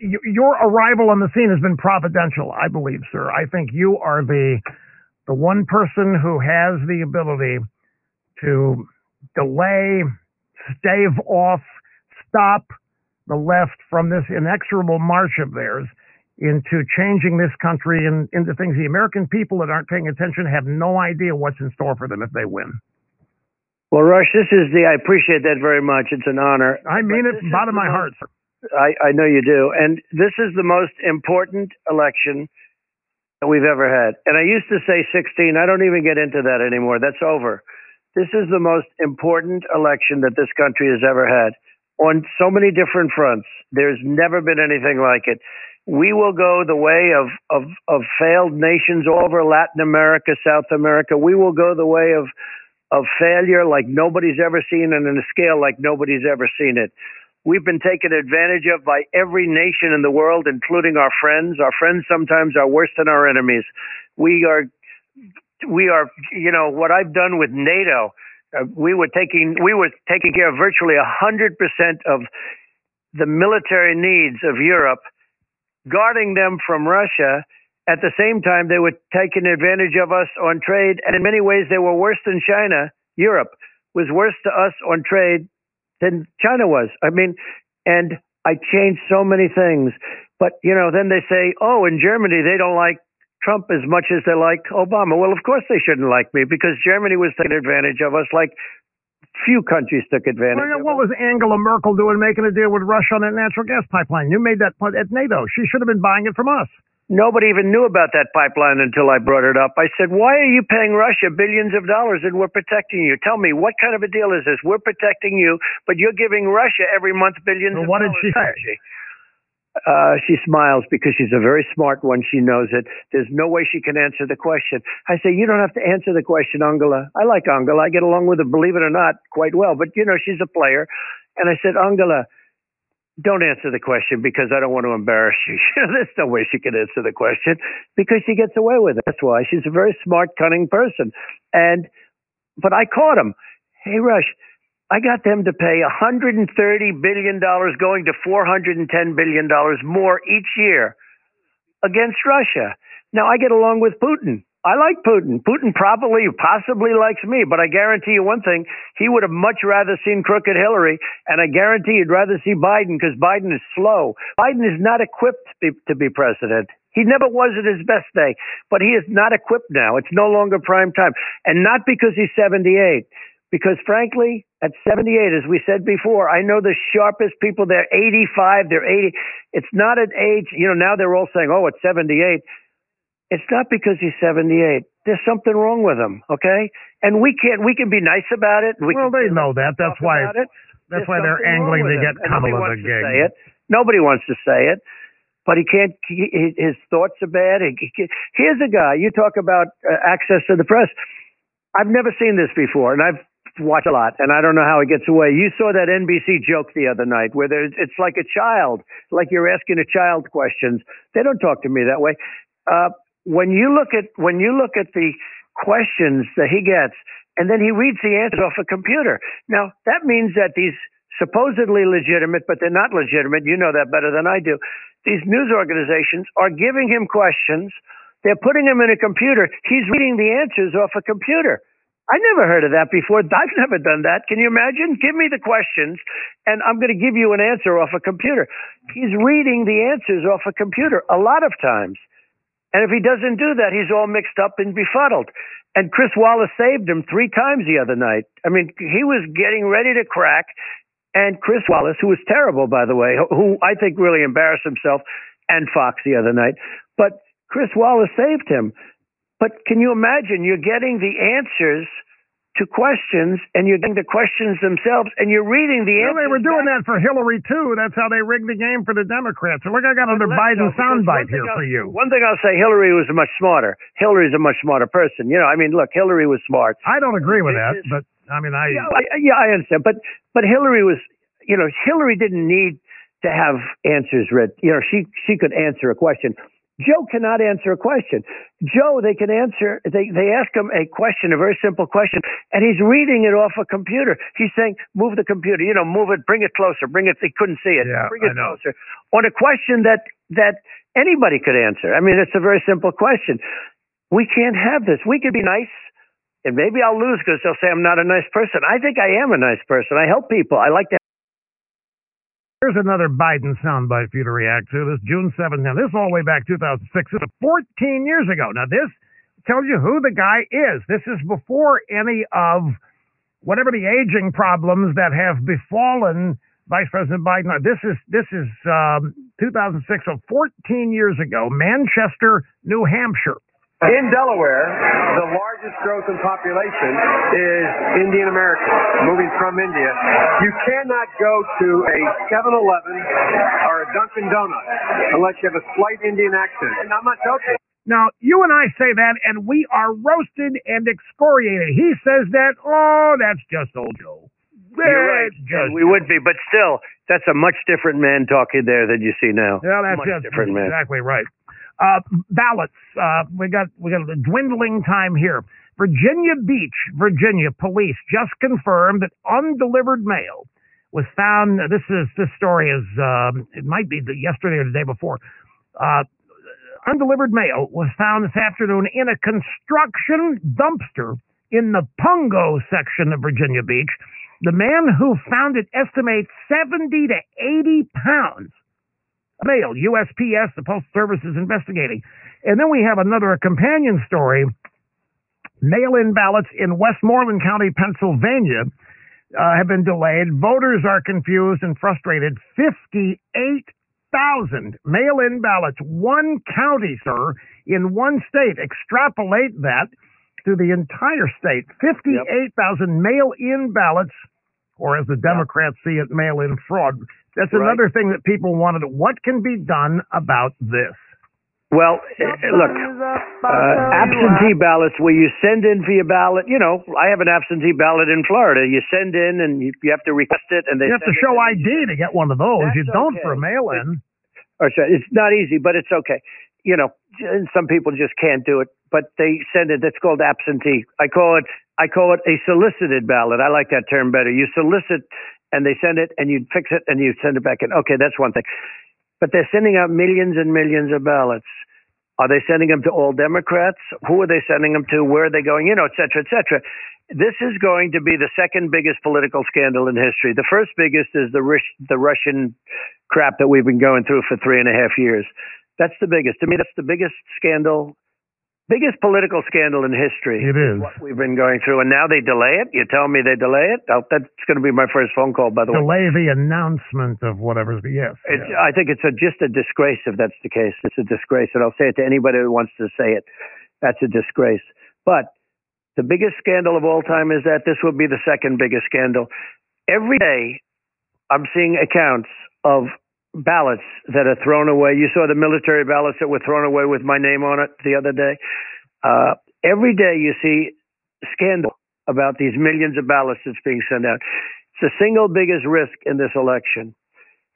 your arrival on the scene has been providential, I believe, sir. I think you are the the one person who has the ability to delay, stave off, stop, the left from this inexorable march of theirs into changing this country and into things the American people that aren't paying attention have no idea what's in store for them if they win. Well, Rush, this is the. I appreciate that very much. It's an honor. I mean it from bottom of my most, heart. Sir. I, I know you do, and this is the most important election that we've ever had. And I used to say 16. I don't even get into that anymore. That's over. This is the most important election that this country has ever had on so many different fronts. There's never been anything like it. We will go the way of, of, of failed nations all over Latin America, South America. We will go the way of, of failure like nobody's ever seen and in a scale like nobody's ever seen it. We've been taken advantage of by every nation in the world, including our friends. Our friends sometimes are worse than our enemies. We are, we are, you know, what I've done with NATO uh, we were taking we were taking care of virtually hundred percent of the military needs of Europe, guarding them from Russia. At the same time, they were taking advantage of us on trade, and in many ways, they were worse than China. Europe was worse to us on trade than China was. I mean, and I changed so many things. But, you know, then they say, oh, in Germany, they don't like Trump as much as they like Obama. Well, of course they shouldn't like me because Germany was taking advantage of us like few countries took advantage Well, of what was Angela Merkel doing making a deal with Russia on that natural gas pipeline? You made that point at NATO. She should have been buying it from us. Nobody even knew about that pipeline until I brought it up. I said, why are you paying Russia billions of dollars and we're protecting you? Tell me, what kind of a deal is this? We're protecting you, but you're giving Russia every month billions Well, of what did dollars. she say? Uh, she smiles because she's a very smart one. She knows it. There's no way she can answer the question. I say, you don't have to answer the question, Angela. I like Angela. I get along with her, believe it or not, quite well. But, you know, she's a player. And I said, Angela, don't answer the question because I don't want to embarrass you. There's no way she can answer the question because she gets away with it. That's why she's a very smart, cunning person. And, but I caught him. Hey, Rush, I got them to pay 130 billion dollars, going to 410 billion dollars more each year against Russia. Now I get along with Putin. I like Putin. Putin probably, possibly likes me, but I guarantee you one thing: he would have much rather seen crooked Hillary, and I guarantee he'd rather see Biden because Biden is slow. Biden is not equipped to be, to be president. He never was at his best day, but he is not equipped now. It's no longer prime time, and not because he's 78. Because frankly, at 78, as we said before, I know the sharpest people. They're 85, they're 80. It's not an age. You know, now they're all saying, "Oh, it's 78." It's not because he's 78. There's something wrong with him, okay? And we can't. We can be nice about it. We well, can they know that. That's why. That's There's why they're angling to get Kamala the to gig. say it. Nobody wants to say it, but he can't. He, his thoughts are bad. He, he, here's a guy. You talk about uh, access to the press. I've never seen this before, and I've watched a lot, and I don't know how he gets away. You saw that NBC joke the other night where there's, it's like a child, like you're asking a child questions. They don't talk to me that way. Uh, when you look at when you look at the questions that he gets, and then he reads the answers off a computer. Now that means that these supposedly legitimate, but they're not legitimate. You know that better than I do. These news organizations are giving him questions. They're putting him in a computer. He's reading the answers off a computer. I never heard of that before. I've never done that. Can you imagine? Give me the questions, and I'm going to give you an answer off a computer. He's reading the answers off a computer a lot of times. And if he doesn't do that, he's all mixed up and befuddled. And Chris Wallace saved him three times the other night. I mean, he was getting ready to crack. And Chris Wallace, who was terrible, by the way, who I think really embarrassed himself and Fox the other night, but Chris Wallace saved him. But can you imagine? You're getting the answers to questions, and you're getting the questions themselves, and you're reading the Well, answers. Well, they were doing back. that for Hillary too. That's how they rigged the game for the Democrats. Look, I got another Biden because soundbite here for I'll- you. One thing I'll say, Hillary was much smarter. Hillary's a much smarter person. You know, I mean, look, Hillary was smart. I don't agree with that, but I mean, I Yeah, I, yeah, I understand. But but Hillary was, you know, Hillary didn't need to have answers read. You know, she she could answer a question. Joe cannot answer a question. Joe, they can answer. They they ask him a question, a very simple question, and he's reading it off a computer. He's saying, "Move the computer. You know, move it. Bring it closer. Bring it." They couldn't see it. Yeah, bring it closer. On a question that that anybody could answer. I mean, it's a very simple question. We can't have this. We could be nice and maybe I'll lose because they'll say I'm not a nice person. I think I am a nice person. I help people. I like to. Here's another Biden soundbite for you to react to. This June 7th. Now, this is all the way back 2006. This is 14 years ago. Now, this tells you who the guy is. This is before any of whatever the aging problems that have befallen Vice President Biden. Now, This is this is um, 2006, so 14 years ago, Manchester, New Hampshire. In Delaware, the largest growth in population is Indian American, moving from India. You cannot go to a 7-Eleven or a Dunkin' Donuts unless you have a slight Indian accent. And I'm not joking. Now, you and I say that, and we are roasted and excoriated. He says that, oh, that's just old Joe. Right. That's just we would be, but still, that's a much different man talking there than you see now. Yeah, that's much just different man. exactly right. Uh, ballots. Uh, we got we got a dwindling time here. Virginia Beach, Virginia police just confirmed that undelivered mail was found. This is this story is um, it might be the, yesterday or the day before. Uh, undelivered mail was found this afternoon in a construction dumpster in the Pungo section of Virginia Beach. The man who found it estimates 70 to 80 pounds. Mail, USPS, the Postal Service is investigating. And then we have another companion story. Mail in ballots in Westmoreland County, Pennsylvania uh, have been delayed. Voters are confused and frustrated. 58,000 mail in ballots. One county, sir, in one state. Extrapolate that to the entire state. 58,000 mail in ballots, or as the Democrats see it, mail in fraud. That's Right. another thing that people wanted. What can be done about this? Well, eh, look, uh, absentee ballots where you send in for your ballot. You know, I have an absentee ballot in Florida. You send in and you, you have to request it, and they You have to show. ID to get one of those. That's you don't okay. for a mail in. Or sorry, it's not easy, but it's okay. You know, some people just can't do it, but they send it. That's called absentee. I call it. I call it a solicited ballot. I like that term better. You solicit, and they send it, and you fix it, and you send it back in. Okay, that's one thing. But they're sending out millions and millions of ballots. Are they sending them to all Democrats? Who are they sending them to? Where are they going? You know, et cetera, et cetera. This is going to be the second biggest political scandal in history. The first biggest is the Rus- the Russian crap that we've been going through for three and a half years. That's the biggest. To me, that's the biggest scandal, biggest political scandal in history. It is. What we've been going through, and now they delay it. You tell me they delay it. Oh, that's going to be my first phone call, by the way. Delay the announcement of whatever's. Yes. It's, yes. I think it's a, just a disgrace if that's the case. It's a disgrace, and I'll say it to anybody who wants to say it. That's a disgrace. But the biggest scandal of all time is that this will be the second biggest scandal. Every day, I'm seeing accounts of ballots that are thrown away. You saw the military ballots that were thrown away with my name on it the other day. Uh, every day, you see scandal about these millions of ballots that's being sent out. It's the single biggest risk in this election.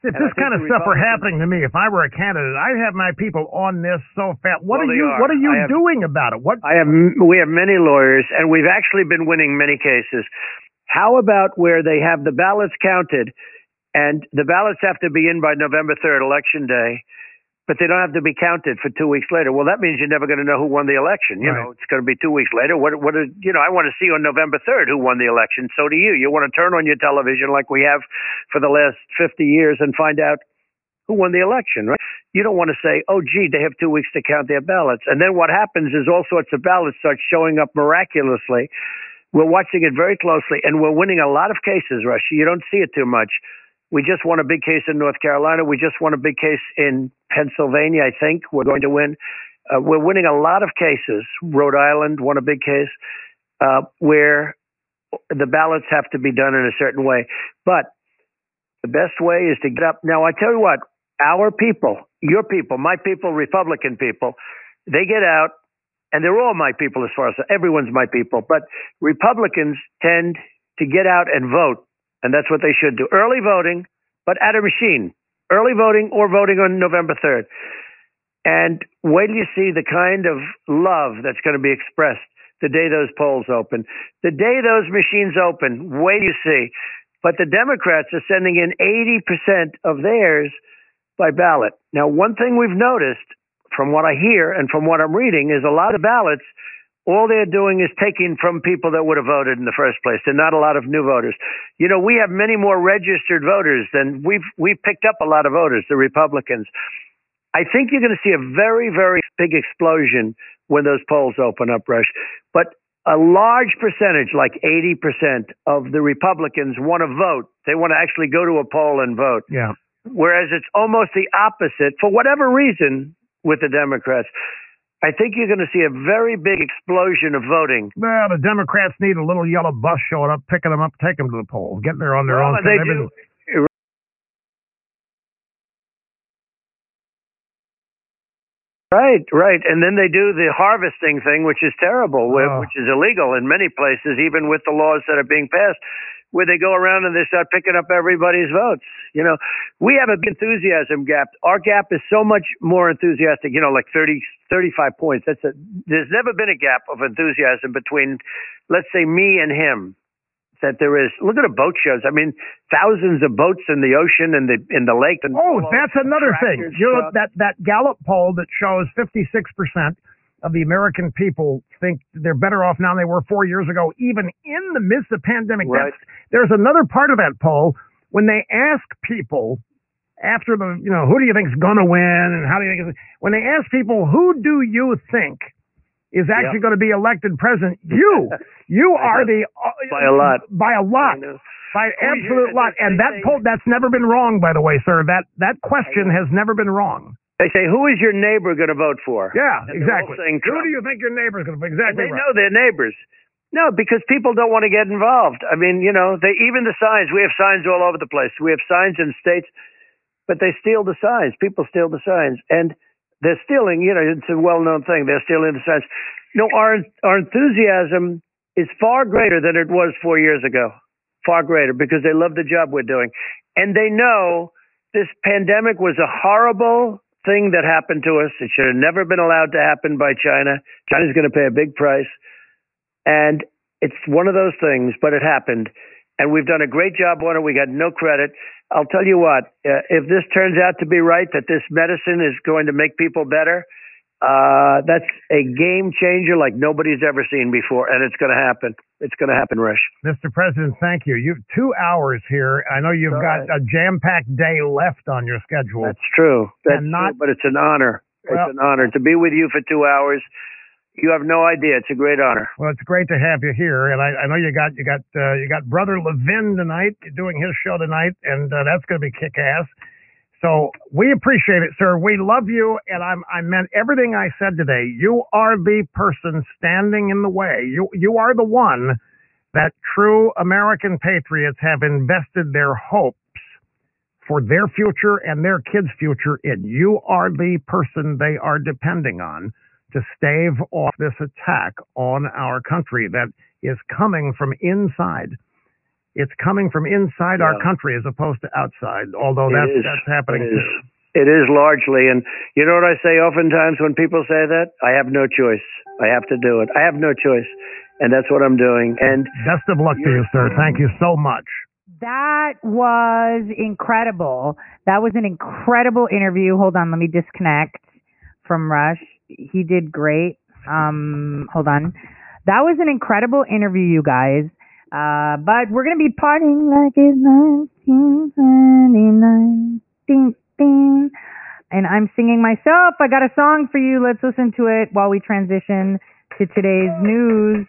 If And this kind of stuff were happening to me, if I were a candidate, I'd have my people on this so fast. What Well, are you? are. What are you have- doing about it? What? I have we have many lawyers, and we've actually been winning many cases. How about where they have the ballots counted, and the ballots have to be in by November third, election day, but they don't have to be counted for two weeks later? Well, that means you're never going to know who won the election. You Right. know, it's going to be two weeks later. What? What? Is, you know, I want to see on November third who won the election. So do you. You want to turn on your television like we have for the last fifty years and find out who won the election, right? You don't want to say, oh, gee, they have two weeks to count their ballots. And then what happens is all sorts of ballots start showing up miraculously. We're watching it very closely, and we're winning a lot of cases, Rush. You don't see it too much. We just won a big case in North Carolina. We just won a big case in Pennsylvania, I think. We're going to win. Uh, we're winning a lot of cases. Rhode Island won a big case uh, where the ballots have to be done in a certain way. But the best way is to get up. Now, I tell you what, our people, your people, my people, Republican people, they get out, and they're all my people as far as everyone's my people, but Republicans tend to get out and vote, and that's what they should do. Early voting, but at a machine. Early voting or voting on November 3rd. And wait till you see the kind of love that's going to be expressed the day those polls open. The day those machines open, wait till you see. But the Democrats are sending in 80% of theirs by ballot. Now, one thing we've noticed from what I hear and from what I'm reading is a lot of ballots, all they're doing is taking from people that would have voted in the first place. They're not a lot of new voters. You know, we have many more registered voters than we've we've picked up a lot of voters, the Republicans. I think you're going to see a very, very big explosion when those polls open up, Rush. But a large percentage, like 80% of the Republicans want to vote. They want to actually go to a poll and vote. Yeah. Whereas it's almost the opposite for whatever reason with the Democrats. I think you're going to see a very big explosion of voting. Well, the Democrats need a little yellow bus showing up, picking them up, taking them to the polls, getting there on their Well, own. they do. Right, right. And then they do the harvesting thing, which is terrible, Oh. which is illegal in many places, even with the laws that are being passed, where they go around and they start picking up everybody's votes. You know, we have a big enthusiasm gap. Our gap is so much more enthusiastic, you know, like 30, 35 points. That's a, there's never been a gap of enthusiasm between, let's say, me and him that there is. Look at the boat shows. I mean, thousands of boats in the ocean and the in the lake. And Oh, that's another thing. You know that that Gallup poll that shows 56 percent of the American people think they're better off now than they were four years ago, even in the midst of pandemic. Right. That's, there's another part of that poll when they ask people after the, you know, who do you think's going to win and how do you think, it's, when they ask people, who do you think is actually going to be elected president? You, you are the, uh, By a lot. by a lot. By absolute lot. And that poll, that's never been wrong, by the way, sir. That, that question has never been wrong. They say, who is your neighbor going to vote for? Yeah, And exactly. Who do you think your neighbor's going to? And Exactly they right. know their neighbors. No, because people don't want to get involved. I mean, you know, they even the signs. We have signs all over the place. We have signs in states, but they steal the signs. People steal the signs, and they're stealing. You know, it's a well-known thing. They're stealing the signs. No, our our enthusiasm is far greater than it was four years ago. Far greater because they love the job we're doing, and they know this pandemic was a horrible thing that happened to us. It should have never been allowed to happen by China. China's going to pay a big price. And it's one of those things, but it happened. And we've done a great job on it. We got no credit. I'll tell you what, uh, if this turns out to be right, that this medicine is going to make people better, uh, that's a game changer like nobody's ever seen before. And it's going to happen. It's going to happen, Rush. Mr. President, thank you. You've two hours here. I know you've All got right. a jam-packed day left on your schedule. That's true. That's And not- true, but it's an honor. Well- it's an honor to be with you for two hours. You have no idea. It's a great honor. Well, it's great to have you here, and I, I know you got you got uh, you got Brother Levin tonight doing his show tonight, and uh, that's going to be kick-ass. So we appreciate it, sir. We love you, and I'm I meant everything I said today. You are the person standing in the way. You you are the one that true American patriots have invested their hopes for their future and their kids' future in. You are the person they are depending on to stave off this attack on our country that is coming from inside. It's coming from inside our country as opposed to outside, although that's, is. that's happening It is. too. It is largely, and you know what I say oftentimes when people say that? I have no choice. I have to do it. I have no choice, and that's what I'm doing. And Best of luck to you, sir. Thank you so much. That was incredible. That was an incredible interview. Hold on, let me disconnect from Rush. He did great. Um, hold on. That was an incredible interview, you guys. Uh, but we're gonna be partying like it's 1999. Ding, ding. And I'm singing myself. I got a song for you. Let's listen to it while we transition to today's news.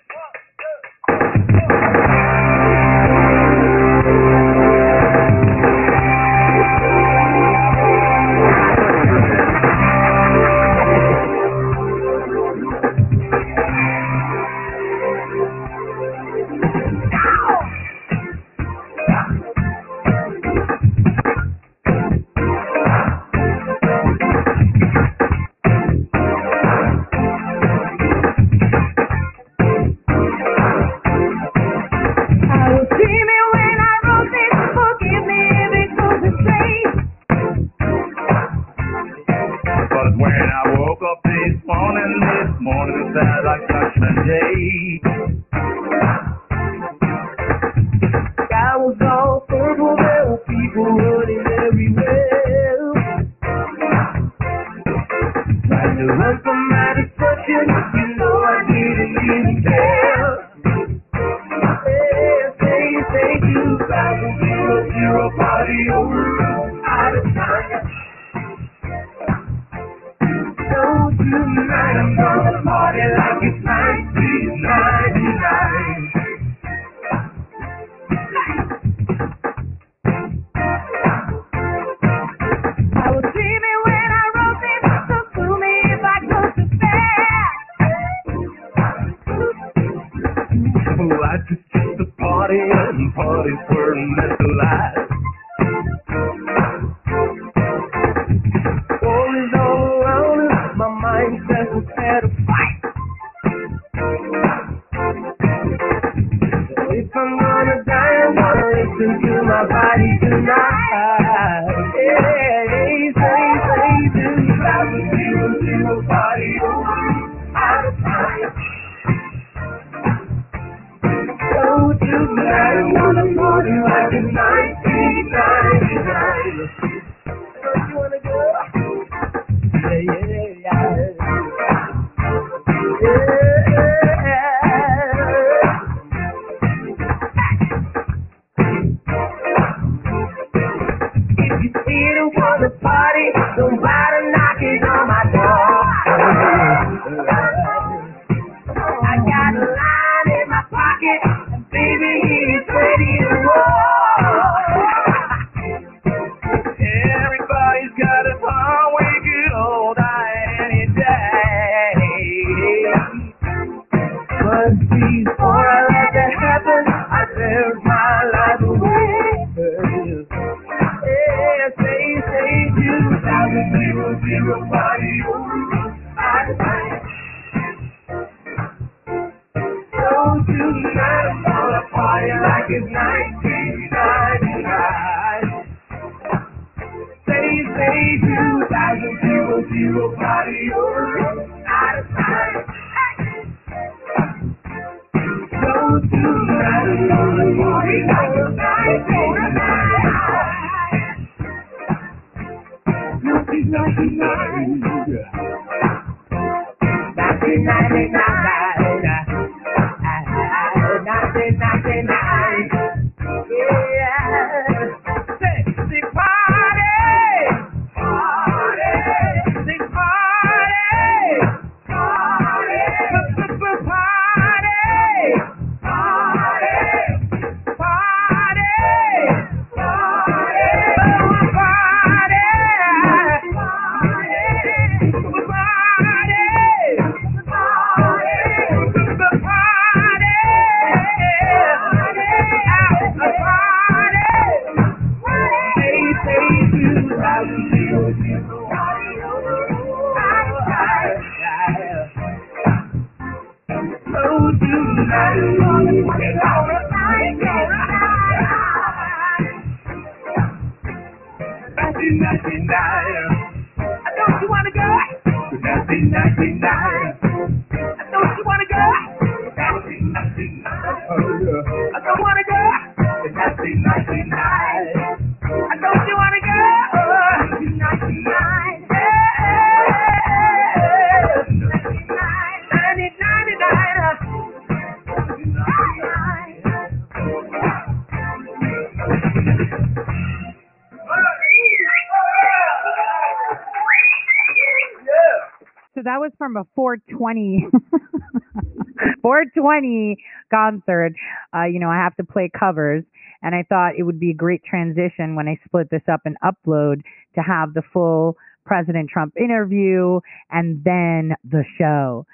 funny concert, uh, you know, I have to play covers. And I thought it would be a great transition when I split this up and upload to have the full President Trump interview and then the show.